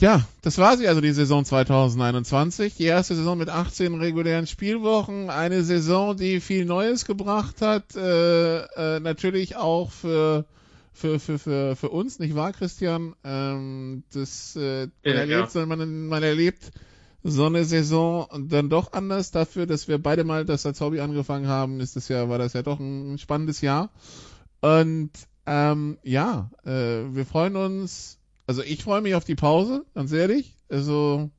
Ja, das war sie also die Saison 2021. Die erste Saison mit 18 regulären Spielwochen. Eine Saison, die viel Neues gebracht hat. Äh, äh, natürlich auch für, für, für, für, für uns, nicht wahr, Christian? Ähm, das, äh, man, Ja, erlebt, ja. man, man erlebt so eine Saison dann doch anders. Dafür, dass wir beide mal das als Hobby angefangen haben, ist das ja, war das ja doch ein spannendes Jahr. Und ähm, ja, äh, wir freuen uns. Also ich freue mich auf die Pause, ganz ehrlich. Also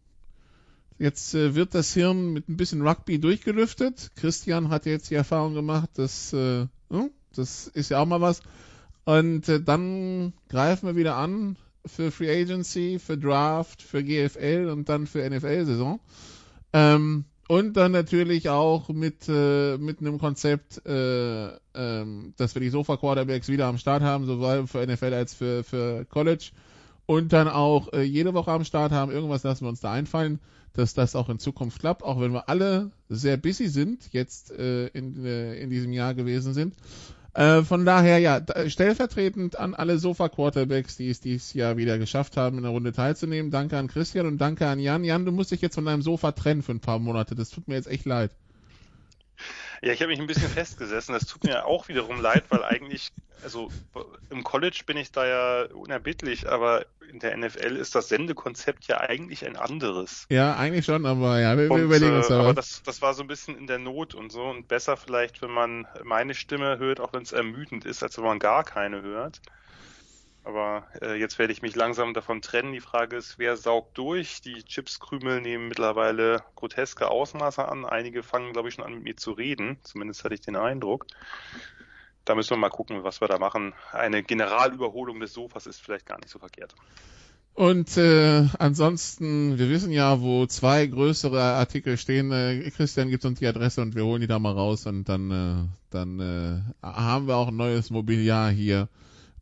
jetzt äh, wird das Hirn mit ein bisschen Rugby durchgelüftet. Christian hat jetzt die Erfahrung gemacht, dass äh, hm, das ist ja auch mal was. Und äh, dann greifen wir wieder an für Free Agency, für Draft, für GFL und dann für NFL-Saison. Ähm, und dann natürlich auch mit, äh, mit einem Konzept, äh, ähm, dass wir die Sofa-Quarterbacks wieder am Start haben, sowohl für NFL als für, für College. Und dann auch äh, jede Woche am Start haben. Irgendwas lassen wir uns da einfallen, dass das auch in Zukunft klappt, auch wenn wir alle sehr busy sind, jetzt äh, in, äh, in diesem Jahr gewesen sind. Äh, von daher, ja, stellvertretend an alle Sofa-Quarterbacks, die es dieses Jahr wieder geschafft haben, in der Runde teilzunehmen. Danke an Christian und danke an Jan. Jan, du musst dich jetzt von deinem Sofa trennen für ein paar Monate. Das tut mir jetzt echt leid. Ja, ich habe mich ein bisschen festgesessen. Das tut mir auch wiederum leid, weil eigentlich, also im College bin ich da ja unerbittlich, aber in der NFL ist das Sendekonzept ja eigentlich ein anderes. Ja, eigentlich schon, aber ja, wir, wir Und, überlegen uns äh, da aber das, das war so ein bisschen in der Not und so und besser vielleicht, wenn man meine Stimme hört, auch wenn es ermüdend ist, als wenn man gar keine hört. Aber äh, jetzt werde ich mich langsam davon trennen. Die Frage ist, wer saugt durch? Die Chipskrümel nehmen mittlerweile groteske Ausmaße an. Einige fangen, glaube ich, schon an mit mir zu reden. Zumindest hatte ich den Eindruck. Da müssen wir mal gucken, was wir da machen. Eine Generalüberholung des Sofas ist vielleicht gar nicht so verkehrt. Und äh, ansonsten, wir wissen ja, wo zwei größere Artikel stehen. Äh, Christian gibt uns die Adresse und wir holen die da mal raus und dann, äh, dann äh, haben wir auch ein neues Mobiliar hier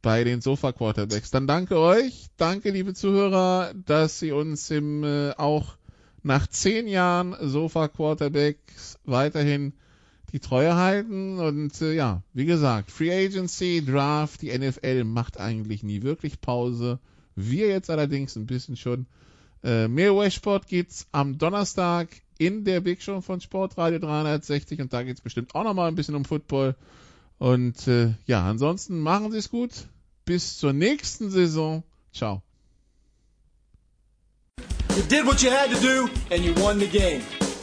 bei den Sofa Quarterbacks. Dann danke euch, danke liebe Zuhörer, dass Sie uns im äh, auch nach zehn Jahren Sofa Quarterbacks weiterhin die Treue halten und äh, ja, wie gesagt, Free Agency, Draft, die NFL macht eigentlich nie wirklich Pause. Wir jetzt allerdings ein bisschen schon. Äh, mehr US-Sport gibt's am Donnerstag in der Big Show von Sportradio 360 und da geht's bestimmt auch nochmal ein bisschen um Football. Und äh, ja, ansonsten machen Sie es gut. Bis zur nächsten Saison. Ciao.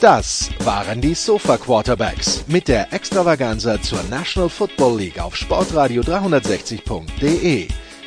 Das waren die Sofa Quarterbacks mit der Extravaganza zur National Football League auf sportradio360.de.